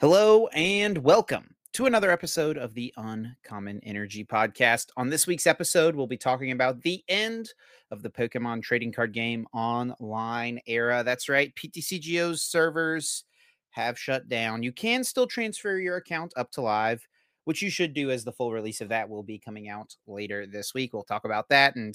Hello and welcome to another episode of the Uncommon Energy Podcast. On this week's episode, we'll be talking about the end of the Pokemon trading card game online era. That's right, PTCGO's servers have shut down. You can still transfer your account up to live, which you should do as the full release of that will be coming out later this week. We'll talk about that and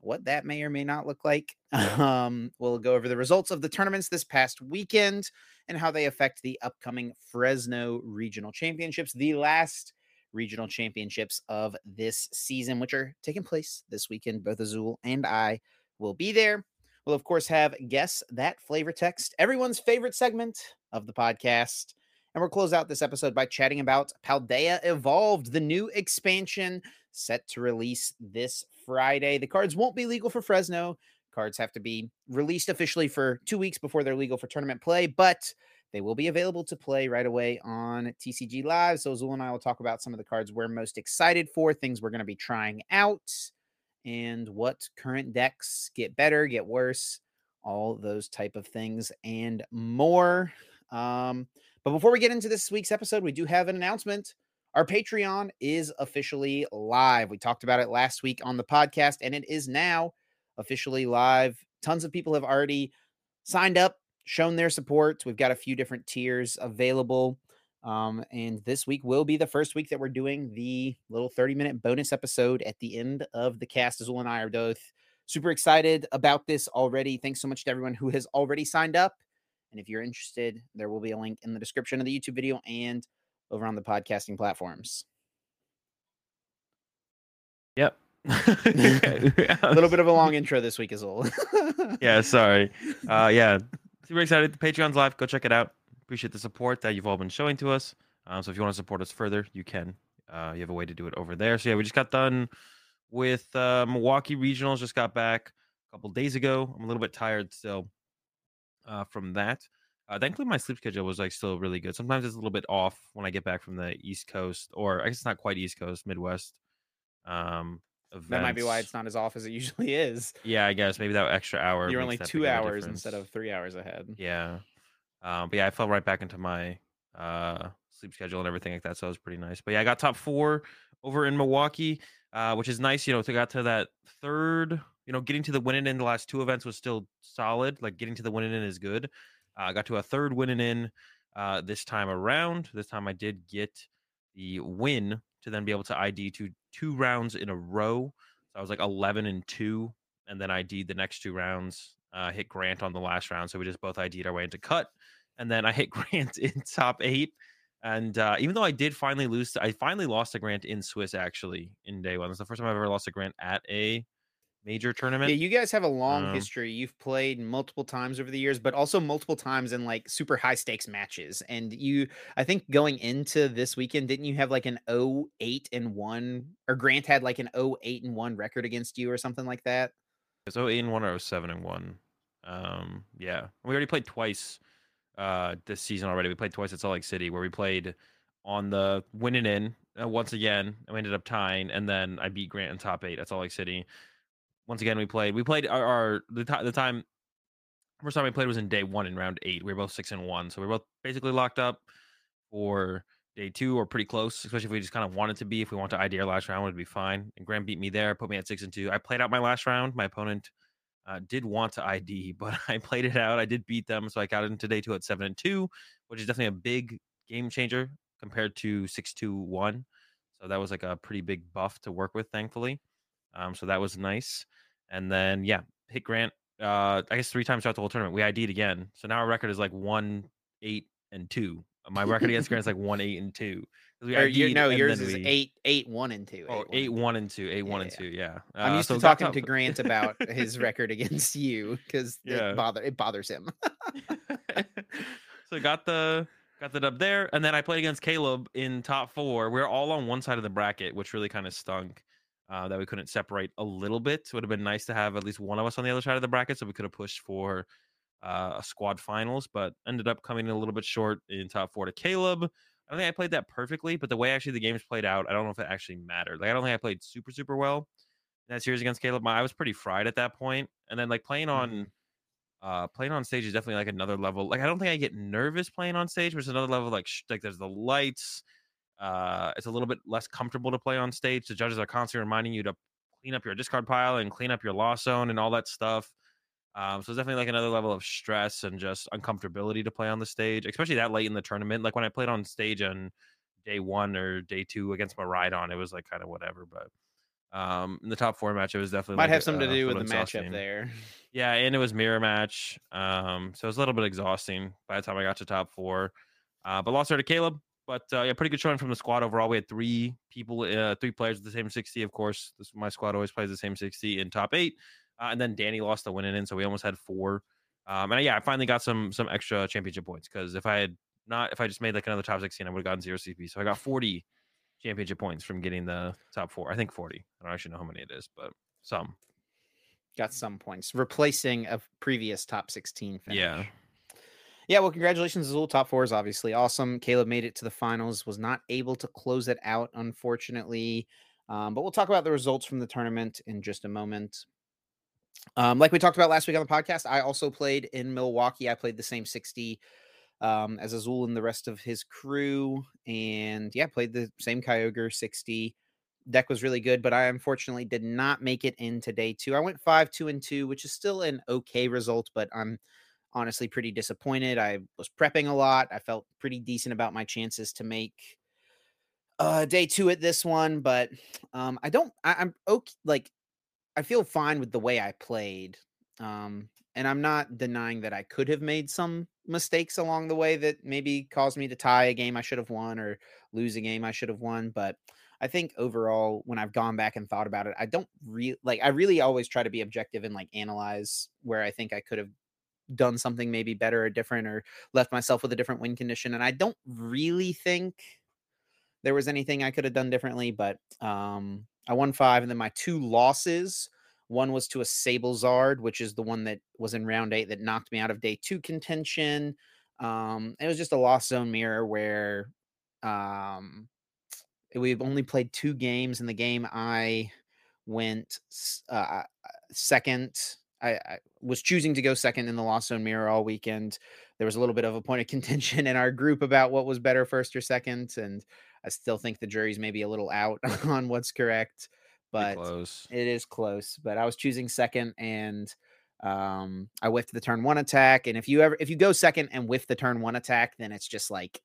what that may or may not look like. Um, we'll go over the results of the tournaments this past weekend and how they affect the upcoming Fresno Regional Championships, the last regional championships of this season, which are taking place this weekend. Both Azul and I will be there. We'll, of course, have Guess That Flavor Text, everyone's favorite segment of the podcast. And we'll close out this episode by chatting about Paldea Evolved, the new expansion set to release this Friday. The cards won't be legal for Fresno. Cards have to be released officially for two weeks before they're legal for tournament play, but they will be available to play right away on TCG Live. So Azul and I will talk about some of the cards we're most excited for, things we're going to be trying out, and what current decks get better, get worse, all those type of things and more. Um, but before we get into this week's episode, we do have an announcement. Our Patreon is officially live. We talked about it last week on the podcast, and it is now officially live. Tons of people have already signed up, shown their support. We've got a few different tiers available. Um, and this week will be the first week that we're doing the little 30 minute bonus episode at the end of the cast. Azul and I are both super excited about this already. Thanks so much to everyone who has already signed up. And if you're interested, there will be a link in the description of the YouTube video and over on the podcasting platforms. Yep. a little bit of a long intro this week, is all. yeah, sorry. Uh, yeah, super excited. The Patreon's live. Go check it out. Appreciate the support that you've all been showing to us. Um, so if you want to support us further, you can. Uh, you have a way to do it over there. So yeah, we just got done with uh, Milwaukee Regionals. Just got back a couple days ago. I'm a little bit tired still uh, from that. Uh, thankfully, my sleep schedule was like still really good. Sometimes it's a little bit off when I get back from the East Coast, or I guess it's not quite East Coast, Midwest. Um, events. That might be why it's not as off as it usually is. Yeah, I guess maybe that extra hour. You're only two hours instead of three hours ahead. Yeah, um, but yeah, I fell right back into my uh, sleep schedule and everything like that, so it was pretty nice. But yeah, I got top four over in Milwaukee, uh, which is nice. You know, to got to that third. You know, getting to the winning in the last two events was still solid. Like getting to the winning in is good. I uh, got to a third winning in uh, this time around. This time I did get the win to then be able to ID to two rounds in a row. So I was like 11 and two, and then ID'd the next two rounds. Uh, hit Grant on the last round, so we just both ID'd our way into cut, and then I hit Grant in top eight. And uh, even though I did finally lose, to, I finally lost a Grant in Swiss actually in day one. It's the first time I've ever lost a Grant at a major tournament. Yeah, you guys have a long um, history. You've played multiple times over the years, but also multiple times in like super high stakes matches. And you, I think going into this weekend, didn't you have like an 08 and 1 or Grant had like an 08 and 1 record against you or something like that? It's 08 and 1 or 07 and 1. Um, yeah. We already played twice uh this season already. We played twice at Salt Lake City where we played on the winning in uh, once again. We ended up tying, and then I beat Grant in top eight at Salt Lake City once again we played we played our, our the, t- the time first time we played was in day one in round eight. We were both six and one so we are both basically locked up for day two or pretty close especially if we just kind of wanted to be if we want to id our last round would be fine. And Grant beat me there put me at six and two. I played out my last round. My opponent uh, did want to id but i played it out. I did beat them so i got into day two at seven and two which is definitely a big game changer compared to six two one. So that was like a pretty big buff to work with thankfully um, so that was nice. And then yeah, hit Grant. Uh, I guess three times throughout the whole tournament. We ID'd again. So now our record is like one, eight, and two. My record against Grant is like one, eight, and two. We or you, no, yours is we, eight, eight, one, and two. Oh, eight, one, and two, eight, yeah, one, and two. Yeah. Uh, I'm used so to talking to Grant about his record against you because yeah. it bother it bothers him. so got the got the dub there, and then I played against Caleb in top four. We are all on one side of the bracket, which really kind of stunk uh, that we couldn't separate a little bit. It would have been nice to have at least one of us on the other side of the bracket so we could have pushed for uh, a squad finals, but ended up coming a little bit short in top four to Caleb. I don't think I played that perfectly, but the way actually the games played out, I don't know if it actually mattered. Like I don't think I played super super well in that series against Caleb. I was pretty fried at that point, and then like playing on mm-hmm. uh, playing on stage is definitely like another level. Like I don't think I get nervous playing on stage, but it's another level. Like sh- like there's the lights. Uh, it's a little bit less comfortable to play on stage. The judges are constantly reminding you to clean up your discard pile and clean up your loss zone and all that stuff. Um, so it's definitely like another level of stress and just uncomfortability to play on the stage, especially that late in the tournament. Like when I played on stage on day one or day two against Miraidon, it was like kind of whatever. But um, in the top four match, it was definitely Might like, have something uh, to do with the little matchup there. Yeah, and it was mirror match. Um, so it was a little bit exhausting by the time I got to top four. Uh, but lost there to Caleb. But uh, yeah, pretty good showing from the squad overall. We had three people, uh, three players with the same 60. Of course, this my squad always plays the same 60 in top eight. Uh, and then Danny lost the winning in, so we almost had four. Um, and yeah, I finally got some some extra championship points because if I had not, if I just made like another top 16, I would have gotten zero CP. So I got 40 championship points from getting the top four. I think 40. I don't actually know how many it is, but some. Got some points, replacing a previous top 16 finish. Yeah. Yeah, well, congratulations, Azul. Top four is obviously awesome. Caleb made it to the finals, was not able to close it out, unfortunately. Um, but we'll talk about the results from the tournament in just a moment. Um, like we talked about last week on the podcast, I also played in Milwaukee. I played the same 60 um, as Azul and the rest of his crew. And yeah, played the same Kyogre 60. Deck was really good, but I unfortunately did not make it into day two. I went five, two, and two, which is still an okay result, but I'm honestly pretty disappointed. I was prepping a lot. I felt pretty decent about my chances to make uh day two at this one, but um I don't I, I'm okay like I feel fine with the way I played. Um and I'm not denying that I could have made some mistakes along the way that maybe caused me to tie a game I should have won or lose a game I should have won, but I think overall when I've gone back and thought about it, I don't really like I really always try to be objective and like analyze where I think I could have done something maybe better or different or left myself with a different win condition and I don't really think there was anything I could have done differently, but um, I won five, and then my two losses. One was to a Sablezard, which is the one that was in round eight that knocked me out of day two contention. Um, it was just a lost zone mirror where um, we've only played two games. In the game, I went uh, second. I, I was choosing to go second in the lost zone mirror all weekend. There was a little bit of a point of contention in our group about what was better, first or second, and I still think the jury's maybe a little out on what's correct, but it is close. But I was choosing second, and um, I whiffed the turn one attack. And if you ever if you go second and whiff the turn one attack, then it's just like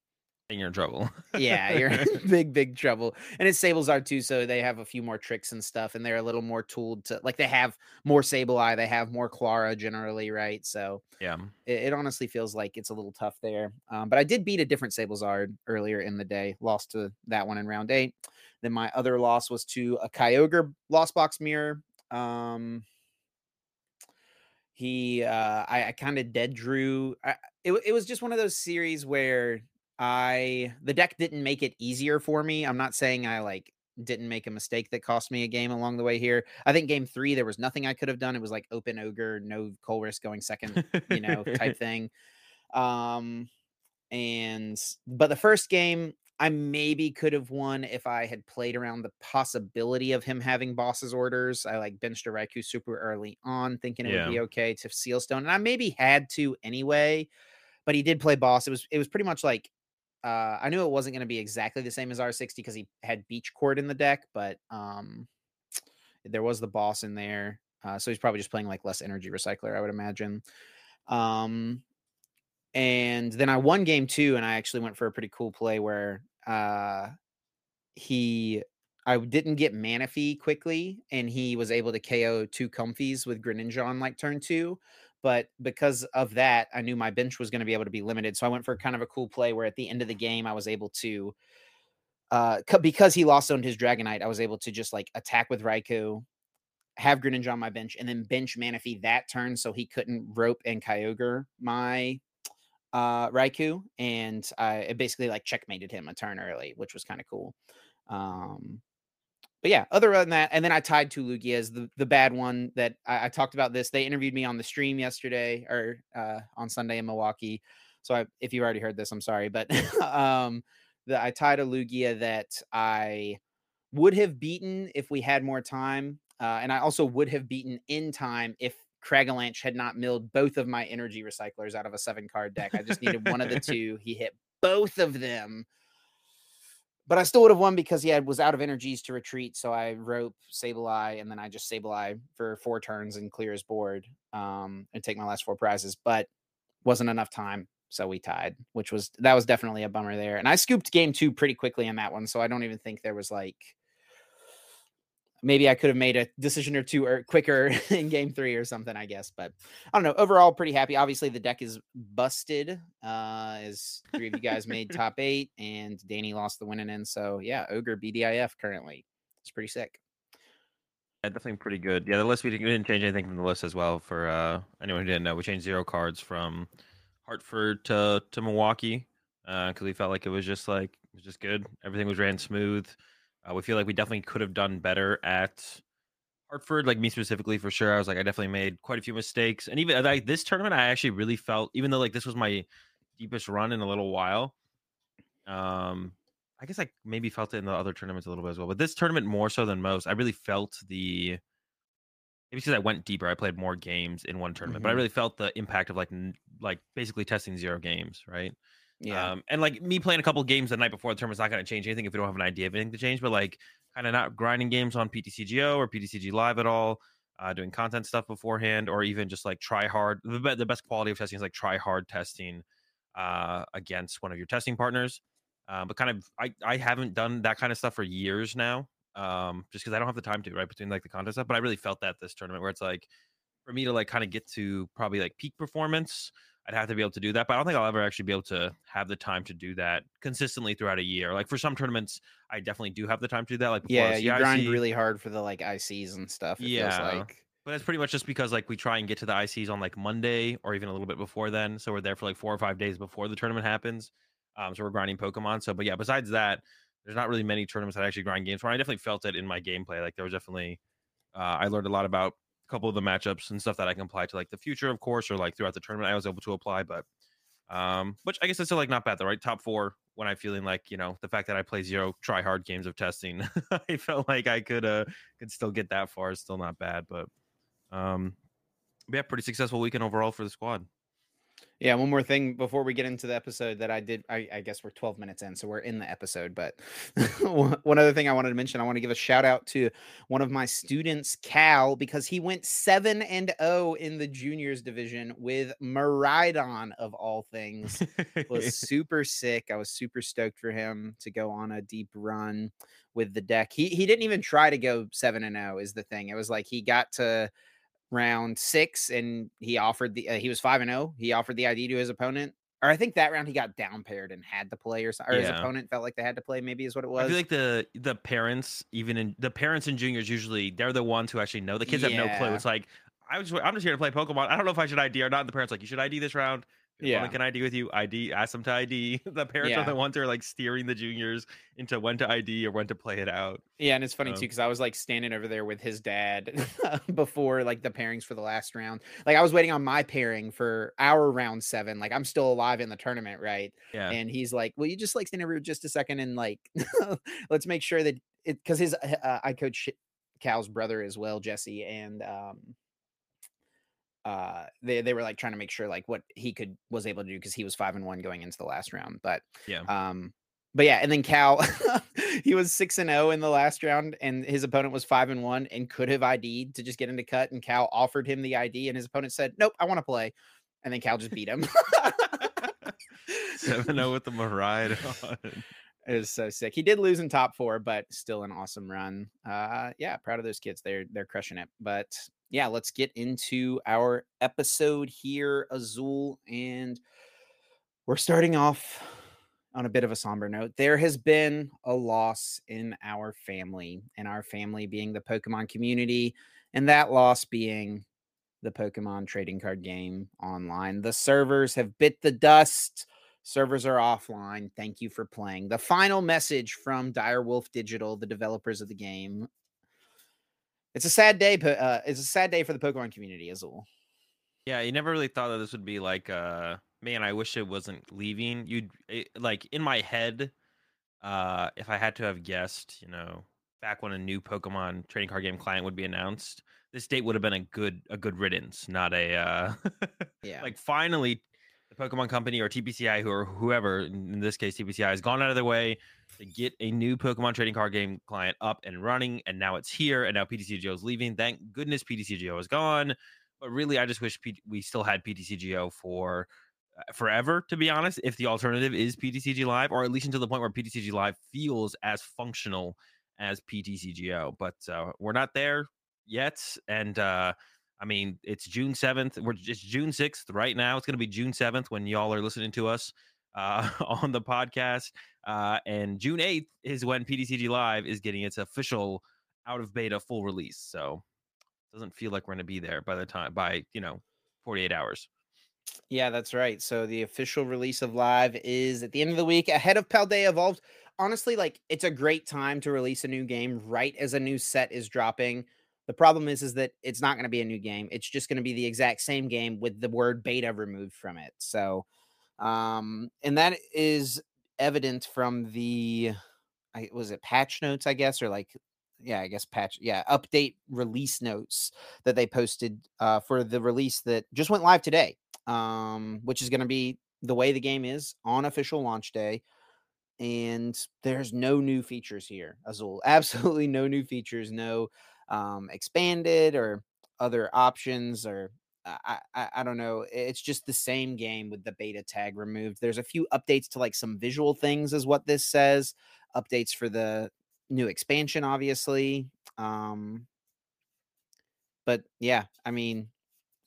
you're in trouble. yeah, you're in big big trouble. And it's Sablezard too, so they have a few more tricks and stuff, and they're a little more tooled to like they have more Sableye, they have more Klara generally, right? So yeah. it, it honestly feels like it's a little tough there. Um, but I did beat a different Sablezard earlier in the day, lost to that one in round eight. Then my other loss was to a Kyogre Lost Box Mirror. Um, he, uh, I, I kind of dead drew. I, it, it was just one of those series where I, the deck didn't make it easier for me. I'm not saying I like didn't make a mistake that cost me a game along the way here. I think game three, there was nothing I could have done. It was like open ogre, no Colress going second you know, type thing. Um, and but the first game, I maybe could have won if I had played around the possibility of him having boss's orders. I like benched a Raikou super early on, thinking it would be okay to seal stone, and I maybe had to anyway. But he did play boss. It was it was pretty much like uh, I knew it wasn't going to be exactly the same as R60 because he had Beach Court in the deck, but um, there was the boss in there. Uh, so he's probably just playing like less energy recycler, I would imagine. Um, and then I won game two, and I actually went for a pretty cool play where uh, he I didn't get Manaphy quickly, and he was able to KO two Comfeys with Greninja on like turn two. But because of that, I knew my bench was going to be able to be limited. So I went for kind of a cool play where at the end of the game, I was able to, uh, because he lost owned his Dragonite, I was able to just like attack with Raikou, have Greninja on my bench, and then bench Manaphy that turn so he couldn't rope and Kyogre my uh Raikou. And I basically like checkmated him a turn early, which was kind of cool. Um but yeah, other than that, and then I tied two Lugias, the the bad one that I, I talked about this. They interviewed me on the stream yesterday or uh, on Sunday in Milwaukee. So I, if you've already heard this, I'm sorry, but um, the, I tied a Lugia that I would have beaten if we had more time, uh, and I also would have beaten in time if Kragalanch had not milled both of my energy recyclers out of a seven card deck. I just needed one of the two. He hit both of them. But I still would have won because he had was out of energies to retreat. So I rope Sableye and then I just Sableye for four turns and clear his board um, and take my last four prizes. But wasn't enough time. So we tied, which was that was definitely a bummer there. And I scooped game two pretty quickly in that one. So I don't even think there was like maybe I could have made a decision or two or quicker in game three or something, I guess. But I don't know. Overall, pretty happy. Obviously, the deck is busted. Uh, as three of you guys made top eight, and Danny lost the winning end. So yeah, Ogre BDIF currently. It's pretty sick. Yeah, definitely pretty good. Yeah, the list we didn't, we didn't change anything from the list as well. For uh, anyone who didn't know, we changed zero cards from Hartford to to Milwaukee because uh, we felt like it was just like it was just good. Everything was ran smooth. Uh, we feel like we definitely could have done better at Hartford, like me specifically for sure. I was like, I definitely made quite a few mistakes, and even like this tournament, I actually really felt, even though like this was my deepest run in a little while. Um, I guess I maybe felt it in the other tournaments a little bit as well, but this tournament more so than most. I really felt the maybe because I went deeper. I played more games in one tournament, mm-hmm. but I mm-hmm. really felt the impact of like like basically testing zero games, right? Yeah. Um, and like me playing a couple games the night before the tournament's not going to change anything if we don't have an idea of anything to change. But like kind of not grinding games on PTCGO or PTCG Live at all, uh, doing content stuff beforehand, or even just like try hard. The, best quality of testing is like try hard testing uh, against one of your testing partners. Uh, but kind of, I I haven't done that kind of stuff for years now. Um, just because I don't have the time to right between like the content stuff. But I really felt that this tournament where it's like for me to like kind of get to probably like peak performance I'd have to be able to do that, but I don't think I'll ever actually be able to have the time to do that consistently throughout a year. Like for some tournaments, I definitely do have the time to do that. Like yeah, you grind really hard for the like ICs and stuff. yeah, like. But it's pretty much just because like we try and get to the ICs on like Monday or even a little bit before then, so we're there for like four or five days before the tournament happens. Um, so we're grinding Pokemon. So, but yeah, besides that, there's not really many tournaments that I actually grind games for. I definitely felt it in my gameplay. Like there was definitely, uh, I learned a lot about couple of the matchups and stuff that I can apply to like the future, of course, or like throughout the tournament. I was able to apply, but um, which I guess it's still like not bad though, right? Top four when I'm feeling like you know the fact that I play zero try hard games of testing, I felt like I could uh could still get that far. Still not bad, but um, yeah, pretty successful weekend overall for the squad. Yeah, one more thing before we get into the episode that I did. I, I, guess we're 12 minutes in, so we're in the episode. But one other thing I wanted to mention, I want to give a shout out to one of my students, Cal, because he went 7 and 0 in the juniors division with Miraidon of all things. was super sick. I was super stoked for him to go on a deep run with the deck. He he didn't even try to go 7 and 0 is the thing. It was like he got to round six, and he offered the uh, he was five and zero. Oh, he offered the ID to his opponent, or I think that round he got down paired and had to play, or, or yeah. his opponent felt like they had to play. Maybe is what it was. I feel like the the parents, even in the parents and juniors, usually they're the ones who actually know. The kids yeah. have no clue. It's like I was I'm just here to play Pokemon. I don't know if I should ID or not. And the parents like you should ID this round yeah. can ID with you? ID, ask them to ID. The parents yeah. are the ones who are like steering the juniors into when to ID or when to play it out. Yeah, and it's funny um, too because I was like standing over there with his dad before like the pairings for the last round. Like I was waiting on my pairing for our round seven. Like I'm still alive in the tournament, right? Yeah. And he's like, "Will you just like stand over just a second and like let's make sure that it because his uh, I coach Cal's brother as well, Jesse, and um uh they they were like trying to make sure like what he could was able to do because he was five and one going into the last round but yeah um but yeah and then cal he was six and zero oh in the last round and his opponent was five and one and could have id'd to just get into cut and cal offered him the id and his opponent said nope i want to play and then cal just beat him 7-0 with the Maride It was so sick. He did lose in top four, but still an awesome run. Uh, yeah, proud of those kids. They're they're crushing it. But yeah, let's get into our episode here, Azul. And we're starting off on a bit of a somber note. There has been a loss in our family, and our family being the Pokemon community, and that loss being the Pokemon trading card game online. The servers have bit the dust. Servers are offline. Thank you for playing. The final message from Direwolf Digital, the developers of the game, it's a sad day. Uh, it's a sad day for the Pokemon community, Azul. Yeah, you never really thought that this would be like, uh, man, I wish it wasn't leaving. You'd it, like in my head, uh, if I had to have guessed, you know, back when a new Pokemon trading card game client would be announced, this date would have been a good a good riddance, not a uh Yeah. like finally the Pokemon company or TPCI who or whoever in this case TPCI has gone out of their way to get a new Pokemon trading card game client up and running and now it's here and now PTCGO is leaving. Thank goodness PTCGO is gone. But really I just wish P- we still had PTCGO for uh, forever to be honest if the alternative is PTCG Live or at least until the point where PTCG Live feels as functional as PTCGO. But uh, we're not there yet and uh I mean, it's June 7th. We're just June 6th right now. It's going to be June 7th when y'all are listening to us uh, on the podcast. Uh, and June 8th is when PTCG Live is getting its official out of beta full release. So it doesn't feel like we're going to be there by the time, by, you know, 48 hours. Yeah, that's right. So the official release of Live is at the end of the week ahead of Paldea Evolved. Honestly, like it's a great time to release a new game right as a new set is dropping. The problem is, is that it's not going to be a new game. It's just going to be the exact same game with the word beta removed from it. So, um, and that is evident from the, I was it patch notes, I guess, or like, yeah, I guess patch, yeah, update release notes that they posted uh, for the release that just went live today, um, which is going to be the way the game is on official launch day and there's no new features here azul absolutely no new features no um, expanded or other options or I, I, I don't know. It's just the same game with the beta tag removed. There's a few updates to like some visual things, is what this says. Updates for the new expansion, obviously. Um, but yeah, I mean,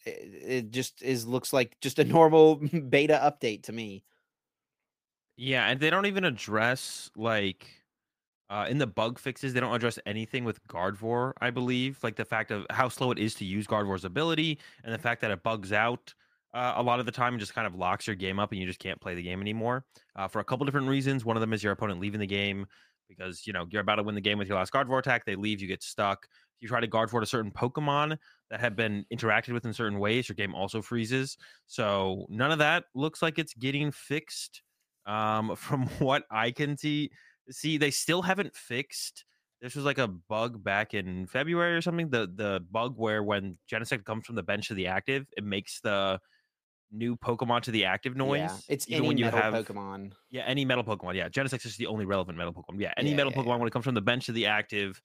it, it just is looks like just a normal beta update to me. Yeah, and they don't even address like uh, in the bug fixes, they don't address anything with Gardevoir, I believe. Like the fact of how slow it is to use Gardevoir's ability and the fact that it bugs out uh, a lot of the time and just kind of locks your game up and you just can't play the game anymore uh, for a couple different reasons. One of them is your opponent leaving the game because, you know, you're about to win the game with your last Gardevoir attack. They leave, you get stuck. If you try to Gardevoir a certain Pokemon that have been interacted with in certain ways, your game also freezes. So none of that looks like it's getting fixed um, from what I can see see they still haven't fixed this was like a bug back in February or something. The the bug where when Genesect comes from the bench to the active, it makes the new Pokemon to the active noise. Yeah, it's any when you have, Pokemon. Yeah, any metal Pokemon. Yeah, Genesect is the only relevant metal Pokemon. Yeah, any yeah, metal yeah, Pokemon when it comes from the bench to the active.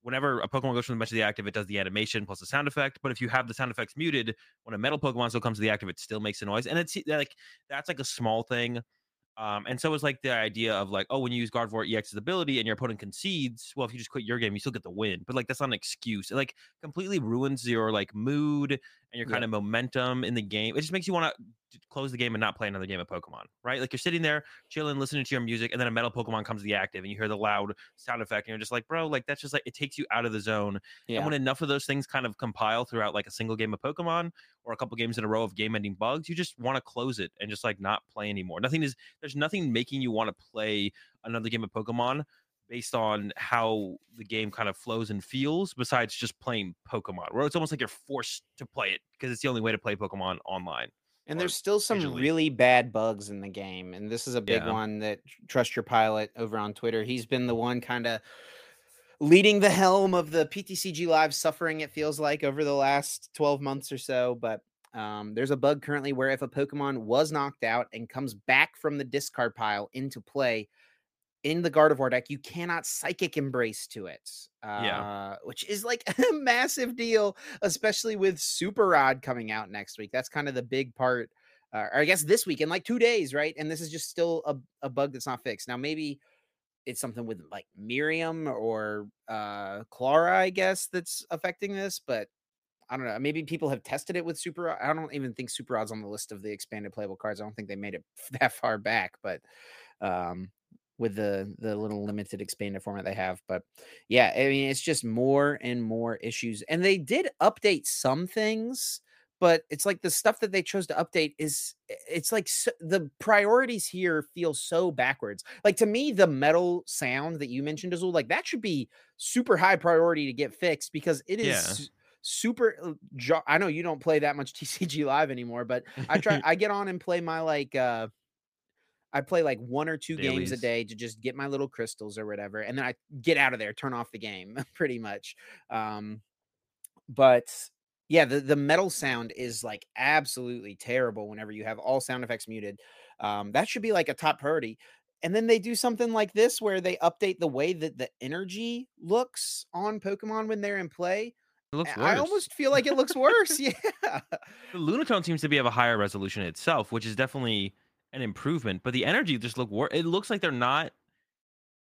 Whenever a Pokemon goes from the bench to the active, it does the animation plus the sound effect. But if you have the sound effects muted, when a metal Pokemon still comes to the active, it still makes a noise. And it's like that's like a small thing um, and so it's like the idea of like, oh, when you use Gardevoir EX's ability and your opponent concedes, well, if you just quit your game, you still get the win. But like that's not an excuse. It like completely ruins your like mood and your kind yeah. of momentum in the game. It just makes you want to close the game and not play another game of Pokemon, right? Like you're sitting there chilling, listening to your music, and then a metal Pokemon comes to the active, and you hear the loud sound effect, and you're just like, bro, like that's just like it takes you out of the zone. Yeah. And when enough of those things kind of compile throughout like a single game of Pokemon or a couple games in a row of game-ending bugs, you just want to close it and just like not play anymore. Nothing is there's nothing making you want to play another game of Pokemon based on how the game kind of flows and feels besides just playing Pokemon, where it's almost like you're forced to play it because it's the only way to play Pokemon online. And there's still some visually. really bad bugs in the game. And this is a big yeah. one that Trust Your Pilot over on Twitter. He's been the one kind of leading the helm of the PTCG Live suffering, it feels like, over the last 12 months or so. But um, there's a bug currently where if a Pokemon was knocked out and comes back from the discard pile into play, in the Gardevoir deck, you cannot psychic embrace to it. Uh, yeah. Which is like a massive deal, especially with Super Rod coming out next week. That's kind of the big part, uh, or I guess this week in like two days, right? And this is just still a, a bug that's not fixed. Now, maybe it's something with like Miriam or uh, Klara, I guess, that's affecting this, but I don't know. Maybe people have tested it with Super. I don't even think Super Rod's on the list of the expanded playable cards. I don't think they made it that far back, but um, with the the little limited expanded format they have. But yeah, I mean, it's just more and more issues. And they did update some things, but it's like the stuff that they chose to update is it's like so, the priorities here feel so backwards. Like to me, the metal sound that you mentioned well, like that should be super high priority to get fixed because it is. Yeah super uh, i know you don't play that much tcg live anymore but i try i get on and play my like uh I play like one or two games a day to just get my little crystals or whatever, and then I get out of there, turn off the game, pretty much. Um, but yeah, the the metal sound is like absolutely terrible whenever you have all sound effects muted. Um, that should be like a top priority. And then they do something like this where they update the way that the energy looks on Pokemon when they're in play. It looks I I almost feel like it looks worse. Yeah. The Lunatone seems to be of a higher resolution itself, which is definitely an improvement. But the energy just look worse. It looks like they're not.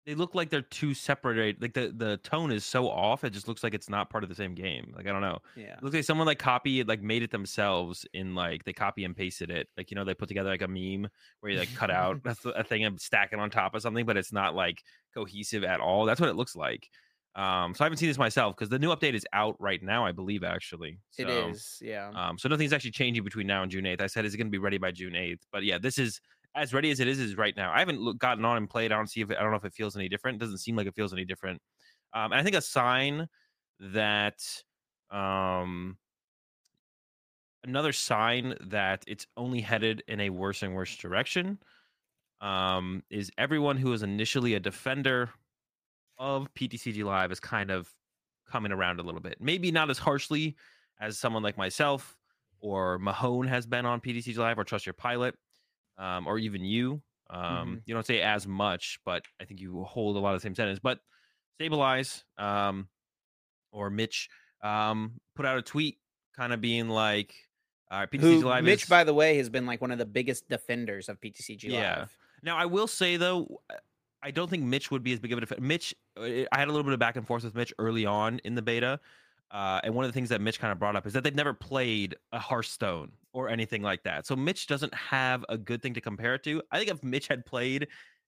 They look like they're too separated. Like the the tone is so off. It just looks like it's not part of the same game. Like I don't know. Yeah. It looks like someone like copied like made it themselves in like they copy and pasted it. Like you know they put together like a meme where you like cut out a, th- a thing and stack it on top of something, but it's not like cohesive at all. That's what it looks like. Um, so I haven't seen this myself because the new update is out right now, I believe actually. It So, is. Yeah. um, so nothing's actually changing between now and June 8th. I said, is it going to be ready by June 8th? But yeah, this is as ready as it is, is right now. I haven't gotten on and played. I don't see if it, I don't know if it feels any different. It doesn't seem like it feels any different. Um, and I think a sign that um, another sign that it's only headed in a worse and worse direction um, is everyone who was initially a defender of PTCG Live is kind of coming around a little bit. Maybe not as harshly as someone like myself or Mahone has been on PTCG Live or Trust Your Pilot, um, or even you. Um, Mhm. You don't say as much, but I think you hold a lot of the same sentence. But Stabilize um, or Mitch um, put out a tweet kind of being like, all right, PTCG Who Live Mitch, is... by the way, has been like one of the biggest defenders of PTCG Yeah. Live. Now, I will say though, uh, I don't think Mitch would be as big of a defender. Mitch, uh, I had a little bit of back and forth with Mitch early on in the beta, uh, and one of the things that Mitch kind of brought up is that they've never played a Hearthstone or anything like that. So Mitch doesn't have a good thing to compare it to. I think if Mitch had played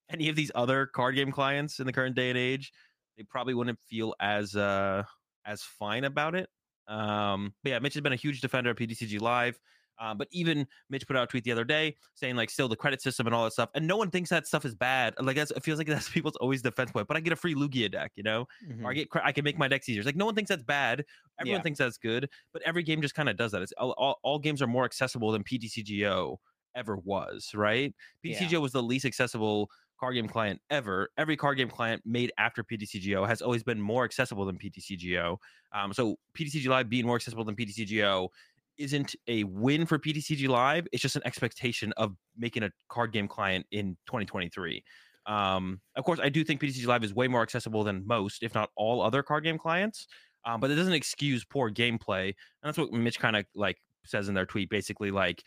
any of these other card game clients in the current day and age, they probably wouldn't feel as uh, as fine about it. Um, but yeah, Mitch has been a huge defender of PTCG Live. Uh, but even Mitch put out a tweet the other day saying like still the credit system and all that stuff, and no one thinks that stuff is bad. Like that's, it feels like that's people's always defense point. But I get a free Lugia deck, you know, Mhm. or I get I can make my decks easier. It's like no one thinks that's bad. Everyone Yeah. thinks that's good, but every game just kind of does that. It's all, all, all games are more accessible than PTCGO ever was, right? Yeah. PTCGO was the least accessible card game client ever. Every card game client made after PTCGO has always been more accessible than PTCGO. Um, so PTCG Live being more accessible than PTCGO isn't a win for PTCG Live. It's just an expectation of making a card game client in 2023. Um, of course, I do think PTCG Live is way more accessible than most, if not all, other card game clients. Um, but it doesn't excuse poor gameplay, and that's what Mitch kind of like says in their tweet. Basically, like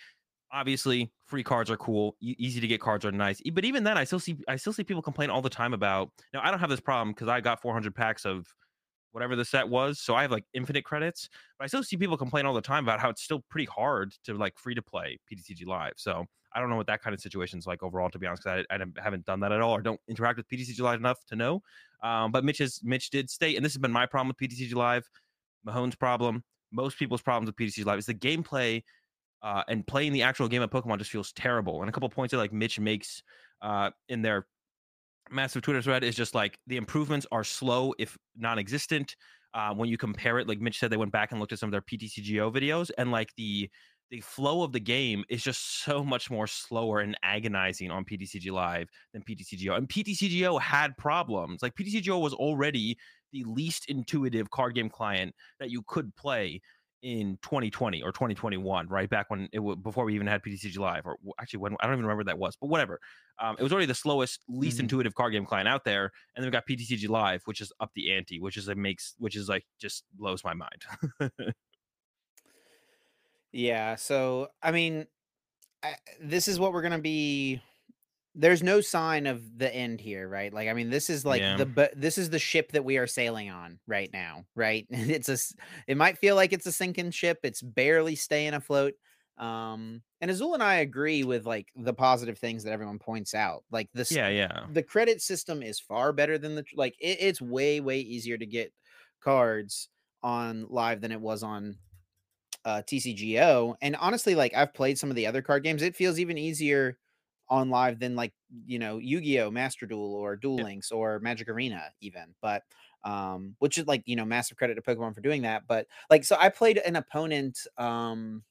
obviously free cards are cool, e- easy to get cards are nice, but even then, I still see I still see people complain all the time about. Now, I don't have this problem because I got 400 packs of whatever the set was, so I have like infinite credits. But I still see people complain all the time about how it's still pretty hard to like free to play PTCG Live. So I don't know what that kind of situation is like overall, to be honest, because I, I haven't done that at all or don't interact with PTCG Live enough to know. Um, but Mitch is Mitch did state, and this has been my problem with PTCG Live, Mahone's problem, most people's problems with PTCG Live is the gameplay uh, and playing the actual game of Pokemon just feels terrible. And a couple points that like Mitch makes uh, in their massive Twitter thread is just like the improvements are slow, if non-existent. Uh, when you compare it, like Mitch said, they went back and looked at some of their PTCGO videos, and like the the flow of the game is just so much more slower and agonizing on PTCG Live than PTCGO. And PTCGO had problems. Like PTCGO was already the least intuitive card game client that you could play in 2020 or 2021, right back when it was before we even had PTCG Live, or actually when I don't even remember that was, but whatever. Um, it was already the slowest, least Mhm. intuitive card game client out there, and then we got PTCG Live, which is up the ante, which is it makes, which is like just blows my mind. Yeah. So, I mean, I, this is what we're to be. There's no sign of the end here, right? Like, I mean, this is like Yeah. the but this is the ship that we are sailing on right now, right? It's a It might feel like it's a sinking ship. It's barely staying afloat. Um, and Azul and I agree with like the positive things that everyone points out. Like this, yeah, yeah, the credit system is far better than the like. It, it's way way easier to get cards on live than it was on uh TCGO. And honestly, like I've played some of the other card games, it feels even easier on live than like you know Yu-Gi-Oh, Master Duel, or Duel Yeah. Links, or Magic Arena, even. But um, which is like you know massive credit to Pokemon for doing that. But like, so I played an opponent um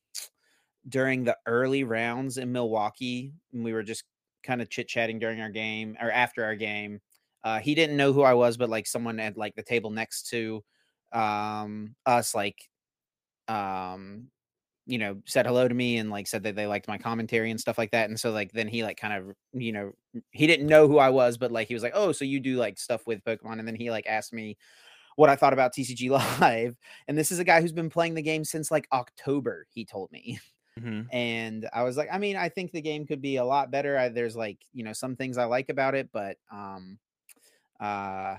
during the early rounds in Milwaukee, and we were just kind of chit chatting during our game or after our game. Uh, he didn't know who I was, but like someone at like the table next to um, us, like um, you know, said hello to me and like said that they liked my commentary and stuff like that. And so like then he like kind of you know he didn't know who I was, but like he was like, oh, so you do like stuff with Pokemon, and then he like asked me what I thought about TCG Live. And this is a guy who's been playing the game since like October, he told me. Mm-hmm. And I was like, I mean, I think the game could be a lot better. I, there's like, you know, some things I like about it, but um uh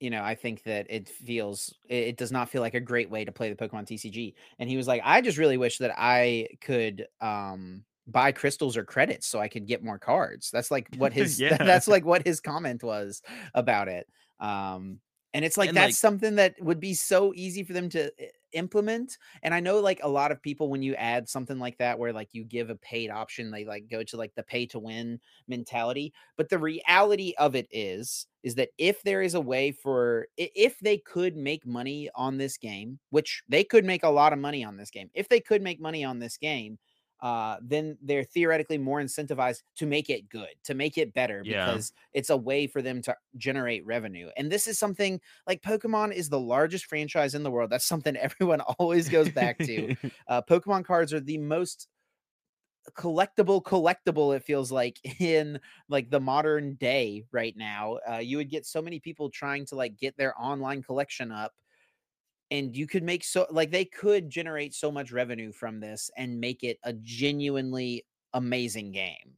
you know, I think that it feels it, does not feel like a great way to play the Pokemon TCG. And he was like, I just really wish that I could um buy crystals or credits so I could get more cards. That's like what his yeah. that's like what his comment was about it. Um and it's like and that's like, something that would be so easy for them to implement. And I know like a lot of people when you add something like that where like you give a paid option, they like go to like the pay to win mentality. But the reality of it is is that if there is a way for if they could make money on this game, which they could make a lot of money on this game. If they could make money on this game, uh, then they're theoretically more incentivized to make it good, to make it better, yeah. because it's a way for them to generate revenue. And this is something like Pokemon is the largest franchise in the world. That's something everyone always goes back to. uh, Pokemon cards are the most collectible collectible it feels like in like the modern day right now uh, you would get so many people trying to like get their online collection up and you could make so like they could generate so much revenue from this and make it a genuinely amazing game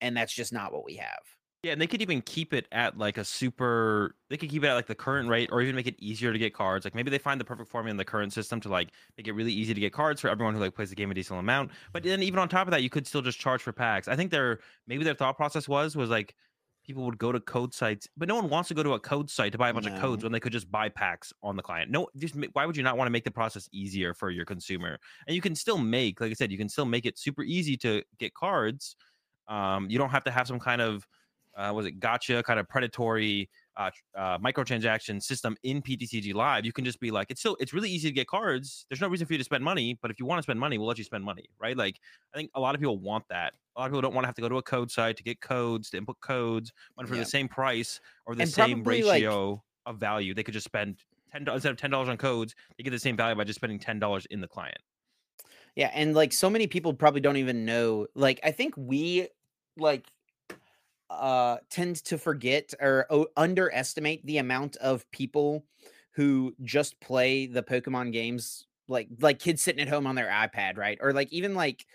and that's just not what we have. Yeah and they could even keep it at like a super they could keep it at like the current rate or even make it easier to get cards like maybe they find the perfect formula in the current system to like make it really easy to get cards for everyone who like plays the game a decent amount but then even on top of that you could still just charge for packs. I think their maybe their thought process was was like people would go to code sites, but no one wants to go to a code site to buy a bunch no. of codes when they could just buy packs on the client. No, just why would you not want to make the process easier for your consumer? And you can still make, like I said, you can still make it super easy to get cards. Um, you don't have to have some kind of uh, was it gacha kind of predatory uh, uh, microtransaction system in PTCG Live, you can just be like, it's still it's really easy to get cards. There's no reason for you to spend money, but if you want to spend money, we'll let you spend money, right? Like I think a lot of people want that. A lot of people don't want to have to go to a code site to get codes, to input codes, but for yeah. the same price or the and same ratio like, of value, they could just spend ten instead of ten dollars on codes, they get the same value by just spending ten dollars in the client. Yeah, and like so many people probably don't even know. Like I think we like uh tend to forget or o- underestimate the amount of people who just play the Pokemon games like like kids sitting at home on their iPad, right? Or like even like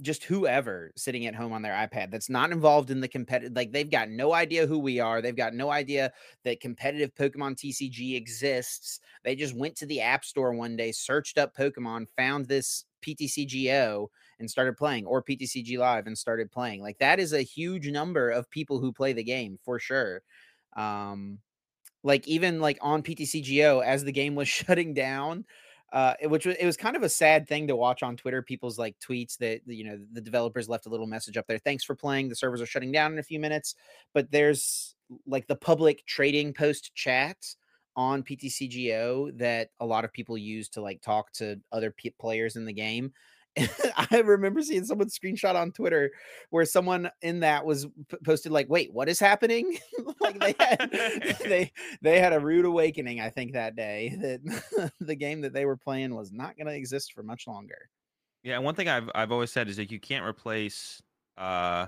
just whoever sitting at home on their iPad that's not involved in the competitive like they've got no idea who we are. They've got no idea that competitive Pokemon TCG exists. They just went to the App Store one day, searched up Pokemon, found this PTCGO and started playing or PTCG Live and started playing. Like that is a huge number of people who play the game for sure. Um like even like on PTCGO as the game was shutting down, uh, which was it was kind of a sad thing to watch on Twitter. People's like tweets that you know the developers left a little message up there. Thanks for playing. The servers are shutting down in a few minutes, but there's like the public trading post chat on PTCGO that a lot of people use to like talk to other p- players in the game. I remember seeing someone screenshot on Twitter where someone in that was p- posted like, "Wait, what is happening?" like they had they they had a rude awakening. I think that day that the game that they were playing was not going to exist for much longer. Yeah, one thing I've I've always said is like you can't replace uh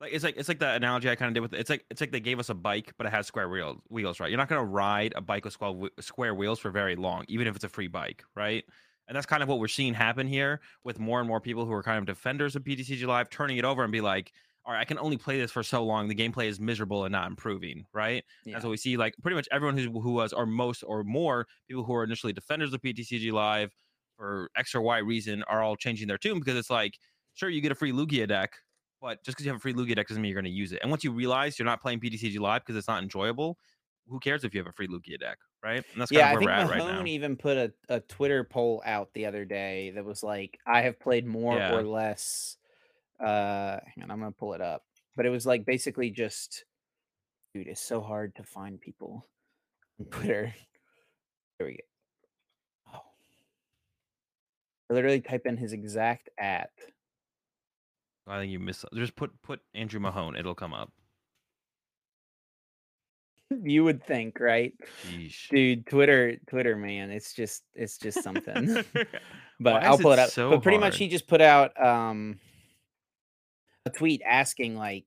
like it's like it's like the analogy I kind of did with it's like it's like they gave us a bike but it has square wheels wheels right. You're not gonna ride a bike with square square wheels for very long, even if it's a free bike, right? And that's kind of what we're seeing happen here with more and more people who are kind of defenders of PTCG Live turning it over and be like, all right, I can only play this for so long. The gameplay is miserable and not improving, right? Yeah. That's what we see. Like pretty much everyone who, who was, or most or more people who are initially defenders of PTCG Live for X or Y reason are all changing their tune because it's like, sure, you get a free Lugia deck, but just because you have a free Lugia deck doesn't mean you're going to use it. And once you realize you're not playing PTCG live because it's not enjoyable, who cares if you have a free Lugia deck, right? And that's yeah, I think Mahone right even put a, a Twitter poll out the other day that was like, I have played more yeah. or less. Uh, hang on, I'm gonna pull it up, but it was like basically just, dude, it's so hard to find people on Twitter. There we go. Oh, I literally type in his exact at I think you miss. Just put put Andrew Mahone. It'll come up. You would think, right? Dude, Twitter, Twitter, man, it's just it's just something. but Why I'll pull it up. so but pretty much he just put out um a tweet asking like,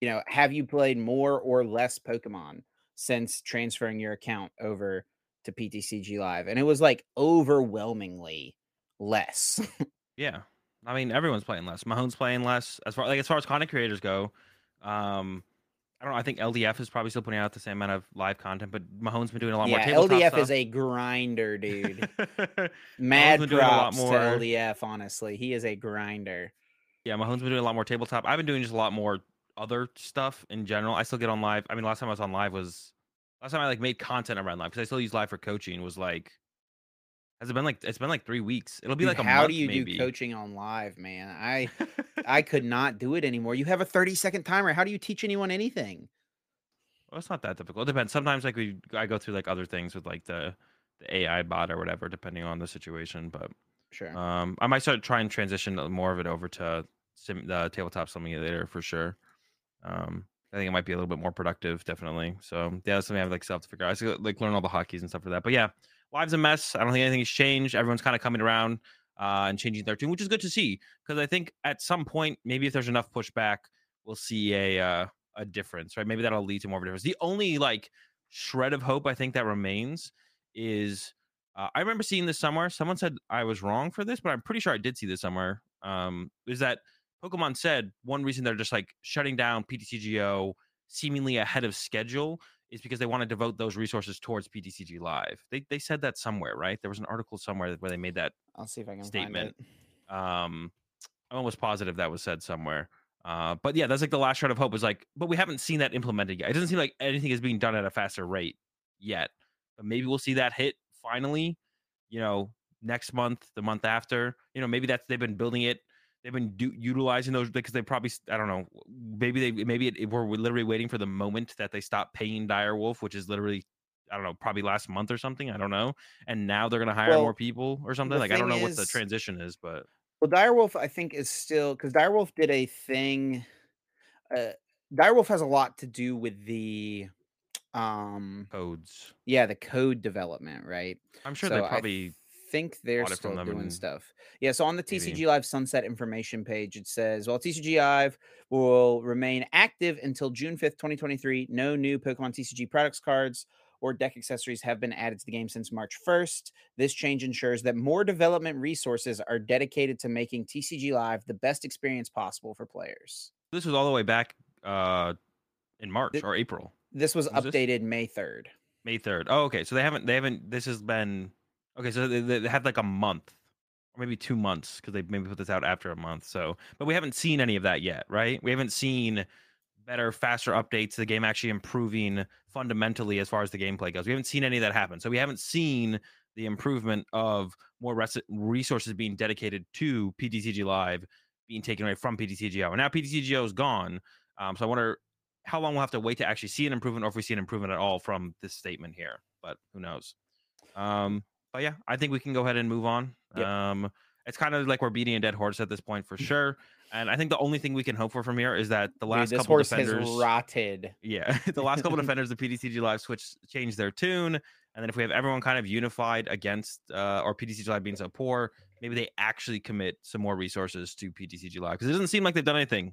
you know, have you played more or less Pokemon since transferring your account over to PTCG Live? And it was like overwhelmingly less. Yeah, I mean everyone's playing less. Mahone's playing less. As far like as far as content creators go, um, I don't know. I think LDF is probably still putting out the same amount of live content, but Mahone's been doing a lot more yeah, tabletop LDF stuff. is a grinder, dude. Mad been doing a lot props more- to LDF, honestly. He is a grinder. Yeah, Mahone's been doing a lot more tabletop. I've been doing just a lot more other stuff in general. I still get on live. I mean, last time I was on live was last time I like made content around live because I still use live for coaching. Was like, has it been like it's been like three weeks? It'll be Dude, like a how month do you maybe. do coaching on live, man? I I could not do it anymore. You have a 30 second timer. How do you teach anyone anything? Well, it's not that difficult. It depends. Sometimes like we I go through like other things with like the the AI bot or whatever, depending on the situation. But Sure. um, I might start trying to transition more of it over to sim, the tabletop simulator for sure. Um, I think it might be a little bit more productive, definitely. So yeah, that's something I have like self to figure out. I still, like learn all the hotkeys and stuff for that. But yeah, live's a mess. I don't think anything has changed. Everyone's kind of coming around uh, and changing their tune, which is good to see because I think at some point, maybe if there's enough pushback, we'll see a uh, a difference, right? Maybe that'll lead to more of a difference. The only like shred of hope I think that remains is uh, I remember seeing this somewhere. Someone said I was wrong for this, but I'm pretty sure I did see this somewhere. Um, is that Pokemon said one reason they're just like shutting down PTCGO seemingly ahead of schedule is because they want to devote those resources towards PTCG Live. They they said that somewhere, right? There was an article somewhere where they made that I'll see if I can statement. find it. um i'm almost positive that was said somewhere uh but yeah that's like the last shred of hope is like but we haven't seen that implemented yet it doesn't seem like anything is being done at a faster rate yet but maybe we'll see that hit finally you know next month the month after you know maybe that's they've been building it they've been do, utilizing those because they probably I don't know maybe they maybe it, we're literally waiting for the moment that they stop paying direwolf which is literally I don't know, probably last month or something. I don't know. And now they're gonna hire Well, more people or something. Like I don't know thing what the transition is, but Well, Direwolf, I think, is still because Direwolf did a thing. Uh, Direwolf has a lot to do with the, um, codes. yeah, the code development, right? I'm sure So they probably think they're bought it from still doing and stuff. Yeah, so on the maybe- TCG Live Sunset information page, it says, "Well, TCG Live will remain active until June fifth, twenty twenty three. No new Pokemon TCG products cards." Or deck accessories have been added to the game since March 1st. This change ensures that more development resources are dedicated to making TCG Live the best experience possible for players. this was all the way back uh in March Th- or April, This was Was this- updated May 3rd. May 3rd. Oh, okay. So they haven't they haven't this has been okay, so they, they had like a month or maybe 2 months cuz they maybe put this out after a month. So, but we haven't seen any of that yet, right? We haven't seen better faster updates, the game actually improving fundamentally as far as the gameplay goes. We haven't seen any of that happen. So we haven't seen the improvement of more res- resources being dedicated to PTCG Live being taken away from PTCGO. And now PTCGO is gone. Um, so I wonder how long we'll have to wait to actually see an improvement or if we see an improvement at all from this statement here. But who knows? Um, but yeah, I think we can go ahead and move on. Yep. Um, it's kind of like we're beating a dead horse at this point for sure. And I think the only thing we can hope for from here is that the Dude, last this couple horse defenders, has rotted. yeah, the last couple defenders of PTCG Live switch changed their tune, and then if we have everyone kind of unified against uh, or PTCG Live being so poor, maybe they actually commit some more resources to PTCG Live because it doesn't seem like they've done anything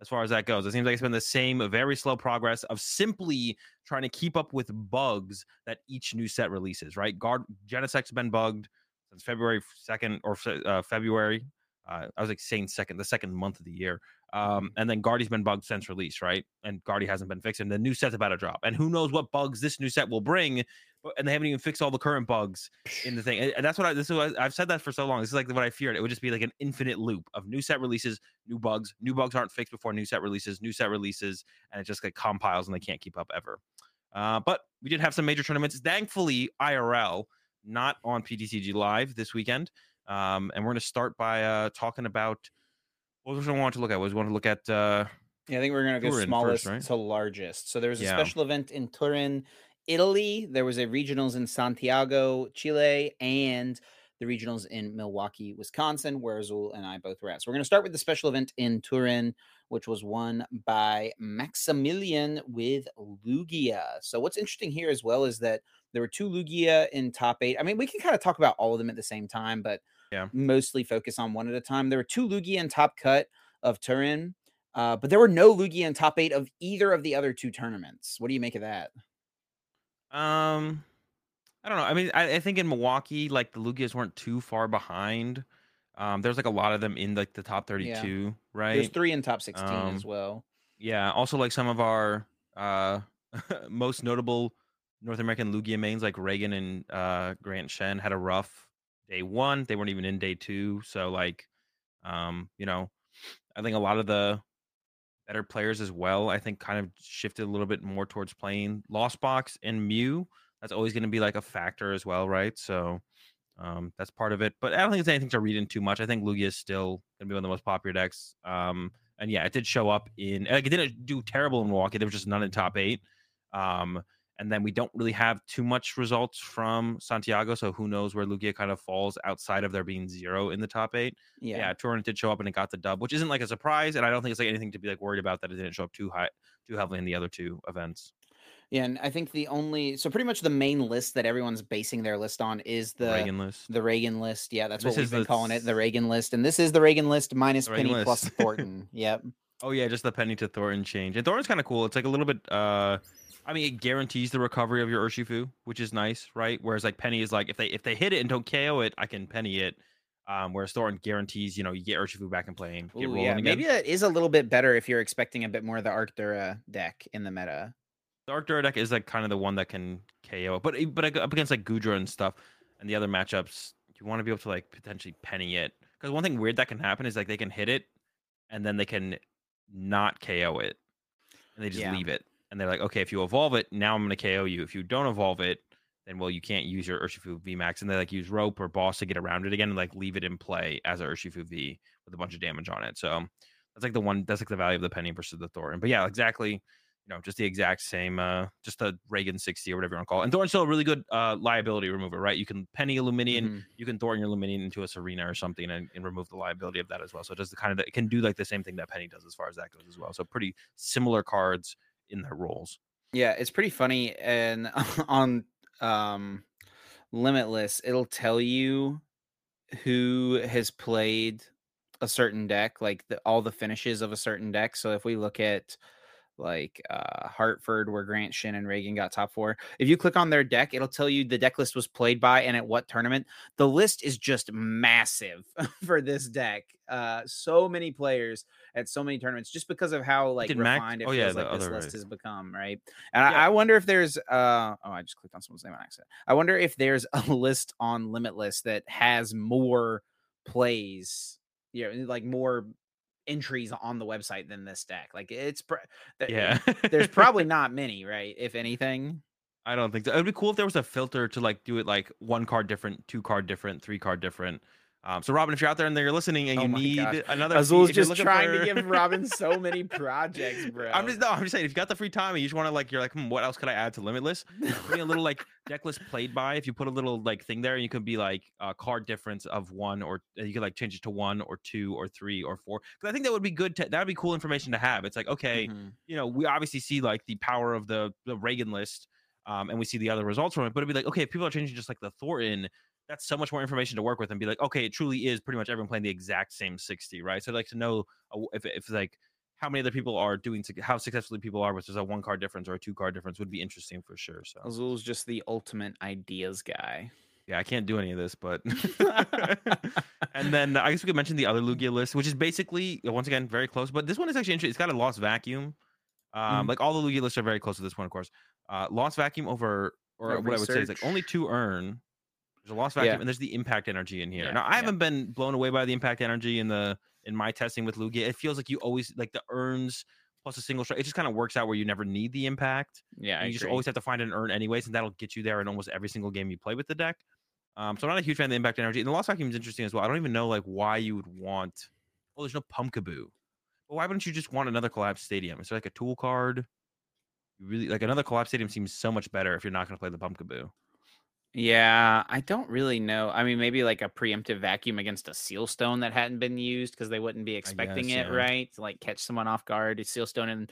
as far as that goes. It seems like it's been the same very slow progress of simply trying to keep up with bugs that each new set releases. Right, Guard Genesect's been bugged since February second or uh, February. Uh, I was like saying second, the second month of the year. Um, and then Guardy's been bugged since release, right? And Guardy hasn't been fixed, and the new set's about to drop. And who knows what bugs this new set will bring? But and they haven't even fixed all the current bugs in the thing. And, and that's what I this is what I- I've said that for so long. This is like what I feared. It would just be like an infinite loop of new set releases, new bugs, new bugs aren't fixed before new set releases, new set releases, and it just like compiles and they can't keep up ever. Uh, but we did have some major tournaments, thankfully IRL, not on PTCG Live this weekend. Um, and we're going to start by uh, talking about what was I want to look at? Was we want to look at uh, Yeah, I think we're gonna go Turin first, smallest right? to largest. So there was a Yeah. special event in Turin, Italy. There was a regionals in Santiago, Chile, and the regionals in Milwaukee, Wisconsin, where Azul and I both were at. So we're going to start with the special event in Turin, which was won by Maximilian with Lugia. So what's interesting here as well is that there were two Lugia in top eight. I mean, we can kind of talk about all of them at the same time, but Yeah. mostly focus on one at a time. There were two Lugia in top cut of Turin, uh, but there were no Lugia in top eight of either of the other two tournaments. What do you make of that? Um, I don't know. I mean, I, I think in Milwaukee, like the Lugias weren't too far behind. Um, there's like a lot of them in like the top 32, right? There's three in top 16 Um, as well. Yeah. Also, like some of our uh most notable North American Lugia mains, like Reagan and uh Grant Shen, had a rough day one. They weren't even in day two. So like, um, you know, I think a lot of the better players as well. I think kind of shifted a little bit more towards playing Lost Box and Mew. That's always going to be like a factor as well, right? So. Um, that's part of it, but I don't think it's anything to read in too much. I think Lugia is still going to be one of the most popular decks. Um, and yeah, it did show up in like it didn't do terrible in Milwaukee. There was just none in top eight. Um, and then we don't really have too much results from Santiago, so who knows where Lugia kind of falls outside of there being zero in the top eight. Yeah. Yeah, did show up and it got the dub, which isn't like a surprise, and I don't think it's like anything to be like worried about that it didn't show up too high, too heavily in the other two events. Yeah, and I think the only so pretty much the main list that everyone's basing their list on is the Reagan list. the Reagan list. Yeah, that's This what we've been the calling it, the Reagan list. And this is the Reagan list minus Reagan Penny plus list. Thornton. Yep. Oh yeah, just the penny to Thornton change. And Thornton's kind of cool. It's like a little bit uh I mean it guarantees the recovery of your Urshifu, which is nice, right? Whereas like Penny is like if they if they hit it and don't KO it, I can penny it. Um whereas Thornton guarantees, you know, you get Urshifu back and playing. Get Ooh, yeah, again. maybe that is a little bit better if you're expecting a bit more of the Arctura deck in the meta. the Arc Dura deck is like kind of the one that can KO. But but up against like Gudra and stuff and the other matchups, you want to be able to like potentially penny it. Because one thing weird that can happen is like they can hit it and then they can not KO it. And they just Yeah. leave it. And they're like, okay, if you evolve it, now I'm gonna KO you. If you don't evolve it, then well, you can't use your Urshifu VMAX. And they like use rope or boss to get around it again and like leave it in play as a Urshifu V with a bunch of damage on it. So that's like the one that's like the value of the penny versus the Thorin. But yeah, exactly you know, just the exact same, uh, just the Reagan 60 or whatever you want to call it. And Thorin's still a really good uh, liability remover, right? You can penny Illuminion, Mhm. you can Thorin your Illuminion into a Serena or something and, and remove the liability of that as well. So it does the kind of, it can do like the same thing that Penny does as far as that goes as well. So pretty similar cards in their roles. Yeah, it's pretty funny. And on um Limitless, it'll tell you who has played a certain deck, like the, all the finishes of a certain deck. So if we look at like uh Hartford, where Grant Shin and Reagan got top four, if you click on their deck, it'll tell you the deck list was played by and at what tournament. The list is just massive for this deck. Uh so many players at so many tournaments just because of how like did Mac- refined it oh, feels the like this list right. has become, right? And I, Yeah. I wonder if there's uh oh, I just clicked on someone's name on accident. I wonder if there's a list on Limitless that has more plays, you know, like more entries on the website than this deck. Like it's pr- th- eh, Yeah. there's probably not many, right? If anything. I don't think so. It'd be cool if there was a filter to like do it like one card different, two card different, three card different. Um, so Robin, if you're out there and you're listening and Oh you need gosh. another, Azul's just trying to give Robin so many projects, bro. I'm just no, I'm just saying if you got the free time and you just want to like you're like, hmm, what else could I add to Limitless? Putting a little like deck list played by. If you put a little like thing there, you could be like a card difference of one or uh, you could like change it to one or two or three or four. Because I think that would be good. To, that would be cool information to have. It's like okay, Mhm. you know, we obviously see like the power of the the Reagan list, um, and we see the other results from it. But it'd be like, okay, if people are changing just like the Thornton, that's so much more information to work with and be like, okay, it truly is pretty much everyone playing the exact same 60, right? So I'd like to know if if like how many other people are doing how successfully people are, which there's a one card difference or a two card difference would be interesting for sure. So Azul's just the ultimate ideas guy. yeah, I can't do any of this, but and then I guess we could mention the other Lugia list, which is basically once again very close. But this one is actually interesting. It's got a lost vacuum. Um, Mhm. like all the Lugia lists are very close to this one, of course. Uh, lost vacuum over, or what I would say is like only two earn. There's a lost vacuum, Yeah. and there's the impact energy in here. Yeah, now I yeah. haven't been blown away by the impact energy in the in my testing with Lugia. It feels like you always like the earns plus a single strike. It just kind of works out where you never need the impact. Yeah, you just always have to find an earn anyways, and that'll get you there in almost every single game you play with the deck. Um, so I'm not a huge fan of the impact energy. And the lost vacuum is interesting as well. I don't even know like why you would want. Oh, there's no Pumpkaboo. But why wouldn't you just want another collapse stadium? Is there like a tool card? You really like another collapse stadium seems so much better if you're not going to play the Pumpkaboo. Yeah, I don't really know. I mean, maybe like a preemptive vacuum against a seal stone that hadn't been used because they wouldn't be expecting guess, it, yeah. right? To like catch someone off guard. A seal stone and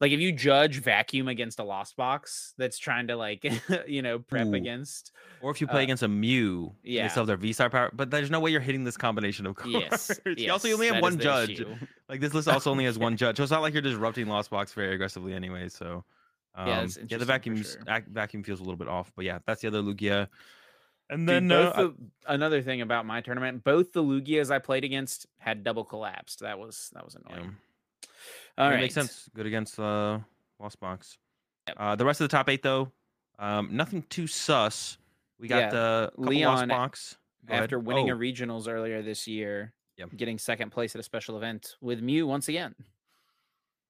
like if you judge vacuum against a lost box that's trying to like you know prep Ooh. against. Or if you play Uh, against a Mew, yeah. they still have their V Star power, but there's no way you're hitting this combination of cards. Yes, you also yes, only have one judge. issue. Like this list also only has one judge, so it's not like you're disrupting Lost Box very aggressively anyway. So um, Yeah, yeah, the vacuum sure. vacuum feels a little bit off, but yeah, that's the other Lugia. And then both uh, the, another thing about my tournament, both the Lugias I played against had double collapsed. That was that was annoying. Yeah, All right, makes sense. Good against uh, Lost Box. Yep. Uh, the rest of the top eight though, um, nothing too sus. We got Yeah, the couple Lost Leon, Box. After winning Oh, a regionals earlier this year, Yep. getting second place at a special event with Mew once again.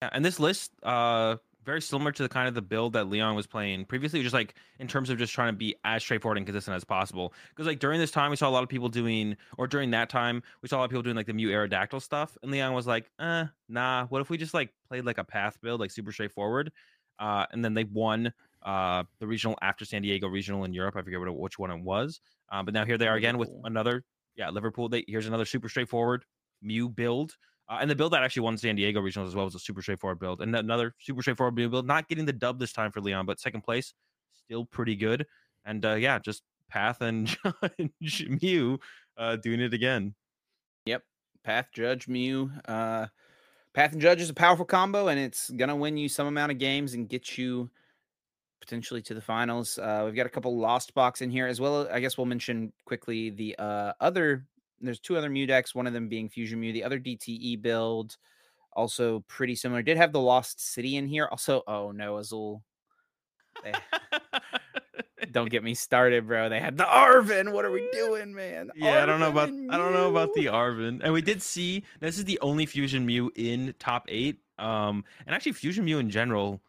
Yeah, and this list, uh, very similar to the kind of the build that Leon was playing previously, just like in terms of just trying to be as straightforward and consistent as possible. Because like during this time, we saw a lot of people doing, or during that time, we saw a lot of people doing like the Mew Aerodactyl stuff, and Leon was like, "Uh, nah. What if we just like played like a path build, like super straightforward?" Uh, and then they won uh the regional after San Diego regional in Europe. I forget what which one it was. Um, but now here they are again with another, yeah, Liverpool. They here's another super straightforward Mew build. Uh, and the build that actually won San Diego regionals as well was a super straightforward build. And another super straightforward build, not getting the dub this time for Leon, but second place, still pretty good. And uh, yeah, just Path and Judge Mew uh, doing it again. Yep. Path Judge Mew. Uh Path and Judge is a powerful combo and it's gonna win you some amount of games and get you potentially to the finals. Uh we've got a couple lost box in here as well. I guess we'll mention quickly the uh other there's two other Mew decks, one of them being Fusion Mew, the other DTE build. Also pretty similar. Did have the Lost City in here. Also, oh no, Azul. They- don't get me started, bro. They had the Arven. What are we doing, man? Yeah, I don't know about I don't know about the Arven. And we did see this is the only Fusion Mew in top eight. Um, and actually Fusion Mew in general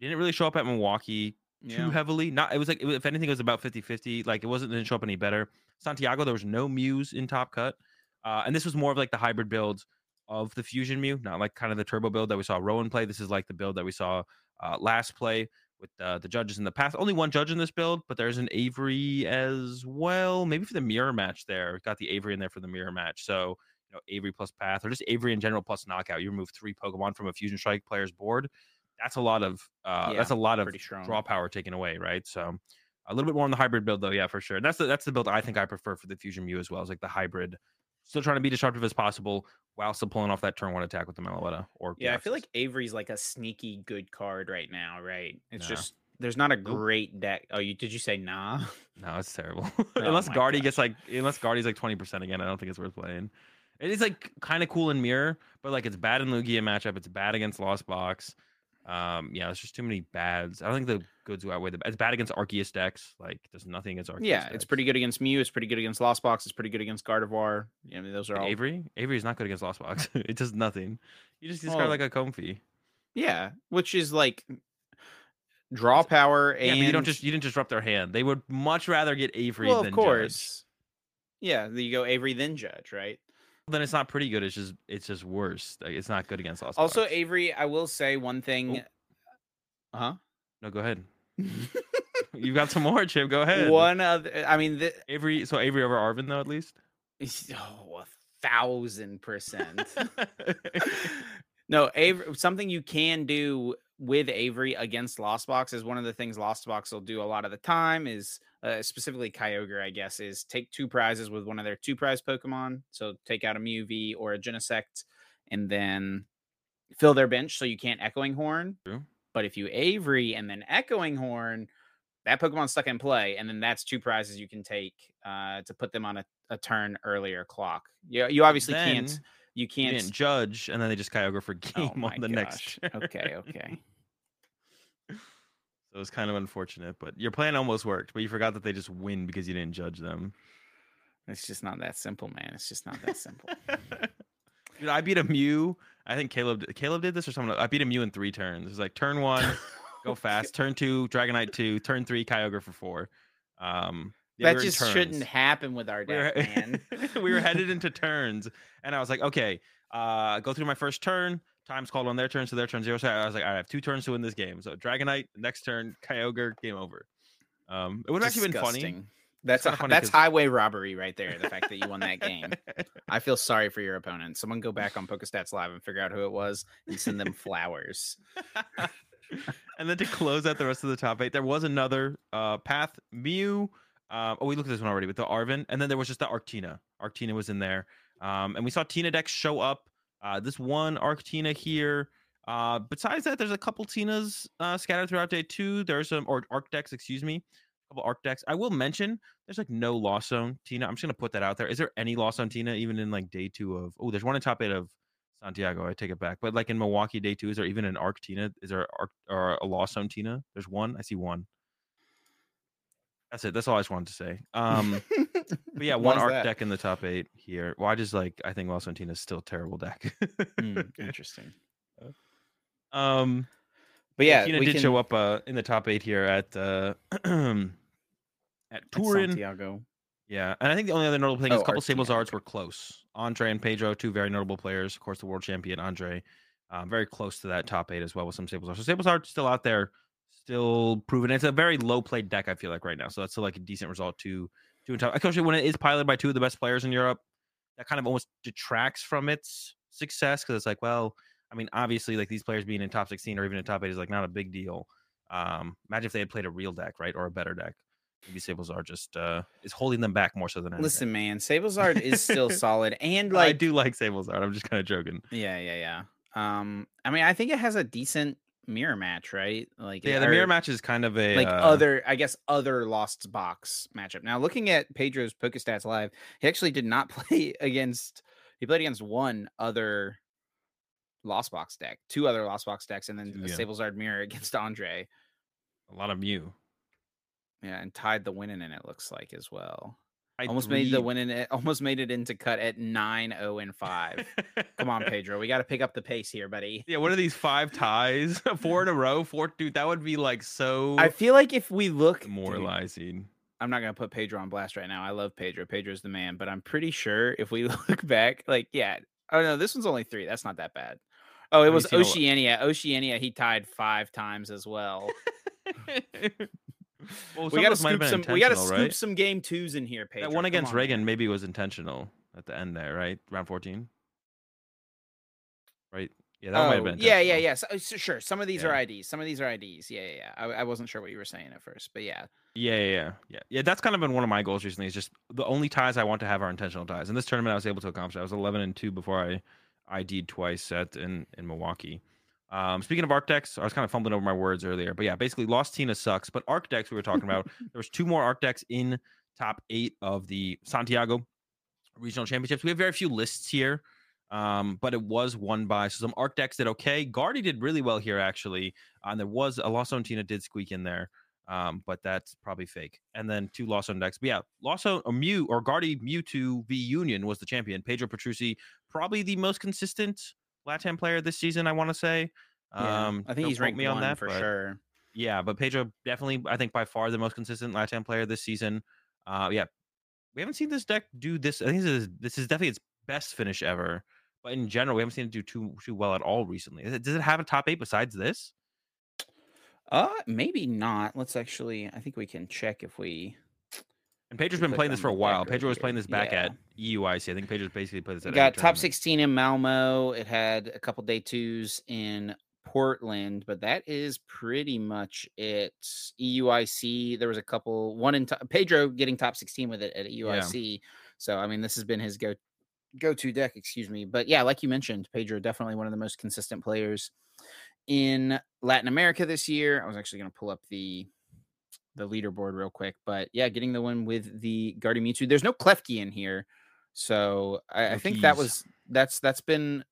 didn't really show up at Milwaukee too Yeah. heavily. Not it was like it was, if anything, it was about 50-50. Like it wasn't didn't show up any better. Santiago, there was no Mews in top cut. Uh, and this was more of like the hybrid build of the Fusion Mew, not like kind of the turbo build that we saw Rowan play. This is like the build that we saw uh, last play with uh, the judges in the past. Only one judge in this build, but there's an Avery as well. Maybe for the mirror match there. Got the Avery in there for the mirror match. So, you know, Avery plus Path or just Avery in general plus knockout. You remove three Pokemon from a Fusion Strike player's board. That's a lot of uh, Yeah, that's a lot of pretty strong. draw power taken away, right? So a little bit more on the hybrid build though, yeah, for sure. And that's the that's the build I think I prefer for the Fusion Mew as well. Is like the hybrid, still trying to be disruptive as possible while still pulling off that turn one attack with the Meloetta or Yeah, I feel like Avery's like a sneaky good card right now, right? It's just there's not a great deck. Oh, you did you say nah? No, it's terrible. Oh unless Guardy gosh. gets like unless Guardy's like twenty percent again, I don't think it's worth playing. It is like kind of cool in mirror, but like it's bad in Lugia matchup. It's bad against Lost Box. Um, yeah, it's just too many bads. I don't think the goods outweigh the. It's bad against Arceus decks. Like there's nothing against Arceus. yeah, it's pretty good against Mew. It's pretty good against Lost Box. It's pretty good against Gardevoir. I mean those are all. Avery. Avery is not good against Lost Box. it does nothing. You just discard Oh. like a Comfey. Yeah, which is like draw power Yeah, and but you don't just you didn't disrupt their hand. They would much rather get Avery well, than of Judge. Yeah, you go Avery then Judge, right? Then it's not pretty good. It's just it's just worse. Like, it's not good against Lost Also, Box. Avery, I will say one thing. Uh huh? no, go ahead. You got some more, Chip. Go ahead. One other. I mean, the, Avery, so Avery over Arven though, at least. oh, a thousand percent. no, Avery, something you can do with Avery against Lost Box is one of the things Lost Box will do a lot of the time is uh, specifically Kyogre, I guess, is take two prizes with one of their two prize Pokemon. So take out a Mew V or a Genesect and then fill their bench so you can't Echoing Horn. True. But if you Avery and then Echoing Horn, that Pokemon's stuck in play, and then that's two prizes you can take uh, to put them on a, a turn earlier clock. You, you obviously can't. You You can't. didn't judge, and then they just Kyogre for oh game my on the next. gosh. turn. Okay, okay. So it's kind of unfortunate, but your plan almost worked, but you forgot that they just win because you didn't judge them. It's just not that simple, man. It's just not that simple. Dude, I beat a Mew. I think Caleb did, Caleb did this or someone. I beat a Mew in three turns. It's like turn one, go fast. Turn two, Dragonite two. Turn three, Kyogre for four. Um, yeah, that in just shouldn't happen with our we were, deck, man. we were headed into turns, and I was like, okay, uh, go through my first turn. Time's called on their turn, so their turn zero. So I was like, I have two turns to win this game. So Dragonite, next turn, Kyogre, game over. Um, it would have actually been funny. That's a, that's 'cause- highway robbery right there. The fact that you won that game. I feel sorry for your opponent. Someone go back on PokeStats Live and figure out who it was and send them flowers. and then to close out the rest of the top eight, there was another uh, path Mew. Uh, oh, we looked at this one already with the Arven, and then there was just the Arctina. Arctina was in there, um, and we saw Tina decks show up. Uh, this one Arctina here. Uh, besides that, there's a couple Tinas uh, scattered throughout day two. There's some or Arc decks, excuse me, couple Arc decks. I will mention there's like no loss Zone Tina. I'm just gonna put that out there. Is there any loss on Tina even in like day two of? Oh, there's one in top eight of Santiago. I take it back. But like in Milwaukee day two, is there even an Arc Tina? Is there Arc or a loss Zone Tina? There's one. I see one. That's it. That's all I just wanted to say. Um, but yeah, one Arc that? deck in the top eight here. Well, I just like I think Lost Zone Tina is still a terrible deck. Hmm, interesting. um, But yeah, Tina we did can, show up uh, in the top eight here at uh, at at Turin. Santiago. Yeah, and I think the only other notable thing is Oh, a couple Sables Arts were close. Andre and Pedro, two very notable players. Of course, the world champion Andre, um, very close to that top eight as well with some Sables Arts. So Sables Arts still out there, still proven. It's a very low played deck. I feel like right now, so that's still like a decent result to to top. Especially when it is piloted by two of the best players in Europe, that kind of almost detracts from its success because it's like, well, I mean, obviously, like these players being in top sixteen or even in top eight is like not a big deal. Um, imagine if they had played a real deck, right, or a better deck. Maybe Sables are just uh is holding them back more so than anything. Listen, man, Sablezard is still solid, and like I do like Sables Art. I'm just kind of joking. yeah, yeah, yeah. Um, I mean, I think it has a decent mirror match, right? Like, Yeah, the mirror match is kind of a like uh, other, I guess, other Lost Box matchup. Now, looking at Pedro's PokeStats live, he actually did not play against. He played against one other Lost Box deck, two other Lost Box decks, and then a Yeah. Sablezard mirror against Andre. a lot of Mew. Yeah, and tied the winning in it looks like as well. I almost made the winning it. Almost made it into cut at 9 0 and 5. Come on, Pedro. We got to pick up the pace here, buddy. Yeah, what are these five ties? Four in a row? Four dude, that would be like so I feel like if we look dude, demoralizing. I'm not gonna put Pedro on blast right now. I love Pedro. Pedro's the man, but I'm pretty sure if we look back, like, yeah. Oh no, this one's only three. That's not that bad. Oh, it was Oceania. Oceania, he tied five times as well. Well, we gotta scoop some. We gotta scoop right? some game twos in here, Pedro. That one against on, Reagan man. maybe was intentional at the end there, right? Round 14. Right? Yeah, that might have Oh, been yeah, yeah, yeah. So, uh, so sure. Some of these are IDs. Some of these are IDs. Yeah, yeah, yeah. I, I wasn't sure what you were saying at first, but yeah. Yeah, yeah, yeah, yeah. Yeah, that's kind of been one of my goals recently. Is just the only ties I want to have are intentional ties. In this tournament, I was able to accomplish. I was 11 and two before I ID'd twice at in in Milwaukee. Um, speaking of arc decks, I was kind of fumbling over my words earlier, but yeah, basically, Lost Tina sucks. But arc decks we were talking about, there was two more arc decks in top eight of the Santiago regional championships. We have very few lists here, um, but it was won by so some arc decks did okay. Guardy did really well here actually, uh, and there was a Lost Zone Tina did squeak in there um, but that's probably fake. And then two Lost Zone decks. But yeah, Lost Zone or Mew or Guardy Mewtwo v Union was the champion. Pedro Petrucci, probably the most consistent Latam player this season, I want to say. Yeah, Um, I think he's ranked me on that for but sure. Yeah, but Pedro definitely, I think by far the most consistent Latam player this season. Uh, yeah, we haven't seen this deck do this. I think this is this is definitely its best finish ever. But in general, we haven't seen it do too too well at all recently. Is it- Does it have a top eight besides this? Uh, maybe not. Let's actually. I think we can check if we And Pedro's been playing this for a while. Pedro was playing this back Yeah. at EUIC. I think Pedro's basically played this at got top tournament. 16 in Malmo. It had a couple day twos in Portland, but that is pretty much it. EUIC, there was a couple, one in Pedro getting top 16 with it at EUIC. So, I mean, this has been his go go to deck, excuse me. But yeah, like you mentioned, Pedro definitely one of the most consistent players in Latin America this year. I was actually going to pull up the the leaderboard real quick, but yeah, getting the win with the Guardian Mewtwo. There's no Klefki in here, so I, I No think that was that's that's been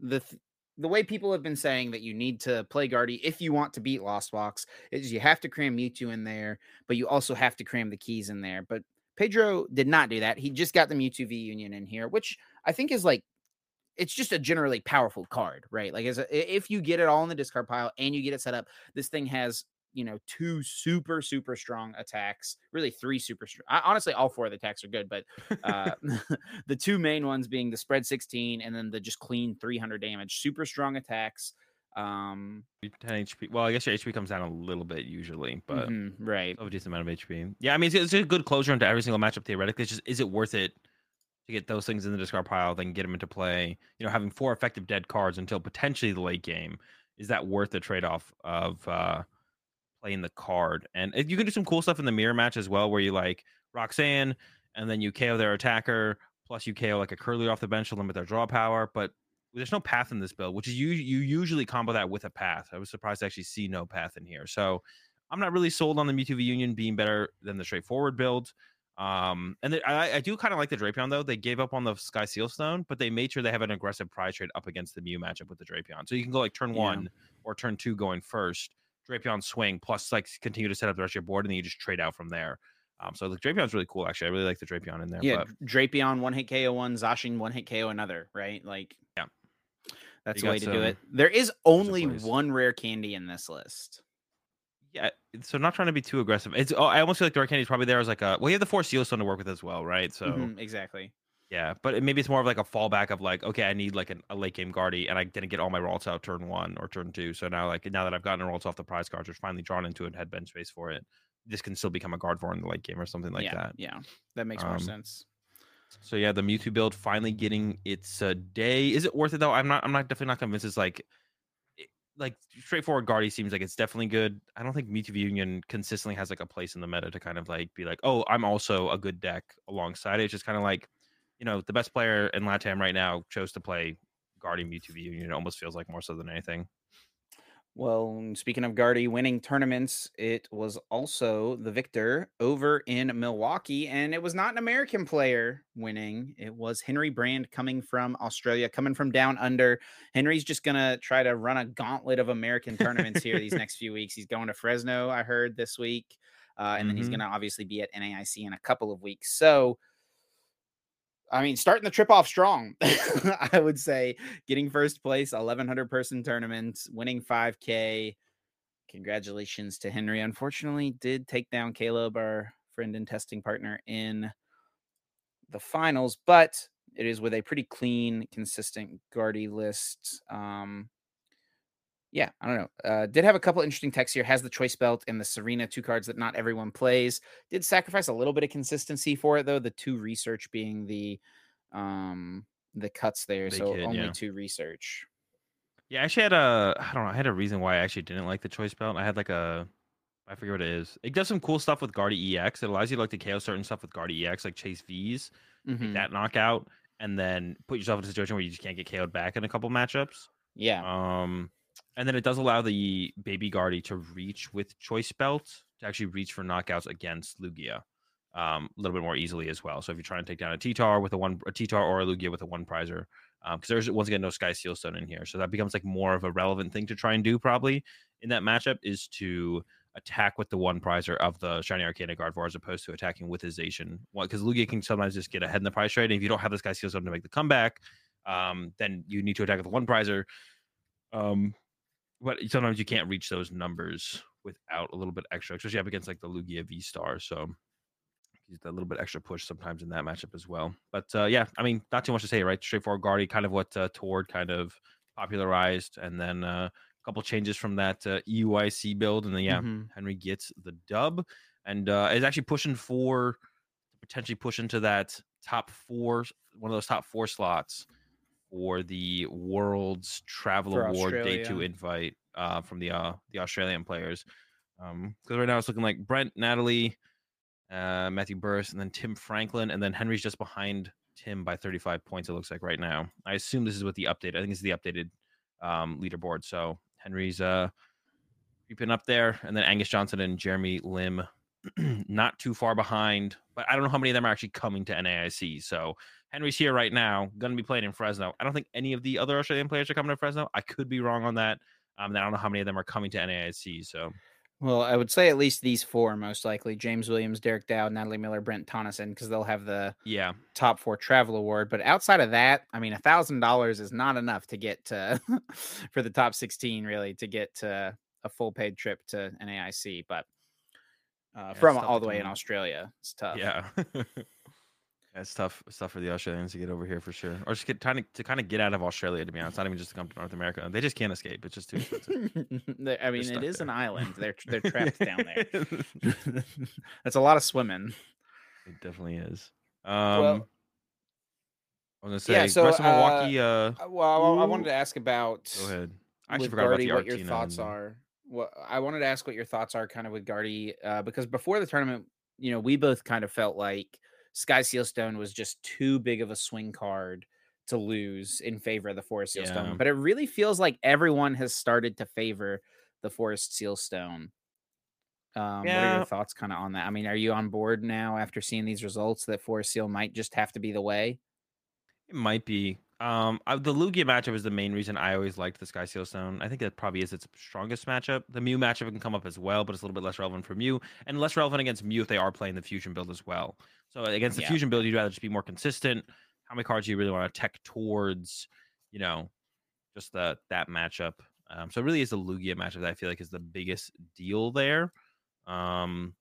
the th- the way people have been saying that you need to play Guardy if you want to beat Lost Box is you have to cram Mewtwo in there, but you also have to cram the keys in there. But Pedro did not do that. He just got the Mewtwo V Union in here, which I think is like it's just a generally powerful card, right? Like as a, if you get it all in the discard pile and you get it set up, this thing has you know two super super strong attacks, really three super strong. Honestly, all four of the attacks are good, but uh, the two main ones being the spread 16 and then the just clean 300 damage, super strong attacks. Um, 10 HP. Well, I guess your HP comes down a little bit usually, but mhm, right. a decent amount of HP. Yeah, I mean, it's, it's a good closure into every single matchup theoretically. It's just, is it worth it to get those things in the discard pile, then get them into play? You know, having four effective dead cards until potentially the late game. Is that worth the trade off of uh, playing the card? And you can do some cool stuff in the mirror match as well, where you like Roxanne and then you KO their attacker, plus you KO like a Kirlia off the bench to limit their draw power. But there's no path in this build, which is you you usually combo that with a path. I was surprised to actually see no path in here. So I'm not really sold on the Mewtwo V Union being better than the straightforward build. Um, and I, I, do kind of like the Drapion though. They gave up on the Sky Seal Stone, but they made sure they have an aggressive prize trade up against the Mew matchup with the Drapion. So you can go like turn yeah. one or turn two going first, Drapion swing plus like continue to set up the rest of your board, and then you just trade out from there. Um, so the Drapion's really cool. Actually, I really like the Drapion in there. Yeah, but... Drapion one hit KO one, Zacian one hit KO another. Right, like yeah, that's the way to do it. There is only one rare candy in this list. Yeah, so not trying to be too aggressive. It's oh, I almost feel like the rare candy is probably there as like a well, you have the four seal stone to work with as well, right? So mm-hmm, exactly. Yeah, but maybe it's more of like a fallback of like, okay, I need like an, a late game guardy, and I didn't get all my rolls out turn one or turn two. So now, like now that I've gotten rolls off the prize cards, or finally drawn into it, had bench space for it. This can still become a Gardevoir in the late game or something like yeah, that. Yeah, that makes more um, sense. So yeah, the Mewtwo build finally getting its uh, day. Is it worth it though? I'm not. I'm not definitely not convinced. It's like, like straightforward Guardy seems like it's definitely good. I don't think Mewtwo Union consistently has like a place in the meta to kind of like be like, oh, I'm also a good deck alongside it. It's just kind of like, you know, the best player in Latam right now chose to play Guardian Mewtwo Union. It almost feels like more so than anything. Well, speaking of Guardy winning tournaments, it was also the victor over in Milwaukee, and it was not an American player winning. It was Henry Brand coming from Australia, coming from down under. Henry's just gonna try to run a gauntlet of American tournaments here these next few weeks. He's going to Fresno, I heard this week, uh, and mm-hmm. then he's mm-hmm. gonna obviously be at NAIC in a couple of weeks. So I mean, starting the trip off strong, I would say getting first place, 1100 person tournament, winning 5K. Congratulations to Henry. Unfortunately, did take down Caleb, our friend and testing partner, in the finals, but it is with a pretty clean, consistent Guardy list. Um, yeah, I don't know. Uh, did have a couple interesting texts here. Has the choice belt and the Serena, two cards that not everyone plays. Did sacrifice a little bit of consistency for it though. The two research being the um the cuts there, they so only yeah. two research. Yeah, I actually had a I don't know. I had a reason why I actually didn't like the choice belt. I had like a I forget what it is. It does some cool stuff with Guardy EX. It allows you to like to KO certain stuff with Guardy EX, like chase V's, mm-hmm. that knockout, and then put yourself in a situation where you just can't get KO'd back in a couple matchups. Yeah. Um and then it does allow the baby guardy to reach with choice belt to actually reach for knockouts against Lugia um, a little bit more easily as well. So if you're trying to take down a T-Tar with a one a T-Tar or a Lugia with a one prizer, because um, there's once again no Sky Seal Stone in here, so that becomes like more of a relevant thing to try and do probably in that matchup is to attack with the one prizer of the Shiny Arcana Gardevoir as opposed to attacking with his Zacian. Because Lugia can sometimes just get ahead in the prize trade, and if you don't have this Sky Seal Stone to make the comeback, um, then you need to attack with the one prizer. Um, but sometimes you can't reach those numbers without a little bit extra, especially up against like the Lugia V Star. So use a little bit extra push sometimes in that matchup as well. But uh, yeah, I mean, not too much to say, right? Straightforward Guardy, kind of what uh, Tord kind of popularized, and then uh, a couple changes from that uh, EUIC build, and then yeah, mm-hmm. Henry gets the dub, and uh, is actually pushing for potentially push into that top four, one of those top four slots for the World's Travel for Award Australia. Day Two invite uh, from the uh, the Australian players. Because um, right now it's looking like Brent, Natalie, uh, Matthew Burris, and then Tim Franklin, and then Henry's just behind Tim by 35 points. It looks like right now. I assume this is what the update. I think it's the updated um, leaderboard. So Henry's uh, creeping up there, and then Angus Johnson and Jeremy Lim not too far behind. But I don't know how many of them are actually coming to NAIC. So Henry's here right now, going to be playing in Fresno. I don't think any of the other Australian players are coming to Fresno. I could be wrong on that. Um, I don't know how many of them are coming to NAIC. So, well, I would say at least these four most likely: James Williams, Derek Dowd, Natalie Miller, Brent Tonisson, because they'll have the yeah top four travel award. But outside of that, I mean, a thousand dollars is not enough to get to for the top sixteen, really, to get to a full paid trip to NAIC. But uh, yeah, from all the way in Australia, it's tough. Yeah. It's tough. Tough for the Australians to get over here for sure, or just get trying to, to kind of get out of Australia. To be honest, not even just to come to North America. They just can't escape. It's just too expensive. I mean, it is is an island. They're they're trapped down there. That's a lot of swimming. It definitely is. Um, Well- I was gonna say, Yeah, so, rest of Milwaukee. Uh, Uh, Well, I, I wanted to ask about go ahead. I actually forgot about the what your thoughts and- are. What I wanted to ask what your thoughts are, kind of with Guardy, uh, because before the tournament, you know, we both kind of felt like Sky Sealstone was just too big of a swing card to lose in favor of the Forest Sealstone. Yeah. But it really feels like everyone has started to favor the Forest Sealstone. Um, What are Yeah. your thoughts kind of on that? I mean, are you on board now after seeing these results that Forest Seal might just have to be the way? It might be. Um, I, the Lugia matchup is the main reason I always liked the Sky Sealstone. I think that probably is its strongest matchup. The Mew matchup can come up as well, but it's a little bit less relevant for Mew and less relevant against Mew if they are playing the Fusion build as well. So against the Yeah. Fusion build, you'd rather just be more consistent. How many cards do you really want to tech towards? You know, just the that matchup. Um, so it really is the Lugia matchup that I feel like is the biggest deal there. Um,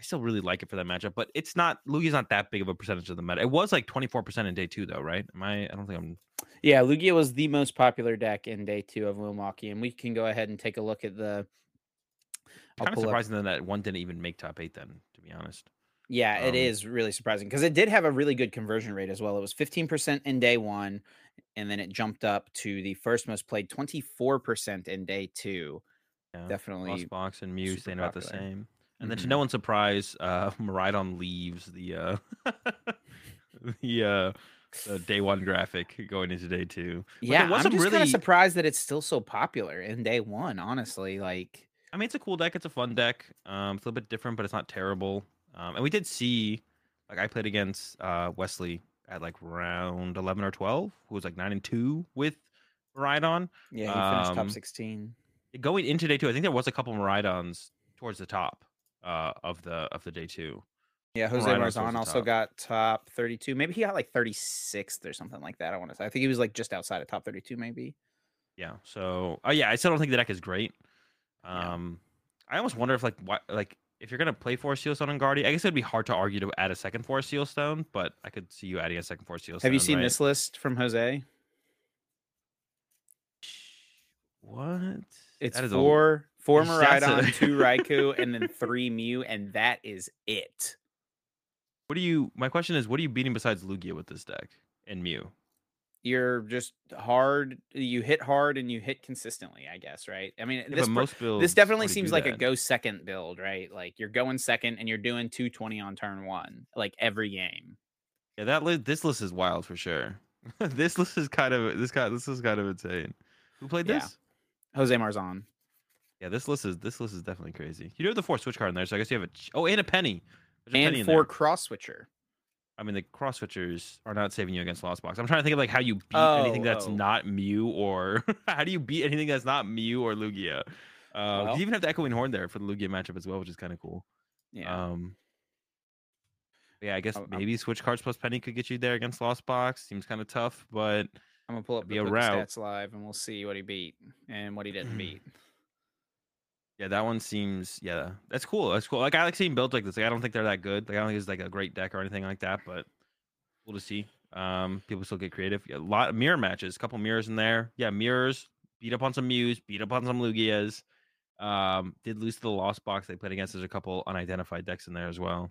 I still really like it for that matchup, but it's not Lugia's not that big of a percentage of the meta. It was like 24% in day two, though, right? Am I? I don't think I'm. Yeah, Lugia was the most popular deck in day two of Milwaukee, and we can go ahead and take a look at the. Kind of up- surprising then that one didn't even make top eight. Then, to be honest, Yeah, it Um, is really surprising because it did have a really good conversion rate as well. It was 15% in day one, and then it jumped up to the first most played 24% in day two. yeah. Definitely. Box and Mew staying about the same. And then to Mhm. no one's surprise, uh, Miraidon leaves the uh, the uh, the day one graphic going into day two. But Yeah, I'm just some kind of surprised that it's still so popular in day one. Honestly, like I mean, it's a cool deck. It's a fun deck. Um, it's a little bit different, but it's not terrible. Um, and we did see, like, I played against uh Wesley at like round eleven or twelve, who was like nine and two with Miraidon. yeah, he finished Um, top 16. Going into day two, I think there was a couple Miraidons towards the top uh of the of the day two. Yeah, Jose Rhino's Marzan also top. got top 32. Maybe he got like 36th or something like that. I want to say. I think he was like just outside of top 32, maybe. Yeah. So, oh yeah, I still don't think the deck is great. Yeah. Um, I almost wonder if like what like if you're gonna play Forest Seal Stone and Guardy, I guess it'd be hard to argue to add a second Forest Seal Stone, but I could see you adding a second Forest Seal Stone. Have you seen right? this list from Jose? What? It's That is a- four, four That's a- two Raikou, and then three Mew, and that is it. What do you? My question is, what are you beating besides Lugia with this deck and Mew? You're just hard. You hit hard and you hit consistently. I guess, right? I mean, Yeah, this most builds. this definitely seems like a go second build, right? Like you're going second and you're doing 220 on turn one, like every game. Yeah, that li- this list is wild for sure. this list is kind of this guy. This is kind of insane. Who played Yeah. this? Jose Marzan. Yeah, this list is this list is definitely crazy. You do have the four switch card in there, so I guess you have a ch- oh and a penny. There's a penny And four cross switcher. I mean, the cross switchers are not saving you against Lost Box. I'm trying to think of like how you beat Oh, anything that's oh. not Mew or how do you beat anything that's not Mew or Lugia. Uh, Well- you even have the Echoing Horn there for the Lugia matchup as well, which is kind of cool. Yeah. Um, yeah, I guess I'm- maybe switch cards plus penny could get you there against Lost Box. Seems kind of tough, but I'm gonna pull up the a quick route. stats live, and we'll see what he beat and what he didn't beat. Yeah, that one seems yeah, that's cool. That's cool. Like I like seeing builds like this. Like I don't think they're that good. Like I don't think it's like a great deck or anything like that, but cool to see. Um, people still get creative. Yeah, a lot of mirror matches, a couple mirrors in there. Yeah, mirrors. Beat up on some Mews, beat up on some Lugias. Um, did lose to the Lost Box they played against. There's a couple unidentified decks in there as well.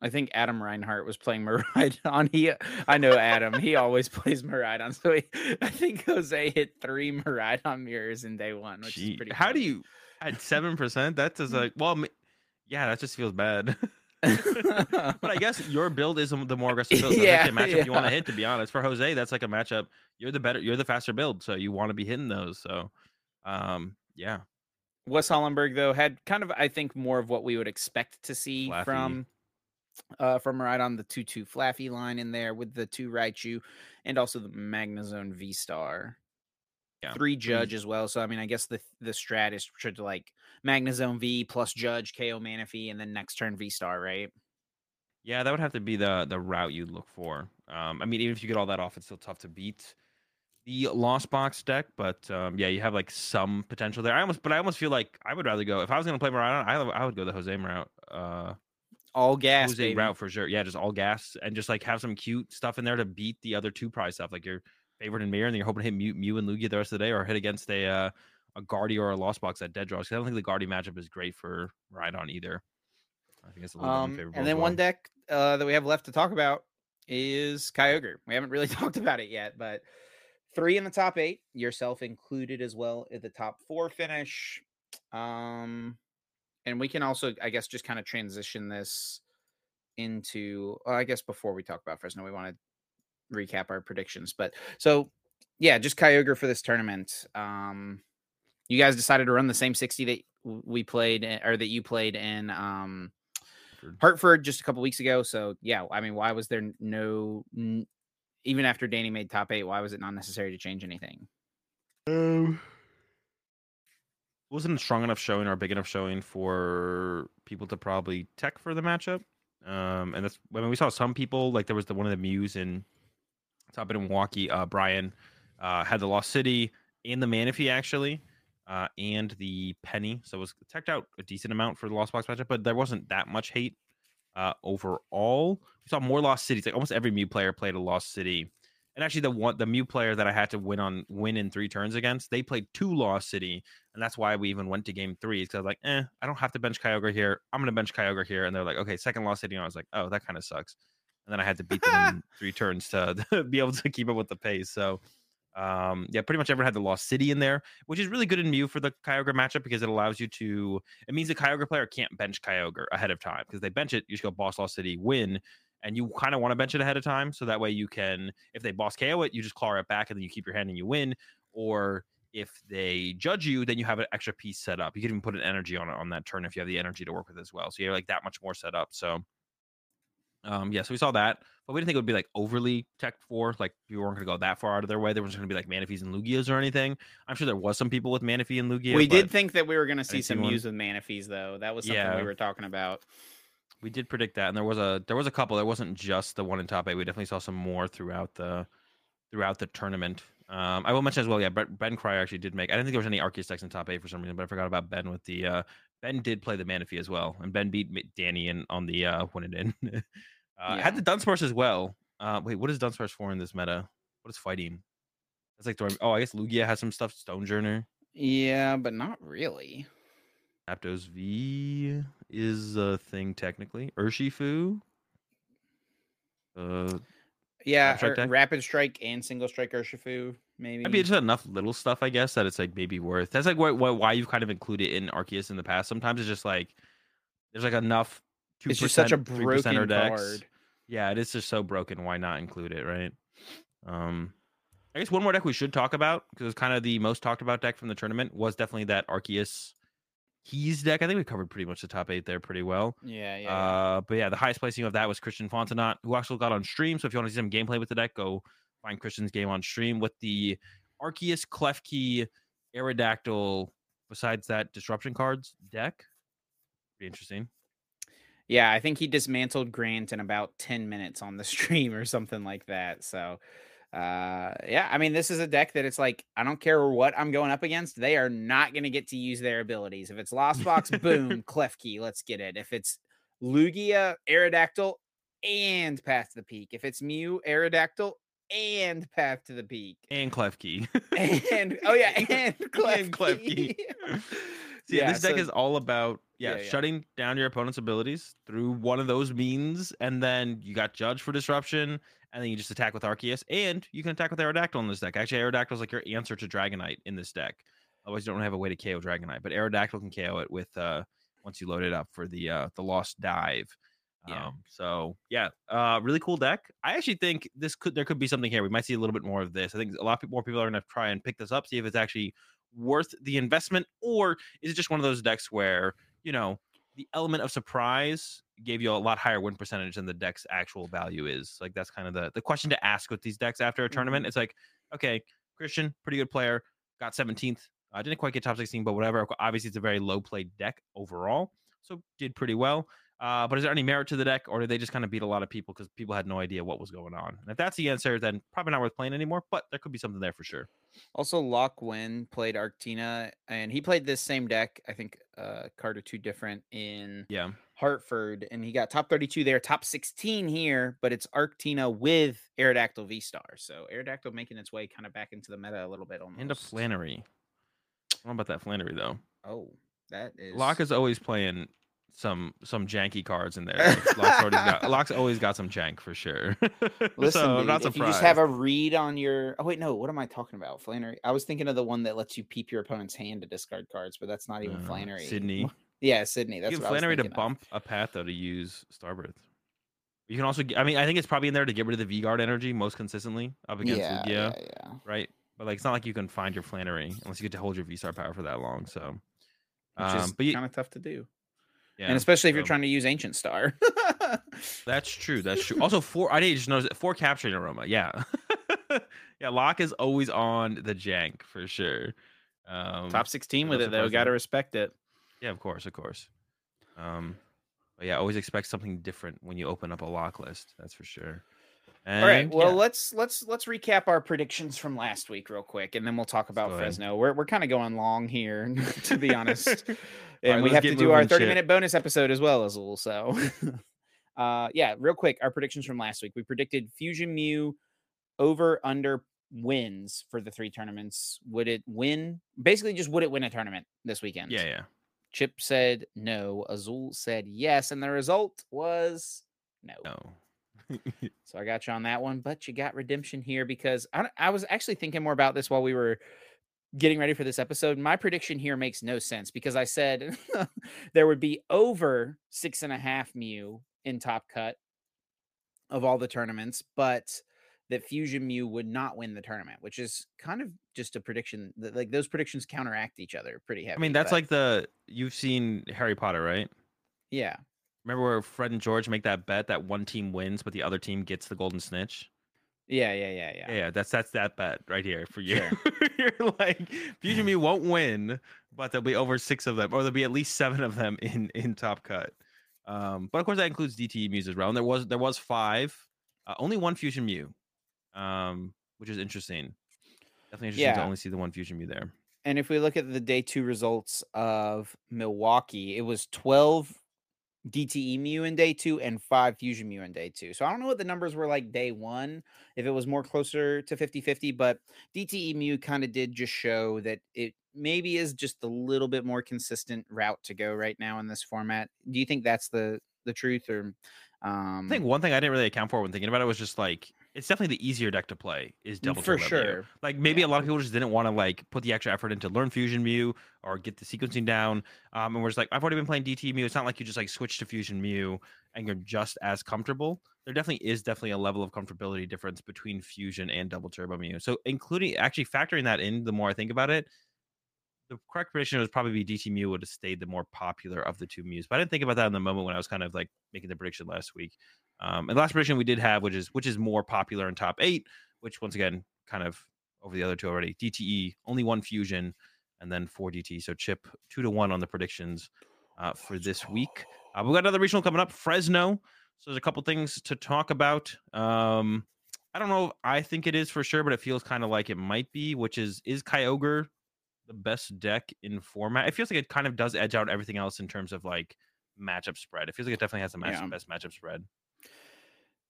I think Adam Reinhart was playing Miraidon. He, I know Adam. he always plays Miraidon. So he, I think Jose hit three Miraidon mirrors in day one, which Gee, is pretty. how do you at seven percent? That does like well, yeah, that just feels bad. but I guess your build is the more aggressive build. So Yeah, that's like a matchup you want to hit. To be honest, for Jose, that's like a matchup. You're the better. You're the faster build, so you want to be hitting those. So, um, yeah, Wes Hollenberg though had kind of I think more of what we would expect to see Flaaffy. from uh from right on the two two Flaaffy line in there with the two Raichu and also the Magnezone V Star. Yeah, Three pretty- Judge as well. So I mean I guess the the strat is to like Magnezone V plus Judge, KO Manaphy, and then next turn V Star, right? yeah, that would have to be the the route you'd look for. Um, I mean, even if you get all that off, it's still tough to beat the Lost Box deck. But um, yeah, you have like some potential there. I almost, but I almost feel like I would rather go if I was going to play Miraidon, I I would go the Jose route. Uh, all gas Jose baby. route for sure. Yeah, just all gas and just like have some cute stuff in there to beat the other two prize stuff, like your favorite and mirror, and then you're hoping to hit Mew, Mew and Lugia the rest of the day, or hit against a uh, a Guardy or a Lost Box at dead draws. 'cause I don't think the Guardy matchup is great for Rhydon either. I think it's a little bit Um, unfavorable. and then well. one deck uh, that we have left to talk about is Kyogre. We haven't really talked about it yet, but three in the top eight, yourself included as well in the top four finish. Um, and we can also, I guess, just kind of transition this into. Well, I guess before we talk about Fresno, we want to recap our predictions. But so, yeah, just Kyogre for this tournament. Um, you guys decided to run the same sixty that we played, or that you played in. Um, Hartford. Just a couple weeks ago. So yeah, I mean, why was there no n- even after Danny made top eight? Why was it not necessary to change anything? Um, wasn't a strong enough showing or big enough showing for people to probably tech for the matchup. Um, and that's I mean we saw some people like there was the one of the Mews in top in Milwaukee. Uh, Brian uh, had the Lost City and the Manaphy actually, uh, and the Penny. So it was teched out a decent amount for the Lost Box matchup, but there wasn't that much hate uh, overall. We saw more Lost Cities. Like almost every Mew player played a Lost City. And actually, the one the Mew player that I had to win on win in three turns against, they played two Lost City, and that's why we even went to game three. Because I was like, eh, I don't have to bench Kyogre here. I'm gonna bench Kyogre here, and they're like, okay, second Lost City. And I was like, oh, that kind of sucks. And then I had to beat them in three turns to be able to keep up with the pace. So, um, yeah, pretty much everyone had the Lost City in there, which is really good in Mew for the Kyogre matchup because it allows you to. It means the Kyogre player can't bench Kyogre ahead of time because they bench it, you just go Boss Lost City, win, and you kind of want to bench it ahead of time so that way you can if they boss KO it, you just claw it back and then you keep your hand and you win. Or if they judge you, then you have an extra piece set up. You can even put an energy on it on that turn if you have the energy to work with as well. So you're like that much more set up. So um yeah, so we saw that, but we didn't think it would be like overly tech for like people weren't gonna go that far out of their way. There was gonna be like Manaphy's and Lugias or anything. I'm sure there was some people with Manaphy and Lugia. we did think that we were going to see some use with Manaphy's though. That was something Yeah. we were talking about. we did predict that, and there was a there was a couple. There wasn't just the one in top eight. We definitely saw some more throughout the throughout the tournament. Um, I will mention as well. Yeah, Ben, ben Cryer actually did make. I didn't think there was any Arceus decks in top eight for some reason, but I forgot about Ben with the. Uh, ben did play the Manaphy as well, and Ben beat Danny in on the uh, win it in. uh, Yeah. Had the Dunsparce as well. Uh, wait, what is Dunsparce for in this meta? What is fighting? That's like the, oh, I guess Lugia has some stuff. Stonjourner. Yeah, but not really. Aptos V is a thing technically. Urshifu. Uh, Yeah, Rapid Strike or? Rapid Strike and Single Strike Urshifu, maybe. Maybe just enough little stuff, I guess, that it's like maybe worth. That's like why, why, why you've kind of included in Arceus in the past. Sometimes it's just like there's like enough. 2%, it's just such a 3% broken card. Yeah, it is just so broken. Why not include it, right? Um, I guess one more deck we should talk about because it's kind of the most talked about deck from the tournament was definitely that Arceus Keys deck. I think we covered pretty much the top eight there pretty well. Yeah, yeah. yeah. Uh, but yeah, the highest placing of that was Christian Fontenot, who actually got on stream. So if you want to see some gameplay with the deck, go find Christian's game on stream with the Arceus, Klefki, Aerodactyl. Besides that, disruption cards deck. Pretty interesting. Yeah, I think he dismantled Grant in about 10 minutes on the stream or something like that. So, uh, yeah, I mean, this is a deck that it's like, I don't care what I'm going up against, they are not going to get to use their abilities. If it's Lost Box, boom, Klefki let's get it. If it's Lugia, Aerodactyl, and Path to the Peak. If it's Mew, Aerodactyl, and Path to the Peak. And Klefki And, oh, yeah, and Klefki. And Klefki. So yeah, Yeah, this deck is all about yeah, Yeah, yeah. shutting down your opponent's abilities through one of those means, and then you got Judge for disruption, and then you just attack with Arceus, and you can attack with Aerodactyl in this deck. Actually, Aerodactyl is like your answer to Dragonite in this deck. Otherwise, you don't have a way to KO Dragonite, but Aerodactyl can KO it with uh once you load it up for the uh the Lost Dive. Yeah. Um, so yeah, uh, really cool deck. I actually think this could there could be something here. We might see a little bit more of this. I think a lot of more people are going to try and pick this up, see if it's actually worth the investment, or is it just one of those decks where you know the element of surprise gave you a lot higher win percentage than the deck's actual value is. Like that's kind of the the question to ask with these decks after a tournament. Mm-hmm. It's like, okay, Christian, pretty good player, got 17th. I uh, didn't quite get top 16, but whatever. Obviously, it's a very low played deck overall, so did pretty well. Uh, but is there any merit to the deck, or did they just kind of beat a lot of people because people had no idea what was going on? And if that's the answer, then probably not worth playing anymore. But there could be something there for sure. Also, Locke Win played Arctina, and he played this same deck. I think uh, card or two different in Yeah, Hartford, and he got top 32 there, top 16 here, but it's Arctina with Aerodactyl V Star. So Aerodactyl making its way kind of back into the meta a little bit almost. and a Flannery. I don't know about that Flannery though. Oh, that is Lock is always playing some some janky cards in there. Locke's, already got, Locke's always got some jank for sure. Listen, so dude, not if surprised. you just have a read on your oh wait, no, what am I talking about? Flannery. I was thinking of the one that lets you peep your opponent's hand to discard cards, but that's not even Uh, Flannery. Sydney. Yeah, Sydney. That's you what get I was Flannery to of. bump a path though to use Starbirth. You can also, get, I mean, I think it's probably in there to get rid of the V Guard energy most consistently up against Yeah, Lugia, yeah, yeah. right? But like, it's not like you can find your Flannery unless you get to hold your V Star power for that long. So, Which um, is but kind of tough to do. Yeah, and especially if you're trying to use Ancient Star. That's true. That's true. Also, four. I didn't just notice it, four capturing aroma. Yeah, yeah. Locke is always on the jank for sure. Um, Top 16 with it though. Got to respect it. Yeah, of course, of course. Um, but yeah, always expect something different when you open up a lock list. That's for sure. All right. Well, yeah, let's let's let's recap our predictions from last week real quick, and then we'll talk about. Fresno. We're we're kind of going long here, to be honest. and right, we have to do our 30 shit. minute bonus episode as well, as Azul. So, uh, yeah, real quick, our predictions from last week. We predicted Fusion Mew over under wins for the three tournaments. Would it win? Basically, just would it win a tournament this weekend? yeah, yeah. Chip said no. Azul said yes, and the result was no. No. So I got you on that one, but you got redemption here because I, I was actually thinking more about this while we were getting ready for this episode. My prediction here makes no sense because I said there would be over six and a half Mew in top cut of all the tournaments, but that Fusion Mew would not win the tournament, which is kind of just a prediction that like those predictions counteract each other pretty heavily. I mean, that's but like the you've seen Harry Potter, right? yeah, Remember where Fred and George make that bet that one team wins, but the other team gets the golden snitch? yeah, yeah, yeah, Yeah, yeah. yeah, that's that's that bet right here for you. Sure. You're like Fusion Mew won't win, but there'll be over six of them, or there'll be at least seven of them in in top cut. Um, but of course that includes DTE Mews as well. And there was there was five, uh, only one Fusion Mew, um, which is interesting. Definitely interesting to only see the one Fusion Mew there. And if we look at the day two results of Milwaukee, it was 12 DTE Mew in day two and five Fusion Mew in day two. So I don't know what the numbers were like day one, if it was more closer to 50 50, but DTE Mew kind of did just show that it maybe is just a little bit more consistent route to go right now in this format. Do you think that's the the truth or um I think one thing I didn't really account for when thinking about it was just like it's definitely the easier deck to play is double for sure. Like maybe Yeah. a lot of people just didn't want to like put the extra effort into learn Fusion Mew or get the sequencing down. Um, and we're just like, I've already been playing DT Mew. It's not like you just like switch to Fusion Mew and you're just as comfortable. There definitely is definitely a level of comfortability difference between Fusion and Double Turbo Mew. So including actually factoring that in, the more I think about it, the correct prediction would probably be DT Mew would have stayed the more popular of the two Mews. But I didn't think about that in the moment when I was kind of like making the prediction last week. Um, and the last prediction we did have, which is which is more popular in top eight, which once again kind of over the other two already. DTE only one fusion, and then four DT. So chip two to one on the predictions uh, for this week. Uh, we got another regional coming up, Fresno. So there's a couple things to talk about. Um, I don't know. I think it is for sure, but it feels kind of like it might be. Which is is Kyogre the best deck in format? It feels like it kind of does edge out everything else in terms of like matchup spread. It feels like it definitely has the match, Yeah. best matchup spread.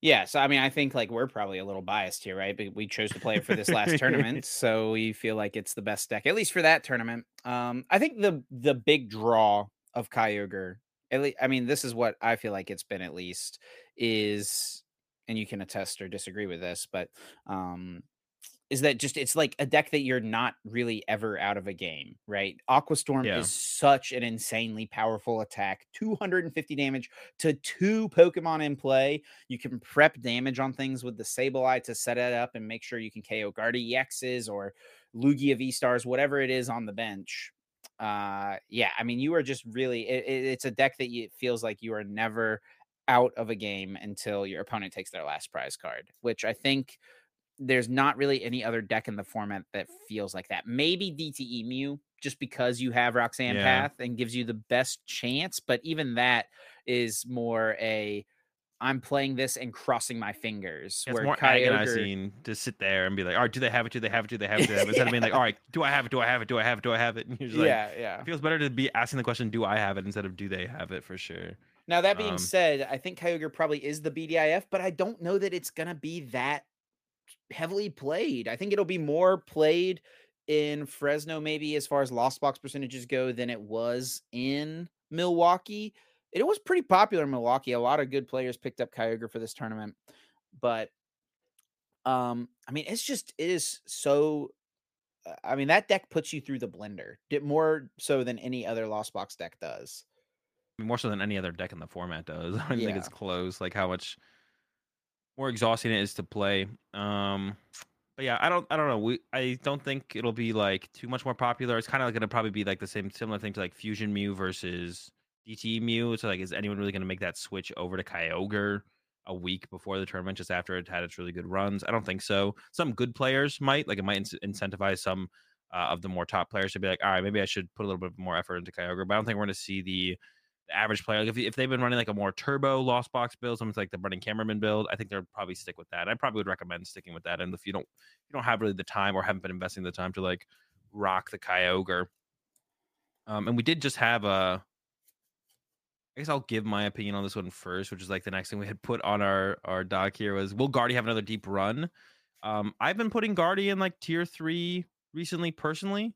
Yeah, so I mean, I think like we're probably a little biased here, right? But we chose to play it for this last tournament, so we feel like it's the best deck, at least for that tournament. Um, I think the the big draw of Kyogre, at least, I mean, this is what I feel like it's been at least is, and you can attest or disagree with this, but um, is that just it's like a deck that you're not really ever out of a game, right? Aquastorm Yeah. is such an insanely powerful attack, 250 damage to two Pokemon in play. You can prep damage on things with the Sableye to set it up and make sure you can KO Guardy EXs or Lugia V Stars, whatever it is on the bench. Uh, yeah, I mean, you are just really, it, it- it's a deck that you, it feels like you are never out of a game until your opponent takes their last prize card, which I think there's not really any other deck in the format that feels like that. Maybe DTE Mew, just because you have Roxanne Yeah. Path and gives you the best chance. But even that is more a I'm playing this and crossing my fingers. It's where more Kyogre- agonizing to sit there and be like, all right, do they have it? Do they have it? Do they have it? Do they have it? Instead of being like, all right, do I have it? Do I have it? Do I have it? Do I have it? And you're just like, yeah, yeah. it feels better to be asking the question, do I have it? Instead of do they have it for sure. Now that being Um, said, I think Kyogre probably is the BDIF, but I don't know that it's gonna be that heavily played. I think it'll be more played in Fresno, maybe as far as lost box percentages go, than it was in Milwaukee. It was pretty popular in Milwaukee. A lot of good players picked up Kyogre for this tournament, but um, I mean, it's just it is so. uh, I mean, that deck puts you through the blender, more so than any other lost box deck does. I mean, more so than any other deck in the format does. I don't even think it's close. Like how much more exhausting it is to play. Um, but yeah, I don't, I don't know. We, I don't think it'll be like too much more popular. It's kind of like to probably be like the same similar thing to like Fusion Mew versus DT Mew. So like, is anyone really to make that switch over to Kyogre a week before the tournament, just after it had its really good runs? I don't think so. Some good players might like it might inc- incentivize some uh, of the more top players to be like, all right, maybe I should put a little bit more effort into Kyogre. But I don't think we're going to see the average player. Like if, if they've been running like a more turbo lost box build, something like the running cameraman build, I think they'll probably stick with that. I probably would recommend sticking with that. And if you don't you don't have really the time or haven't been investing the time to like rock the Kyogre. Um, and we did just have a I guess I'll give my opinion on this one first, which is like the next thing we had put on our our doc here was will Guardy have another deep run? Um, I've been putting Guardy in like tier three recently, personally.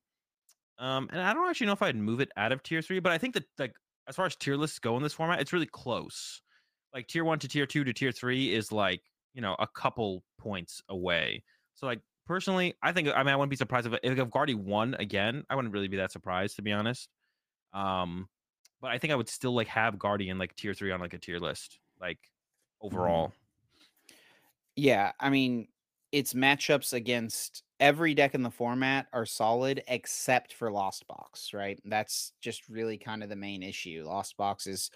Um, and I don't actually know if I'd move it out of tier three, but I think that like as far as tier lists go in this format, it's really close. Like tier one to tier two to tier three is like you know a couple points away. So like personally, I think I mean I wouldn't be surprised if if Guardy won again. I wouldn't really be that surprised to be honest. Um, but I think I would still like have Guardian like tier three on like a tier list, like overall. Yeah, I mean, its matchups against every deck in the format are solid except for Lost Box, right? That's just really kind of the main issue. Lost Box is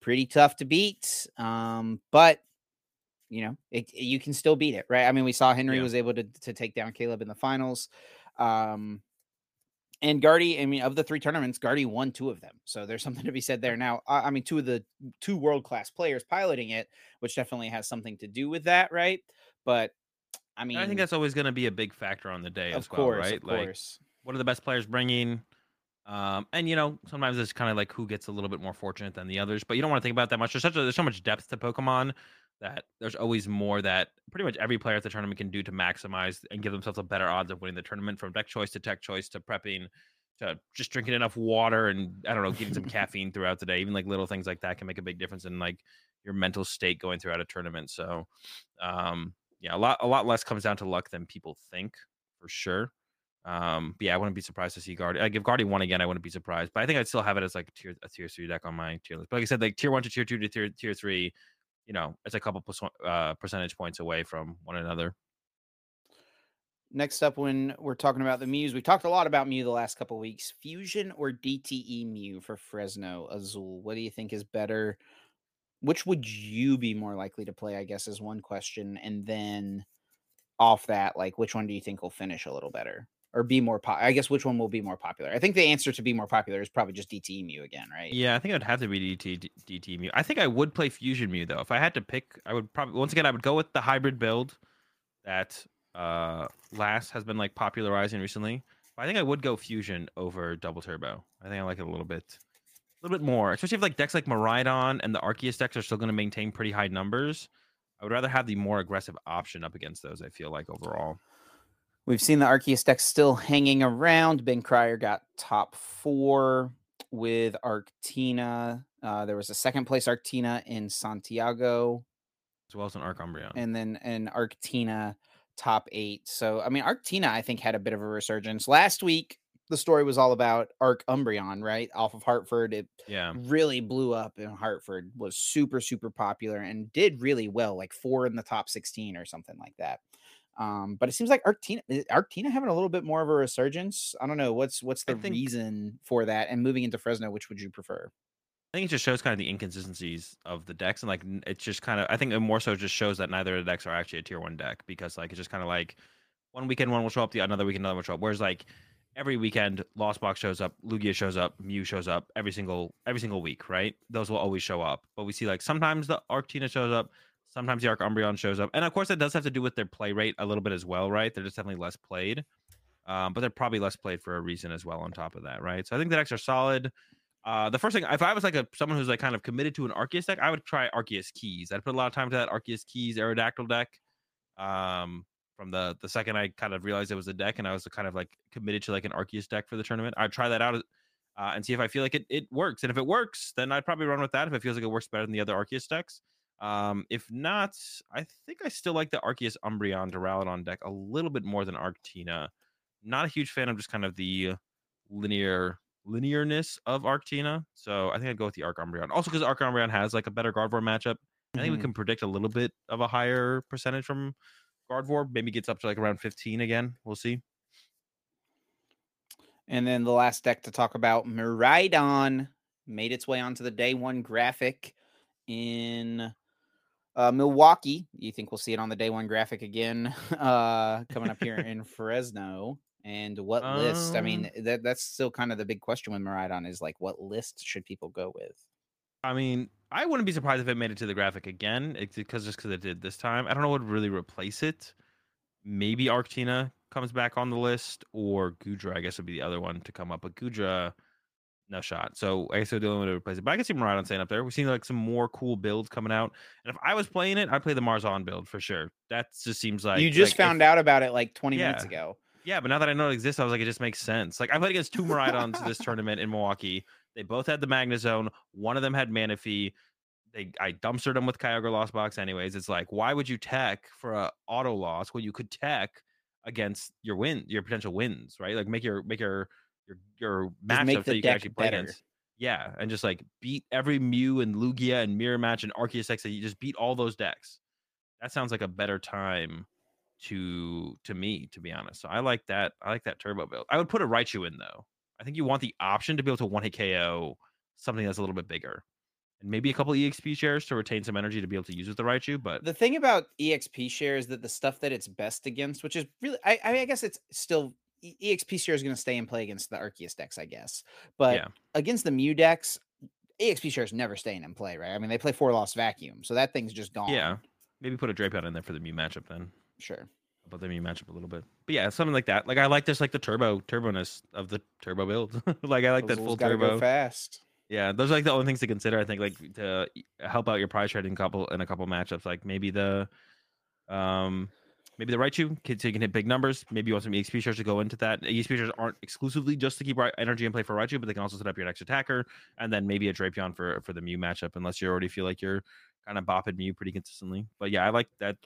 pretty tough to beat, um, but you know, it, you can still beat it, right? I mean, we saw Henry Yeah. was able to to take down Caleb in the finals. Um, and Guardy, I mean, of the three tournaments, Guardy won two of them. So there's something to be said there. Now, I, I mean, two of the two world class players piloting it, which definitely has something to do with that, right? But I mean, I think that's always going to be a big factor on the day of as well, course, right? Like, course. what are the best players bringing? Um, and you know, sometimes it's kind of like who gets a little bit more fortunate than the others, but you don't want to think about that much. There's such a, there's so much depth to Pokemon that there's always more that pretty much every player at the tournament can do to maximize and give themselves a better odds of winning the tournament, from deck choice to tech choice to prepping to just drinking enough water and I don't know, getting some caffeine throughout the day. Even like little things like that can make a big difference in like your mental state going throughout a tournament. So, um, yeah, a lot a lot less comes down to luck than people think for sure. Um, but yeah, I wouldn't be surprised to see Guardian. Like if Guardian won again, I wouldn't be surprised. But I think I'd still have it as like a tier a tier three deck on my tier list. But like I said, like tier one to tier two to tier tier three, you know, it's a couple percent- uh, percentage points away from one another. Next up, when we're talking about the Muse, we talked a lot about Mew the last couple weeks. Fusion or DTE Mew for Fresno Azul? What do you think is better? Which would you be more likely to play? I guess is one question, and then off that, like, which one do you think will finish a little better or be more? Po- I guess which one will be more popular? I think the answer to be more popular is probably just DTE Mew again, right? Yeah, I think it'd have to be DT DT Mew. I think I would play Fusion Mew though. If I had to pick, I would probably once again I would go with the hybrid build that uh last has been like popularizing recently. I think I would go Fusion over Double Turbo. I think I like it a little bit, a little bit more, especially if like decks like Miraidon and the Arceus decks are still going to maintain pretty high numbers. I would rather have the more aggressive option up against those. I feel like overall. We've seen the Arceus deck still hanging around. Ben Cryer got top four with Arctina. Uh, there was a second place Arctina in Santiago, as well as an Arcumbreon. and then an Arctina top eight. So, I mean, Arctina, I think, had a bit of a resurgence. Last week, the story was all about Arc Umbreon, right? Off of Hartford. It yeah, really blew up in Hartford, was super, super popular, and did really well, like four in the top 16 or something like that. Um, but it seems like Arctina Arctina having a little bit more of a resurgence. I don't know what's what's the think- reason for that. And moving into Fresno, which would you prefer? I think it just shows kind of the inconsistencies of the decks, and like n- it just kind of I think it more so just shows that neither of the decks are actually a tier one deck because like it's just kind of like one weekend one will show up, the another weekend another will show up. Whereas like every weekend Lost Box shows up, Lugia shows up, Mew shows up every single every single week, right? Those will always show up. But we see like sometimes the Arctina shows up, sometimes the Arc Umbreon shows up. And of course that does have to do with their play rate a little bit as well, right? They're just definitely less played. Um, but they're probably less played for a reason as well on top of that, right? So I think the decks are solid. Uh, the first thing, if I was like a someone who's like kind of committed to an Arceus deck, I would try Arceus Keys. I'd put a lot of time to that Arceus Keys Aerodactyl deck. Um, from the the second I kind of realized it was a deck, and I was kind of like committed to like an Arceus deck for the tournament. I'd try that out uh, and see if I feel like it it works. And if it works, then I'd probably run with that. If it feels like it works better than the other Arceus decks. Um, if not, I think I still like the Arceus Umbreon Duraludon deck a little bit more than Arctina. Not a huge fan of just kind of the linear linearness of Arctina. So I think I'd go with the Arc Umbreon. Also because Arc Umbreon has like a better Gardevoir matchup. I think we can predict a little bit of a higher percentage from Gardevoir. Maybe gets up to like around 15 again. We'll see. And then the last deck to talk about, Miraidon, made its way onto the day one graphic in uh, Milwaukee. You think we'll see it on the day one graphic again uh, coming up here in Fresno? And what list? I mean, that that's still kind of the big question with Miraidon is like, what list should people go with? I mean, I wouldn't be surprised if it made it to the graphic again, because just because it did this time. I don't know what would really replace it. Maybe Arctina comes back on the list, or Gudra, I guess would be the other one to come up. But Gudra, no shot. So I guess they're the only one to replace it. But I can see Miraidon staying up there. We've seen like some more cool builds coming out. And if I was playing it, I'd play the Marzon build for sure. That just seems like you just like, if- found out about it like 20 minutes ago. Yeah, but now that I know it exists, I was like, it just makes sense. Like I played against two Miraidons this tournament in Milwaukee. They both had the Magnezone. One of them had Manaphy. They I dumpstered them with Kyogre Lost Box. Anyways, it's like, why would you tech for a auto loss when you could tech against your win, your potential wins, right? Like make your make your your your make that you can actually play better. against. Yeah, and just like beat every Mew and Lugia and Mirror Match and Arceus. That you just beat all those decks. That sounds like a better time to to me, to be honest. So I like that. I like that turbo build. I would put a Raichu in though. I think you want the option to be able to one hit KO something that's a little bit bigger, and maybe a couple exp shares to retain some energy to be able to use with the Raichu. But The thing about EXP share is that the stuff that it's best against, which is really, I, I, mean, I guess it's still EXP share is going to stay in play against the Arceus decks, I guess. But Yeah. against the Mew decks, EXP share is never staying in play, right? I mean, they play four lost vacuum, so that thing's just gone. yeah, maybe put a Drapion in there for the Mew matchup then. sure. About the Mew matchup a little bit. But yeah, something like that. Like I like just like the turbo turboness of the turbo build. like I like that full turbo. fast. Yeah, those are like the only things to consider. I think like to help out your prize trading couple in a couple matchups. Like maybe the, um, maybe the Raichu can so you can hit big numbers. Maybe you want some EXP shares to go into that. EXP shares aren't exclusively just to keep energy in play for Raichu, but they can also set up your next attacker, and then maybe a Drapion for for the Mew matchup. Unless you already feel like you're kind of bopping Mew pretty consistently. But yeah, I like that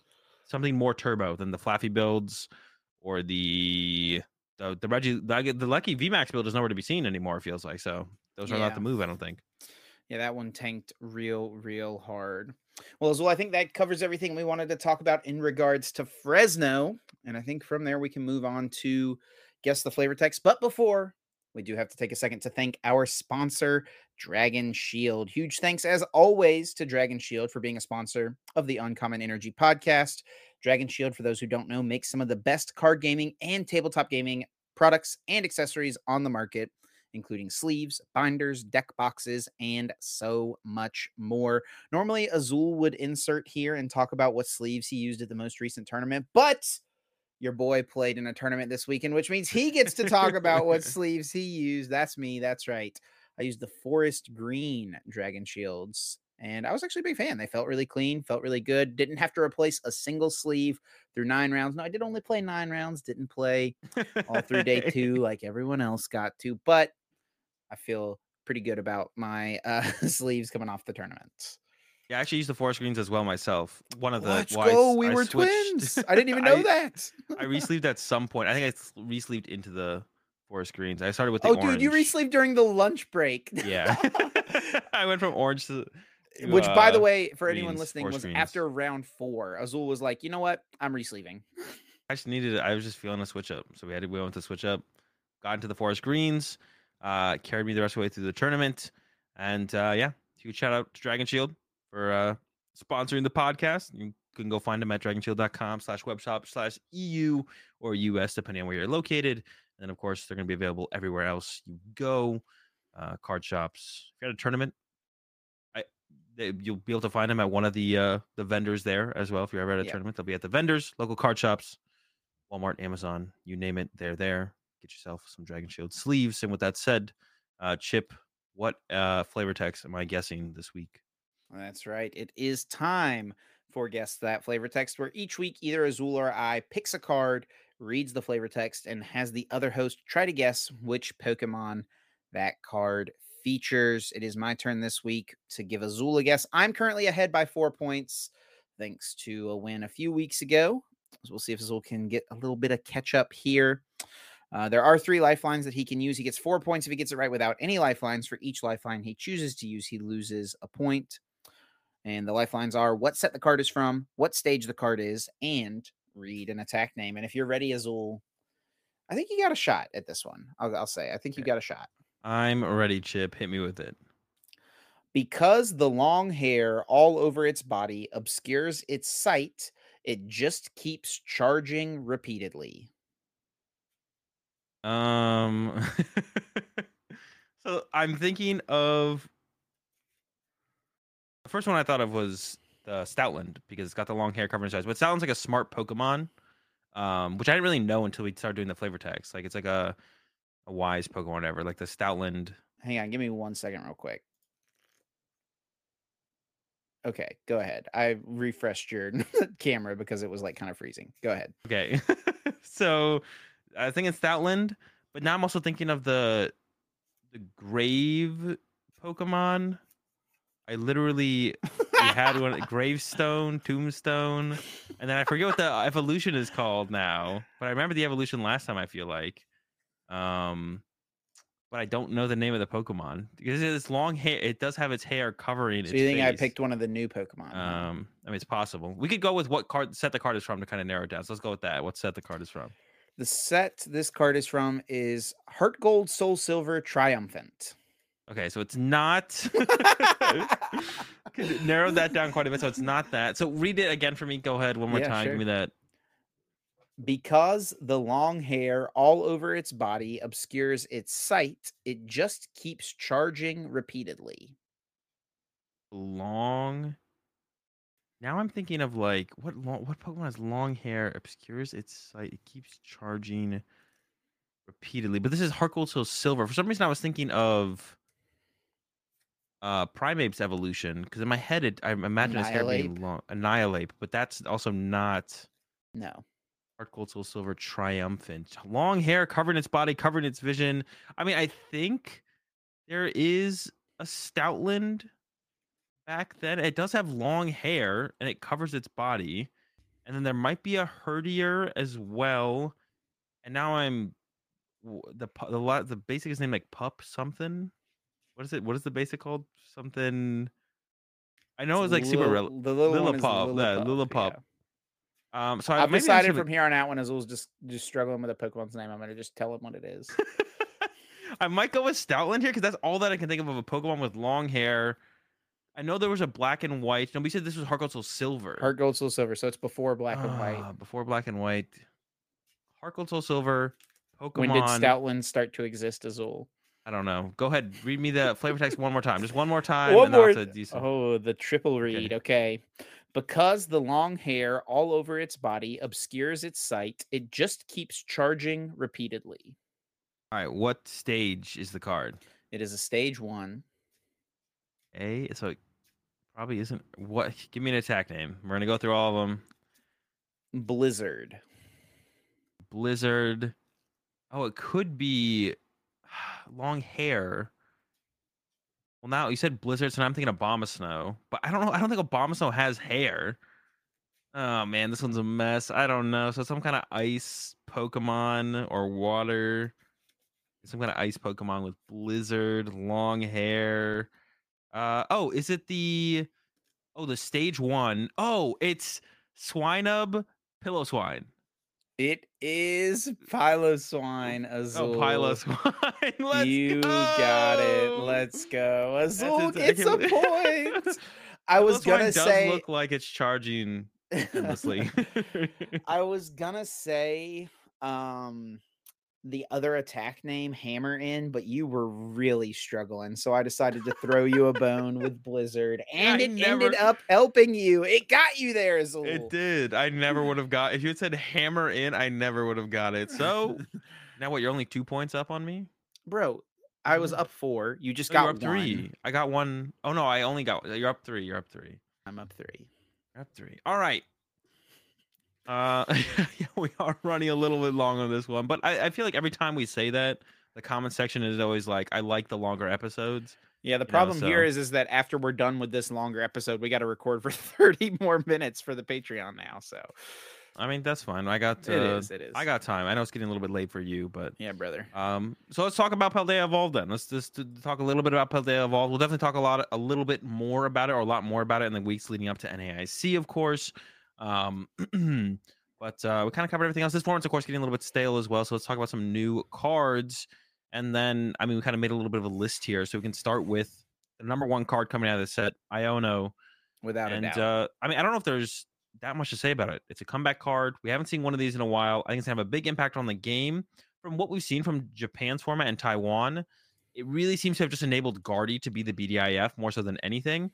something more turbo than the Flaaffy builds or the the the Reggie the, the Lucky VMAX build is nowhere to be seen anymore. It feels like so. Those are not the move. I don't think. Yeah, that one tanked real, real hard. Well, as well, I think that covers everything we wanted to talk about in regards to Fresno. And I think from there we can move on to guess the flavor text. But before we do have to take a second to thank our sponsor, Dragon Shield. Huge thanks, as always, to Dragon Shield for being a sponsor of the Uncommon Energy podcast. Dragon Shield, for those who don't know, makes some of the best card gaming and tabletop gaming products and accessories on the market including sleeves, binders, deck boxes, and so much more. Normally, Azul would insert here and talk about what sleeves he used at the most recent tournament, but your boy played in a tournament this weekend, which means he gets to talk about what sleeves he used. That's me. That's right. I used the forest green dragon shields. And I was actually a big fan. They felt really clean, felt really good. Didn't have to replace a single sleeve through nine rounds. No, I did only play nine rounds. Didn't play all through day two like everyone else got to. But I feel pretty good about my uh, sleeves coming off the tournament. Yeah, I actually used the forest greens as well myself. One of the Let's why go. s- We I were switched- twins. I didn't even know I- that. I resleeved at some point. I think I resleeved into the forest greens. I started with the oh, orange. dude, you resleeved during the lunch break. Yeah, I went from orange to. Which, by the uh, way, for anyone listening, was after round four. Azul was like, you know what? I'm resleeving. I just needed. I was just feeling a switch up, so we had to. We went to switch up. Got into the forest greens. Uh, carried me the rest of the way through the tournament, and uh, yeah, huge shout out to Dragon Shield for uh, sponsoring the podcast. You can go find them at dragonshield.com slash webshop slash EU or US, depending on where you're located. And of course, they're going to be available everywhere else you go, uh, card shops. If you're at a tournament, you'll be able to find them at one of the uh, the vendors there as well. If you're ever at a Yeah. tournament, they'll be at the vendors, local card shops, Walmart, Amazon, you name it, they're there. Get yourself some Dragon Shield sleeves. And with that said, uh, Chip, what uh, flavor text am I guessing this week? That's right. It is time for Guess That Flavor Text, where each week either Azul or I picks a card, reads the flavor text, and has the other host try to guess which Pokemon that card features. It is my turn this week to give Azul a guess. I'm currently ahead by four points, thanks to a win a few weeks ago. So we'll see if Azul can get a little bit of catch up here. Uh, there are three lifelines that he can use. He gets four points if he gets it right without any lifelines. For each lifeline he chooses to use, he loses a point. And the lifelines are what set the card is from, what stage the card is, and read an attack name. And if you're ready, Azul, I think you got a shot at this one. I'll, I'll say, I think you got a shot. I'm ready, Chip. Hit me with it. Because the long hair all over its body obscures its sight, it just keeps charging repeatedly. Um, so I'm thinking of the first one I thought of was the Stoutland because it's got the long hair covering its eyes, but it sounds like a smart Pokemon, um, which I didn't really know until we started doing the flavor text. Like it's like a a wise Pokemon, ever, Like the Stoutland. Hang on, give me one second, real quick. Okay, go ahead. I refreshed your camera because it was like kind of freezing. Go ahead. Okay, so I think it's Stoutland, but now I'm also thinking of the the Grave Pokemon. I literally had one gravestone tombstone and then i forget what the evolution is called now but i remember the evolution last time i feel like um but i don't know the name of the pokemon because it's long hair it does have its hair covering So you think I picked one of the new Pokemon? um i mean it's possible. We could go with what card set the card is from to kind of narrow it down so let's go with that. What set the card is from? The set this card is from is Heart Gold Soul Silver Triumphant. okay so it's not narrow that down quite a bit so it's not that. So read it again for me. Go ahead one more Yeah, time. Sure. give me that because the long hair all over its body obscures its sight, it just keeps charging repeatedly. long. Now I'm thinking of like what long, what Pokemon has long hair, obscures its sight, it keeps charging repeatedly. But this is Heart Gold Soul Silver. For some reason, I was thinking of uh Primape's evolution because in my head, it I imagine his hair being Annihilape? long. Annihilape, but that's also not No. Heart Gold Soul Silver Triumphant. Long hair covering its body, covering its vision. I mean, I think there is a Stoutland back then. It does have long hair and it covers its body. And then there might be a Herdier as well. And now I'm the the lot the basic is named like Pup something. What is it? What is the basic called? Something. I know it's like super. Lil- Rel- the little Lillipup, yeah, Lillipup, Lillipup. yeah. Um, so I've maybe I'm just decided from here on out when Azul's just just struggling with a Pokemon's name, I'm gonna just tell him what it is. I might go with Stoutland here because that's all that I can think of of a Pokemon with long hair. I know there was a black and white. Nobody said this was Heart Gold Soul Silver. Heart Gold Soul Silver, so it's before Black and White. Ah, Before black and white. Heart Gold Soul Silver. Pokemon. When did Stoutland start to exist, Azul? I don't know. Go ahead. Read me the flavor text one more time. Just one more time. One and more. have to do some- Oh, the triple read. Okay. Because the long hair all over its body obscures its sight, it just keeps charging repeatedly. All right. What stage is the card? It is a stage one. A. So it probably isn't. What? Give me an attack name. We're gonna go through all of them. Blizzard. Blizzard. Oh, it could be long hair. Well, now you said Blizzard, so now I'm thinking Abomasnow, but I don't know. I don't think Abomasnow has hair. Oh man, this one's a mess. I don't know. So some kind of ice Pokemon or water. Some kind of ice Pokemon with Blizzard, long hair. Uh oh, is it the oh the stage one? Oh, it's Swinub Piloswine. It is Piloswine Azul. Oh, Piloswine. Let's you go. got it. Let's go. Azul That's gets a point. I was gonna does say look like it's charging endlessly. I was gonna say um the other attack name Hammer in, but you were really struggling. So I decided to throw you a bone with Blizzard, and I it never- ended up helping you. It got you there, Azul. It did. I never would have got if you had said hammer in, I never would have got it. So now what, you're only two points up on me? Bro, I was mm. up four. You just Oh, got up three. I got one. Oh no, I only got you're up three. You're up three. I'm up three. You're up three. All right. Uh yeah, we are running a little bit long on this one, but I, I feel like every time we say that, the comment section is always like, I like the longer episodes. Yeah, the know, problem here so- is is that after we're done with this longer episode, we got to record for 30 more minutes for the Patreon now. So I mean, that's fine. I got uh, it is, it is. I got time. I know it's getting a little bit late for you, but yeah, brother. Um, so let's talk about Paldea Evolved then. Let's just talk a little bit about Paldea Evolved. We'll definitely talk a lot, a little bit more about it, or a lot more about it in the weeks leading up to NAIC, of course. Um, but uh, we kind of covered everything else. This format's, of course, getting a little bit stale as well. So let's talk about some new cards, and then I mean, we kind of made a little bit of a list here, so we can start with the number one card coming out of the set, Iono. Without and a doubt. uh, I mean, I don't know if there's that much to say about it. It's a comeback card. We haven't seen one of these in a while. I think it's gonna have a big impact on the game. From what we've seen from Japan's format and Taiwan, it really seems to have just enabled Guardy to be the BDIF more so than anything.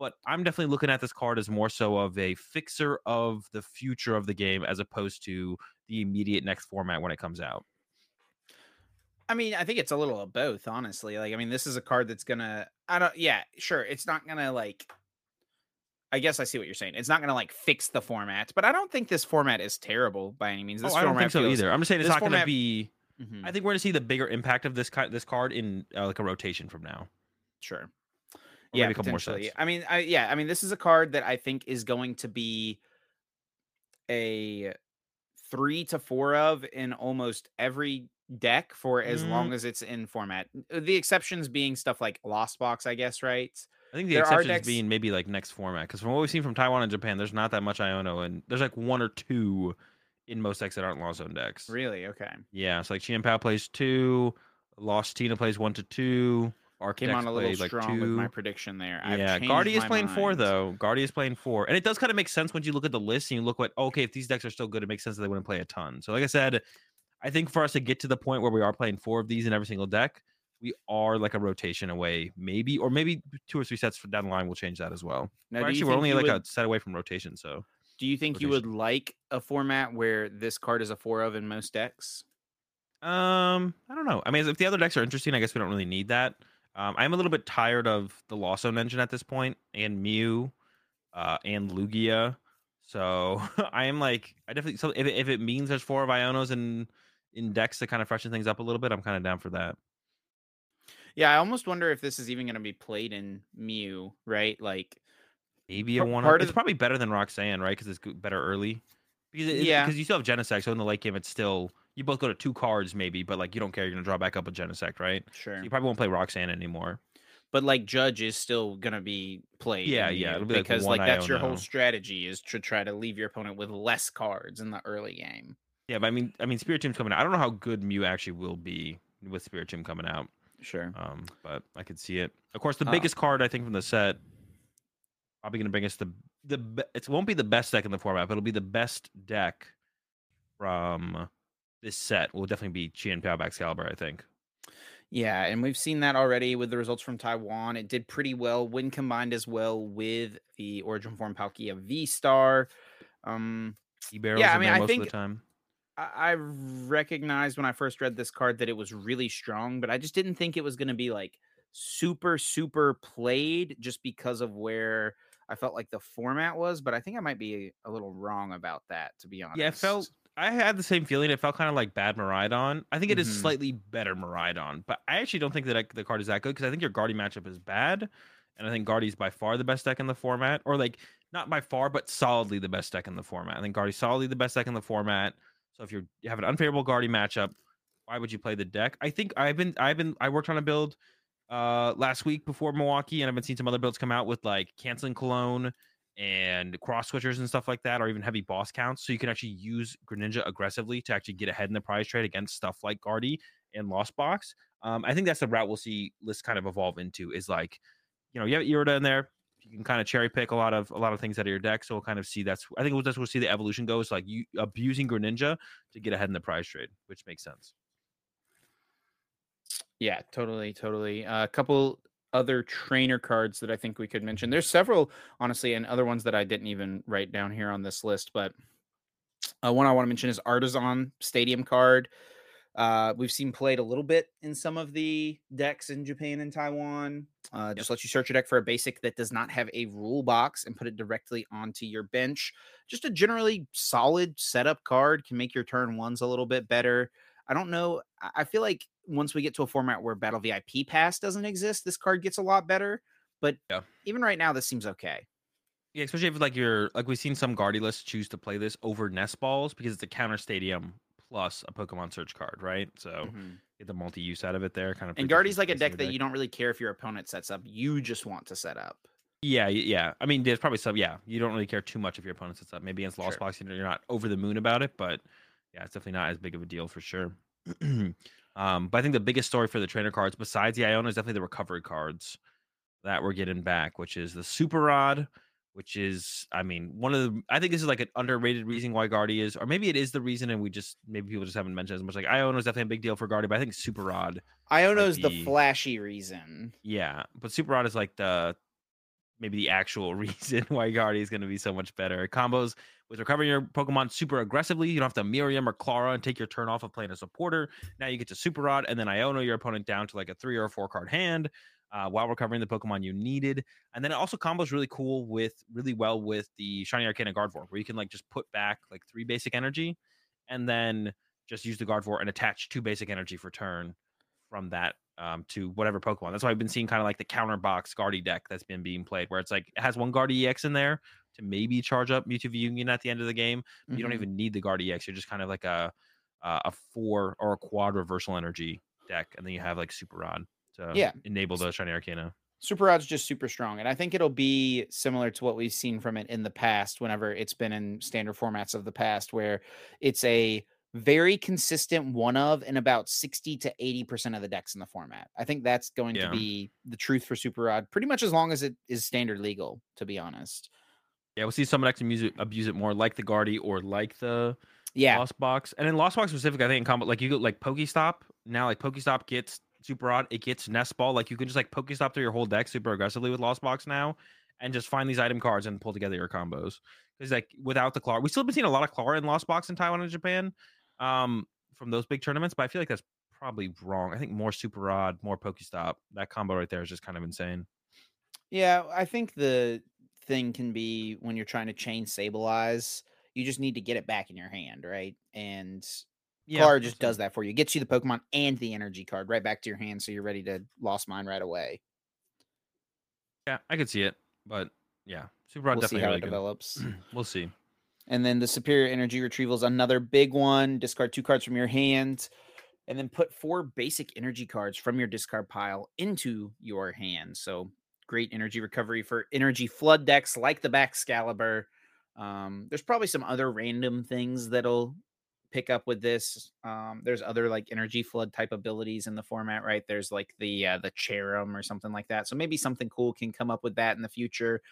But I'm definitely looking at this card as more so of a fixer of the future of the game as opposed to the immediate next format when it comes out. I mean, I think it's a little of both, honestly. Like, I mean, this is a card that's gonna. I don't. Yeah, sure. It's not gonna like. I guess I see what you're saying. It's not gonna like fix the format, but I don't think this format is terrible by any means. This oh, I don't think so feels- either. I'm just saying it's not going to format- be. Mhm, I think we're going to see the bigger impact of this this card in uh, like a rotation from now. sure. Yeah, maybe a couple more sets. I mean, I yeah, I mean, this is a card that I think is going to be a three to four of in almost every deck for as Mm. long as it's in format. Uh, The exceptions being stuff like Lost Box, I guess, right? I think the There exceptions decks- being maybe like next format because from what we've seen from Taiwan and Japan, there's not that much Iono, and there's like one or two in most decks that aren't Law Zone decks. Really? Okay. Yeah, so like Chien Pao plays two, Lost Tina plays one to two, Came Architects on a little play like strong two. with my prediction there. I've yeah, Guardy is playing four though. Guardy is playing four, and it does kind of make sense when you look at the list and you look what okay if these decks are still good, it makes sense that they wouldn't play a ton. So like I said, I think for us to get to the point where we are playing four of these in every single deck, we are like a rotation away, maybe, or maybe two or three sets down the line will change that as well. Now, Or actually, we're only like would- a set away from rotation, so Do you think you would like a format where this card is a four of in most decks? Um, I don't know. I mean, if the other decks are interesting, I guess we don't really need that. Um, I'm a little bit tired of the Lost Zone engine at this point, and Mew, uh, and Lugia. So I am like, I definitely. So if it, if it means there's four of Ionos in in decks to kind of freshen things up a little bit, I'm kind of down for that. Yeah, I almost wonder if this is even going to be played in Mew, right? Like, Maybe a one. part of It's probably better than Roxanne, right? Because it's better early. Because it, Yeah. because you still have Genesect, so in the late game, it's still you both go to two cards maybe, but like you don't care, you're gonna draw back up a Genesect, right? sure. So you probably won't play Roxanne anymore. but like Judge is still going to be played. Yeah, yeah, be, because one like that's your whole strategy is to try to leave your opponent with less cards in the early game. Yeah, but I mean, I mean, Spiritomb's coming out. I don't know how good Mew actually will be with Spirit Team coming out. Sure. Um, but I could see it. Of course, the Uh, biggest card I think from the set probably going to bring us the the. be- It won't be the best deck in the format, but it'll be the best deck from this set. Will definitely be Chien Pao Baxcalibur. I think. Yeah, and we've seen that already with the results from Taiwan. It did pretty well when combined as well with the Origin Form Palkia V Star. Um, barrels Yeah, I mean, I most think- of the time. I, I recognized when I first read this card that it was really strong, but I just didn't think it was going to be like super, super played just because of where I felt like the format was. But I think I might be a little wrong about that, to be honest. Yeah, it felt. I had the same feeling. It felt kind of like bad Miraidon. I think it is Mhm. slightly better Miraidon, but I actually don't think that the card is that good because I think your Guardy matchup is bad, and I think Guardy's by far the best deck in the format, or like not by far, but solidly the best deck in the format. I think Guardy's solidly the best deck in the format. So if you're, you have an unfavorable Guardy matchup, why would you play the deck? I think I've been, I've been, I worked on a build uh last week before Milwaukee, and I've been seeing some other builds come out with like canceling Cologne and cross switchers and stuff like that, or even heavy boss counts. So you can actually use Greninja aggressively to actually get ahead in the prize trade against stuff like Guardy and Lost Box. Um, I think that's the route we'll see lists kind of evolve into is like, you know, you have Irida in there. You can kind of cherry pick a lot of a lot of things out of your deck. So we'll kind of see that's I think we'll we'll see the evolution goes like you abusing Greninja to get ahead in the prize trade, which makes sense. Yeah, totally, totally. Uh, a couple other trainer cards that I think we could mention. There's several, honestly, and other ones that I didn't even write down here on this list. But uh, one I want to mention is Artazon Stadium card. Uh, we've seen played a little bit in some of the decks in Japan and Taiwan. Uh, just let you search your deck for a basic that does not have a rule box and put it directly onto your bench. Just a generally solid setup card can make your turn ones a little bit better. I don't know. I feel like once we get to a format where Battle VIP Pass doesn't exist, this card gets a lot better. But Yeah. even right now, this seems okay. Yeah, especially if like you're like we've seen some Guardy lists choose to play this over nest balls because it's a counter stadium plus a Pokemon search card, right? So Mhm. get the multi use out of it there. Kind of And Guardy's like a deck that you don't really care if your opponent sets up. You just want to set up. Yeah, yeah. I mean, there's probably some. Yeah, you don't really care too much if your opponent sets up. Maybe against Lost Sure. Box, you know, you're not over the moon about it, but yeah, it's definitely not as big of a deal for sure. um, but I think the biggest story for the trainer cards, besides the Iono, is definitely the recovery cards that we're getting back, which is the Super Rod, which is, I mean, one of the. I think this is like an underrated reason why Guardy is, or maybe it is the reason, and we just maybe people just haven't mentioned as much. Like Iono is definitely a big deal for Guardy, but I think Super Rod Iono's the flashy reason. yeah, but Super Rod is like the maybe the actual reason why Guardy is going to be so much better. Combos with recovering your Pokemon super aggressively. You don't have to Miriam or Klara and take your turn off of playing a supporter. Now you get to Super Rod and then Iono your opponent down to like a three or four card hand uh, while recovering the Pokemon you needed. And then it also combos really cool with really well with the Shiny Arcana Gardevoir, where you can like just put back like three basic energy and then just use the Gardevoir and attach two basic energy for turn from that um, to whatever Pokemon. That's why I've been seeing kind of like the counter box Guardy deck that's been being played, where it's like it has one Guardy EX in there to maybe charge up Mewtwo Union at the end of the game. But You don't Mhm. even need the Guardy EX. You're just kind of like a uh, a four or a quad reversal energy deck, and then you have like Super Rod to Yeah. enable the Shiny Arcana. Super Rod's just super strong. And I think it'll be similar to what we've seen from it in the past, whenever it's been in standard formats of the past, where it's a very consistent one of in about 60 to 80% of the decks in the format. I think that's going Yeah. to be the truth for Super Rod, pretty much as long as it is standard legal, to be honest. Yeah, we'll see some decks abuse it, abuse it more, like the Guardy or like the Yeah. Lost Box. And in Lost Box specific, I think in combo, like you go like Pokestop. Now, like Pokestop gets Super Rod, it gets Nest Ball. Like you can just like Pokestop through your whole deck super aggressively with Lost Box now, and just find these item cards and pull together your combos. Because like without the Klara, we still been seeing a lot of Klara in Lost Box in Taiwan and Japan, um, from those big tournaments. But I feel like that's probably wrong. I think more Super Rod, more Pokestop. That combo right there is just kind of insane. Yeah, I think the thing can be when you're trying to chain stabilize, you just need to get it back in your hand, right? And Yeah, Klara just does that for you. Gets you the Pokemon and the energy card right back to your hand, so you're ready to lost mine right away. Yeah, I could see it, but yeah, Super Rod we'll see definitely how really it good. develops. we'll see. And then the superior energy retrieval is another big one. Discard two cards from your hand, and then put four basic energy cards from your discard pile into your hand. So great energy recovery for energy flood decks like the Baxcalibur. Um, there's probably some other random things that'll pick up with this. Um, there's other like energy flood type abilities in the format, right? There's like the uh, the Cherrim or something like that. So maybe something cool can come up with that in the future.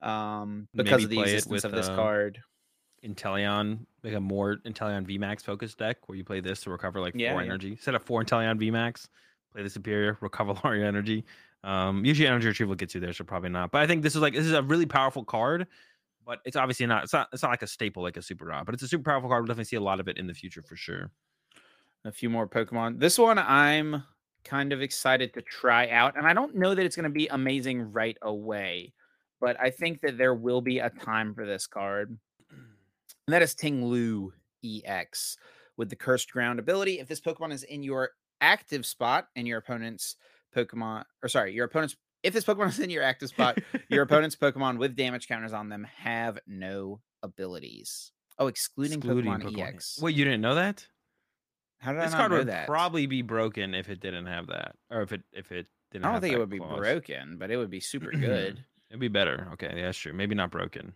Um, because Maybe of the existence with, of this uh, card. Inteleon, like a more Inteleon VMAX focused deck where you play this to recover like Yeah, four yeah. energy. Set up four Inteleon VMAX, play the superior, recover all your energy. Um, usually energy retrieval gets you there, so probably not. But I think this is like this is a really powerful card, but it's obviously not. It's not. It's not like a staple like a super rod, but it's a super powerful card. We'll definitely see a lot of it in the future for sure. a few more Pokemon. This one I'm kind of excited to try out, and I don't know that it's going to be amazing right away, but I think that there will be a time for this card. And that is Ting Lu EX with the Cursed Ground ability. If this Pokemon is in your active spot and your opponent's Pokemon, or sorry, your opponent's if this Pokemon is in your active spot, your opponent's Pokemon with damage counters on them have no abilities. Oh, excluding, Pokemon, EX. Wait, you didn't know that? How did This I not know that? This card know would that? probably be broken if it didn't have that, or if it if it didn't. I don't think it would be broken, but it would be super good. It'd be better. Okay, yeah, that's true. Maybe not broken.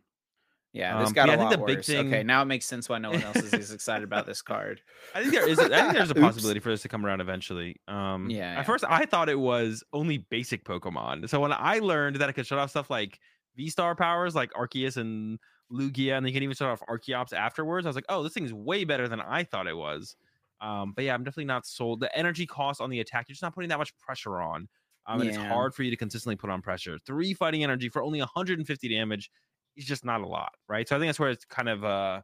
Yeah, this Um, got yeah, a I think lot the big worse. Okay, now it makes sense why no one else is as excited about this card. I think there is. A, I think there's a possibility for this to come around eventually. Um, Yeah, yeah. At first, I thought it was only basic Pokemon. So when I learned that it could shut off stuff like V Star powers, like Arceus and Lugia, and they can even shut off Archeops afterwards, I was like, oh, this thing's way better than I thought it was. Um, but yeah, I'm definitely not sold. The energy cost on the attack, you're just not putting that much pressure on. Um, and it's hard for you to consistently put on pressure. Three fighting energy for only 150 damage is just not a lot, right? So I think that's where it's kind of uh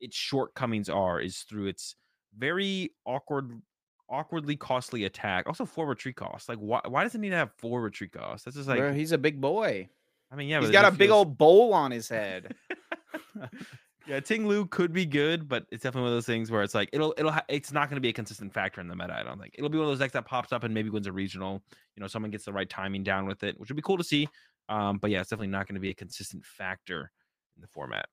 its shortcomings are is through its very awkward awkwardly costly attack. Also four retreat costs. Like why why does it need to have four retreat costs? That's just like Bro, he's a big boy. I mean, yeah, he's got a big old bowl on his head. yeah, Ting Lu could be good, but it's definitely one of those things where it's like it'll it'll ha- it's not going to be a consistent factor in the meta. I don't think it'll be one of those decks that pops up and maybe wins a regional. You know, someone gets the right timing down with it, which would be cool to see. Um, but yeah, it's definitely not going to be a consistent factor in the format.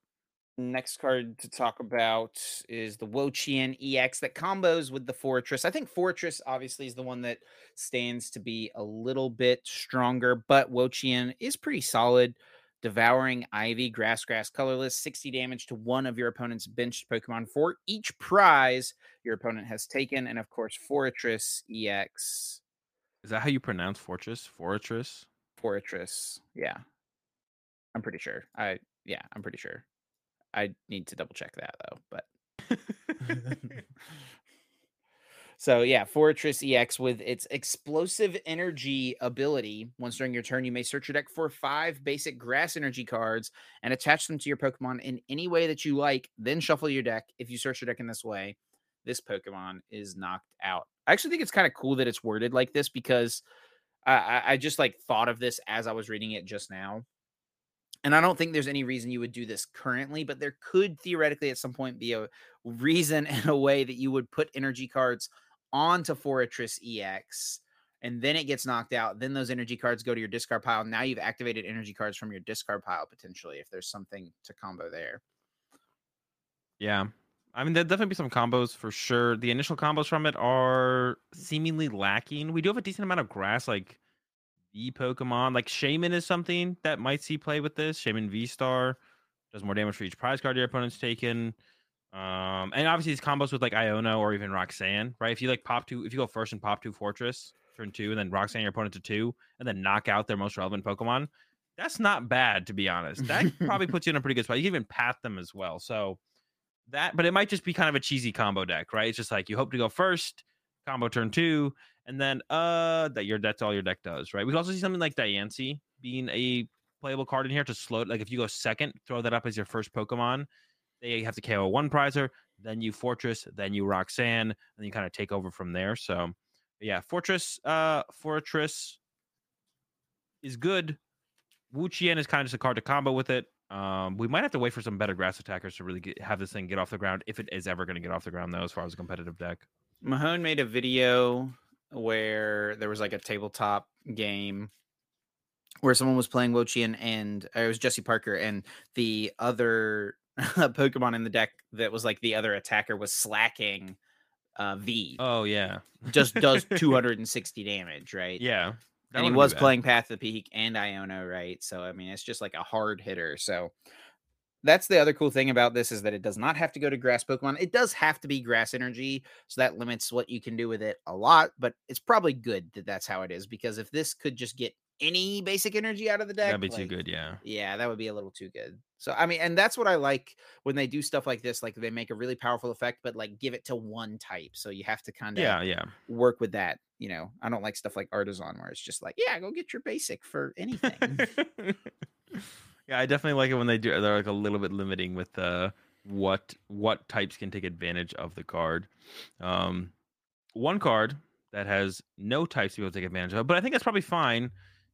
Next card to talk about is the Wo-Chien EX that combos with the Forretress. I think Forretress obviously is the one that stands to be a little bit stronger, but Wo-Chien is pretty solid. Devouring Ivy, Grass, Grass, Colorless, 60 damage to one of your opponent's benched Pokemon for each prize your opponent has taken. And of course, Forretress EX. Is that how you pronounce fortress? Fortress? Fortress. Yeah. I'm pretty sure. I, yeah, I'm pretty sure. I need to double check that though, but So yeah, Forretress EX with its explosive energy ability. Once during your turn, you may search your deck for five basic grass energy cards and attach them to your Pokemon in any way that you like. Then shuffle your deck. If you search your deck in this way, this Pokemon is knocked out. I actually think it's kind of cool that it's worded like this because I, I, just like thought of this as I was reading it just now. And I don't think there's any reason you would do this currently, but there could theoretically at some point be a reason and a way that you would put energy cards onto Forretress EX and then it gets knocked out. Then those energy cards go to your discard pile. Now you've activated energy cards from your discard pile potentially if there's something to combo there. Yeah. I mean, there'd definitely be some combos for sure. The initial combos from it are seemingly lacking. We do have a decent amount of grass, like V Pokemon. Like Shaymin is something that might see play with this. Shaymin V Star does more damage for each prize card your opponent's taken. Um, and obviously these combos with like Iono or even Roxanne, right? If you like pop two, if you go first and pop two Forretress, turn two, and then Roxanne your opponent to two, and then knock out their most relevant Pokemon, that's not bad to be honest. That probably puts you in a pretty good spot. You can even pat them as well. So that, but it might just be kind of a cheesy combo deck, right? It's just like you hope to go first, combo turn two, and then uh that your that's all your deck does, right? We can also see something like Diancie being a playable card in here to slow. Like if you go second, throw that up as your first Pokemon. They have to KO one prizer, then you Forretress, then you Roxanne, and you kind of take over from there. So yeah, Forretress, uh, Forretress is good. Wo-Chien is kind of just a card to combo with it. Um, we might have to wait for some better grass attackers to really get, have this thing get off the ground, if it is ever going to get off the ground, though, as far as a competitive deck. Mahone made a video where there was like a tabletop game where someone was playing Wo-Chien and uh, it was Jesse Parker and the other Pokemon in the deck that was like the other attacker was Slaking uh V. Oh yeah, Just does 260 damage, right? yeah. That and he was playing Path of the Peak and Iono, right? So I mean, it's just like a hard hitter. So that's the other cool thing about this is that it does not have to go to grass Pokemon. It does have to be grass energy, so that limits what you can do with it a lot. But it's probably good that that's how it is because if this could just get any basic energy out of the deck, That'd be too good. Yeah. yeah, that would be a little too good. So I mean, and that's what I like when they do stuff like this. Like they make a really powerful effect, but like give it to one type. So you have to kind of Yeah. Yeah. work with that. You know, I don't like stuff like Artisan where it's just like, yeah, go get your basic for anything. yeah, I definitely like it when they do. They're like a little bit limiting with uh, what what types can take advantage of the card. Um, one card that has no types to be able to take advantage of, but I think that's probably fine.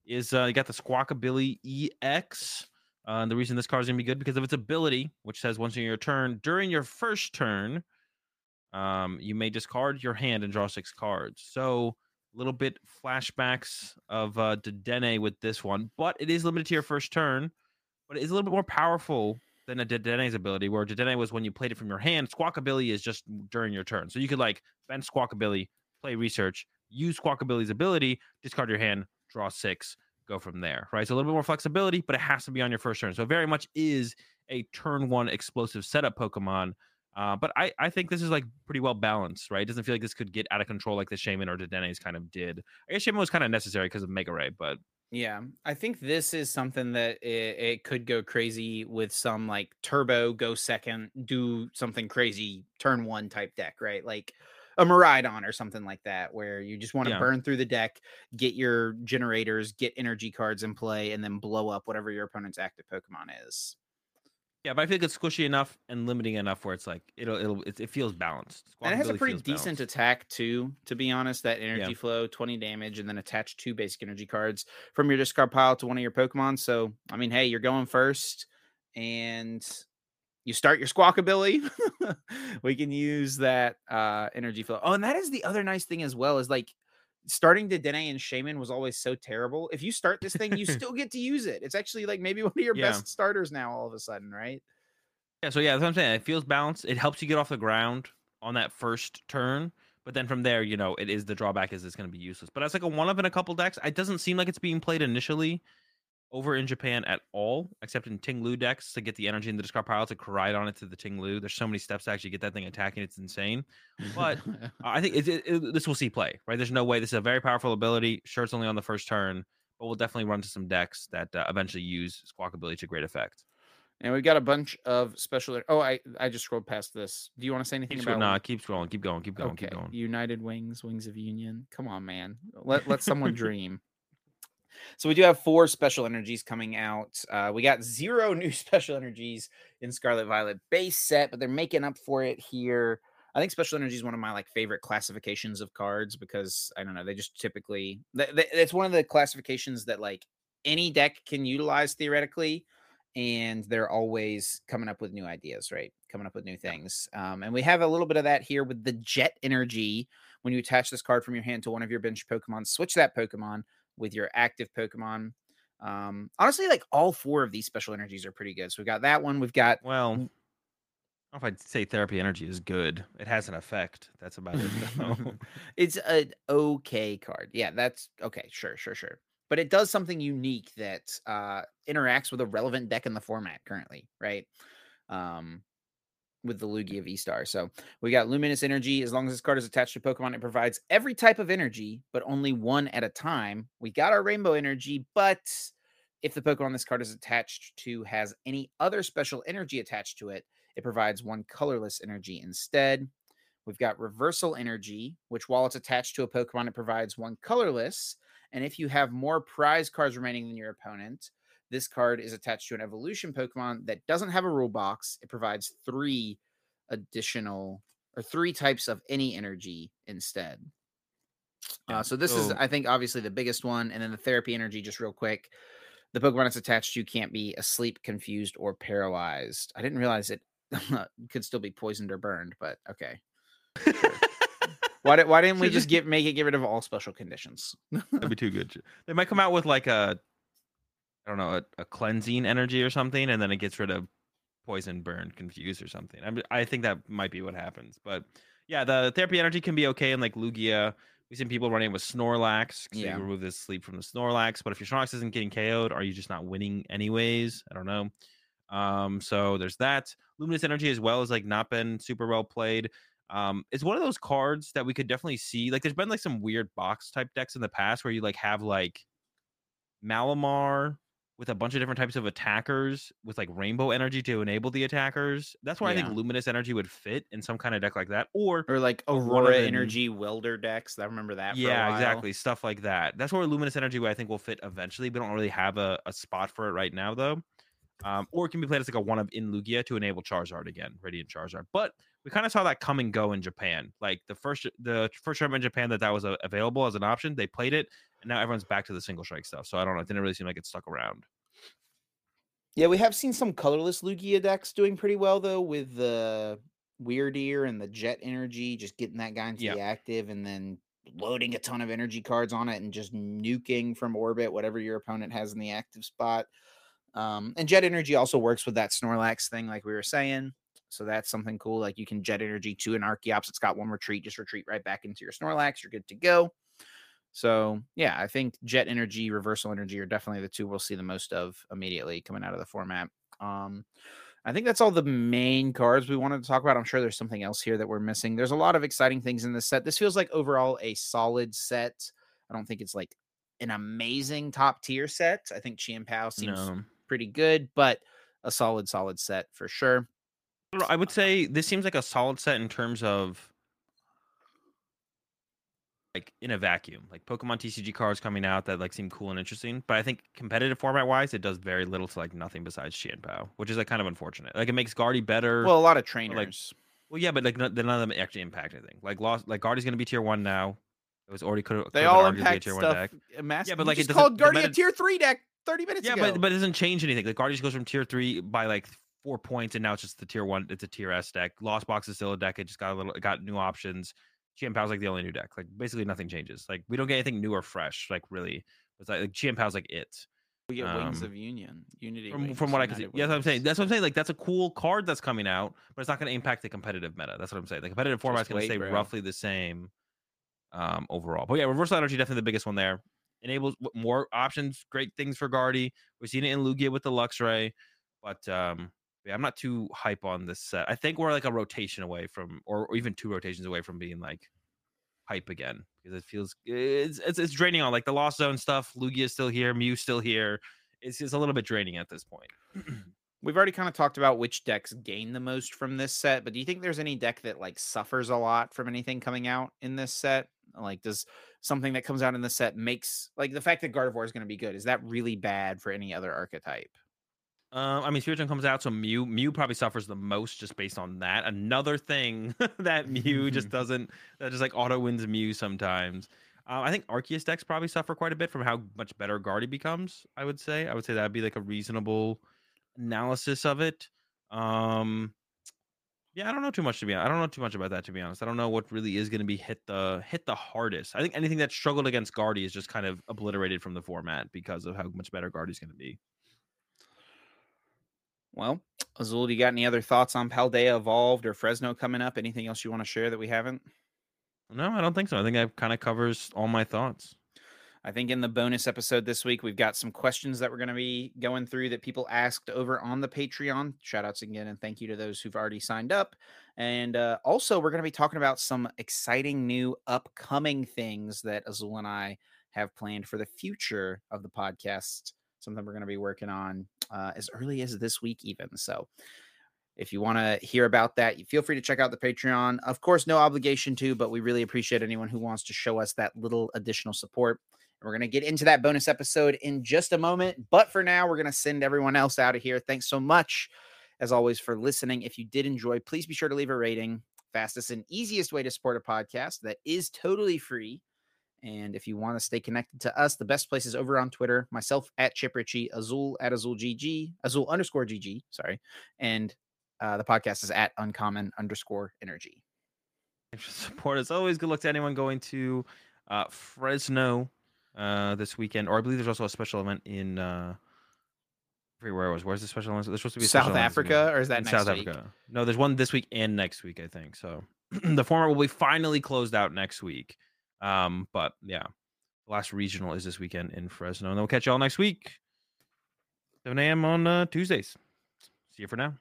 Is uh, you got the Squawkabilly EX. Uh, and the reason this card is gonna be good because of its ability, which says once in your turn during your first turn, um, you may discard your hand and draw six cards. So a little bit flashbacks of uh Dedenne with this one, but it is limited to your first turn. But it is a little bit more powerful than a ability, where Dedenne was when you played it from your hand. Squawkabilly is just during your turn. So you could like bend Squawkabilly, play research, use Squawkabilly's ability, discard your hand, draw six, go from there. Right. So a little bit more flexibility, but it has to be on your first turn. So very much is a turn one explosive setup Pokemon. Uh, but I, I think this is like pretty well balanced, right? It doesn't feel like this could get out of control like the Shaymin or Dedenne's kind of did. I guess Shaymin was kind of necessary because of Mega Ray, but yeah, I think this is something that it, it could go crazy with some like turbo, go second, do something crazy, turn one type deck, right? Like a Miraidon or something like that, where you just want to Yeah. burn through the deck, get your generators, get energy cards in play, and then blow up whatever your opponent's active Pokemon is. Yeah, but I feel like it's squishy enough and limiting enough where it's like it'll it'll it, it feels balanced. And it has a pretty decent balanced. attack too, to be honest. That energy Yeah. flow, 20 damage, and then attach two basic energy cards from your discard pile to one of your Pokemon. So, I mean, hey, you're going first, and you start your squawkabilly. we can use that uh energy flow. Oh, and that is the other nice thing as well, is like starting Dedenne and Shaymin was always so terrible. If you start this thing, you still get to use it. It's actually like maybe one of your Yeah. best starters now, all of a sudden, right? Yeah, so yeah, that's what I'm saying. It feels balanced. It helps you get off the ground on that first turn, but then from there, you know, it is the drawback is it's going to be useless. But as like a one of in a couple decks, it doesn't seem like it's being played initially over in Japan at all, except in Tinglu decks to get the energy in the discard pile to ride on it to the Tinglu. There's so many steps to actually get that thing attacking. It's insane. But I think it, it, it- this will see play, right? There's no way. This is a very powerful ability. Sure, it's only on the first turn, but we'll definitely run to some decks that uh, eventually use Squawkabilly to great effect. And we've got a bunch of special. Oh, I I just scrolled past this. Do you want to say anything Keep, about? scro- nah, keep scrolling, keep going, keep going, okay, keep going. United Wings, Wings of Union. Come on, man. Let let someone dream. So we do have four special energies coming out. Uh, we got zero new special energies in Scarlet Violet base set, but they're making up for it here. I think special energy is one of my like favorite classifications of cards because I don't know they just typically th- th- it's one of the classifications that like any deck can utilize theoretically, and they're always coming up with new ideas, right? Coming up with new things. Um, and we have a little bit of that here with the Jet Energy. When you attach this card from your hand to one of your bench Pokemon, switch that Pokemon with your active Pokemon. Um, honestly, like all four of these special energies are pretty good. So we've got that one. We've got Well, I don't know if I'd say therapy energy is good. It has an effect. That's about it. it's an okay card. Yeah, that's okay. Sure, sure, sure. But it does something unique that uh, interacts with a relevant deck in the format currently, right? Um, with the Lugia V Star. So we got Luminous Energy. As long as this card is attached to Pokemon, it provides every type of energy, but only one at a time. We got our Rainbow Energy, but if the Pokemon this card is attached to has any other special energy attached to it, it provides one colorless energy instead. We've got Reversal Energy, which while it's attached to a Pokemon, it provides one colorless. And if you have more prize cards remaining than your opponent, this card is attached to an evolution Pokemon that doesn't have a rule box. It provides three additional or three types of any energy instead. Uh, so this is, I think, obviously the biggest one, and then the therapy energy. Just real quick, the Pokemon it's attached to can't be asleep, confused, or paralyzed. I didn't realize it could still be poisoned or burned, but okay. Why, did, why didn't we just get make it get rid of all special conditions? That'd be too good. They might come out with like a, I don't know, a, a cleansing energy or something, and then it gets rid of poison, burn, confuse, or something. I'm, I think that might be what happens. But yeah, the therapy energy can be okay in like Lugia. We've seen people running with Snorlax. So Yeah. you remove this sleep from the Snorlax. But if your Snorlax isn't getting KO'd, are you just not winning anyways? I don't know. Um, so there's that. Luminous Energy as well has like not been super well played. Um, it's one of those cards that we could definitely see. Like there's been like some weird box type decks in the past where you like have like Malamar with a bunch of different types of attackers with like rainbow energy to enable the attackers. That's where I think luminous energy would fit in some kind of deck like that. Or or like Or one of Aurora Energy Welder decks. I remember that. For a yeah, exactly. Stuff like that. That's where luminous energy I think will fit eventually. We don't really have a, a spot for it right now though. Um, or it can be played as like a one of in Lugia to enable Charizard again, Radiant Charizard. But we kind of saw that come and go in Japan. Like the first the first time in Japan that that was uh, available as an option, they played it, now everyone's back to the single strike stuff. So I don't know. It didn't really seem like it stuck around. Yeah, we have seen some colorless Lugia decks doing pretty well though, with the Wyrdeer and the Jet Energy, just getting that guy into Yeah. the active and then loading a ton of energy cards on it and just nuking from orbit whatever your opponent has in the active spot. Um, and Jet Energy also works with that Snorlax thing, like we were saying. So that's something cool. Like you can Jet Energy to an Archeops. It's got one retreat, just retreat right back into your Snorlax. You're good to go. So yeah, I think Jet Energy, Reversal Energy are definitely the two we'll see the most of immediately coming out of the format. Um, I think that's all the main cards we wanted to talk about. I'm sure there's something else here that we're missing. There's a lot of exciting things in this set. This feels like overall a solid set. I don't think it's like an amazing top tier set. I think Chien Pao seems No. pretty good, but a solid, solid set for sure. I I would say this seems like a solid set in terms of like in a vacuum. Like Pokemon TCG cards coming out that like seem cool and interesting, but I think competitive format wise, it does very little to like nothing besides Chien-Pao, which is like kind of unfortunate. Like it makes Guardy better. Well, a lot of trainers. well, yeah, but like none, none of them actually impact anything. Like lost, like Guardy's gonna be tier one now. It was already could. they all impact tier stuff. One deck. Uh, Massive. Yeah, but like it called Guardy a tier three deck thirty minutes yeah, ago. Yeah, but but it doesn't change anything. Like Guardy goes from tier three by like four points, and now it's just the tier one. It's a tier S deck. Lost Box is still a deck. It just got a little. It got new options. Chien-Pao's like the only new deck. Like basically nothing changes. Like we don't get anything new or fresh. Like really, it's like, like Chien-Pao's like it. We get um, Wings of Union, Unity. From, from what I can see, yeah, that's what I'm saying. That's what I'm saying. Like that's a cool card that's coming out, but it's not going to impact the competitive meta. That's what I'm saying. The competitive format is going to stay bro. roughly the same um, overall. But yeah, reversal energy definitely the biggest one there. Enables more options, great things for Guardy. We've seen it in Lugia with the Luxray, but um, yeah, I'm not too hype on this set. I think we're like a rotation away from, or, even two rotations away from being like hype again because it feels it's, it's it's draining on like the Lost Zone stuff. Lugia is still here, Mew still here. It's just a little bit draining at this point. We've already kind of talked about which decks gain the most from this set, but do you think there's any deck that like suffers a lot from anything coming out in this set? Like, does something that comes out in the set makes like the fact that Gardevoir is going to be good? Is that really bad for any other archetype? Um, I mean, Spiritomb comes out, so Mew Mew probably suffers the most just based on that. Another thing that Mew just doesn't that just like auto wins Mew sometimes. Uh, I think Arceus decks probably suffer quite a bit from how much better Guardy becomes. I would say. I would say that'd be like a reasonable analysis of it. Um, yeah, I don't know too much to be honest. I don't know too much about that to be honest. I don't know what really is going to be hit the hit the hardest. I think anything that struggled against Guardy is just kind of obliterated from the format because of how much better Guardy's going to be. Well, Azul, do you got any other thoughts on Paldea Evolved or Fresno coming up? Anything else you want to share that we haven't? No, I don't think so. I think that kind of covers all my thoughts. I think in the bonus episode this week, we've got some questions that we're going to be going through that people asked over on the Patreon. Shout outs again and thank you to those who've already signed up. And uh, also, we're going to be talking about some exciting new upcoming things that Azul and I have planned for the future of the podcast. Something we're going to be working on uh, as early as this week, even. So, if you want to hear about that, you feel free to check out the Patreon. Of course, no obligation to, but we really appreciate anyone who wants to show us that little additional support. And we're going to get into that bonus episode in just a moment. But for now, we're going to send everyone else out of here. Thanks so much, as always, for listening. If you did enjoy, please be sure to leave a rating. Fastest and easiest way to support a podcast that is totally free. And if you want to stay connected to us, the best place is over on Twitter. Myself at Chip Richey, Azul at Azul GG, Azul underscore GG, sorry. And uh, the podcast is at Uncommon underscore Energy. Thanks for support. As always, good luck to anyone going to uh, Fresno uh, this weekend. Or I believe there's also a special event in. Uh, where was. Where's the special event? There's supposed to be South Africa, or is that South week? Africa? No, there's one this week and next week, I think. So the format will be finally closed out next week. Um, but yeah, the last regional is this weekend in Fresno, and we'll catch y'all next week, 7 a.m. on uh, Tuesdays. See you for now.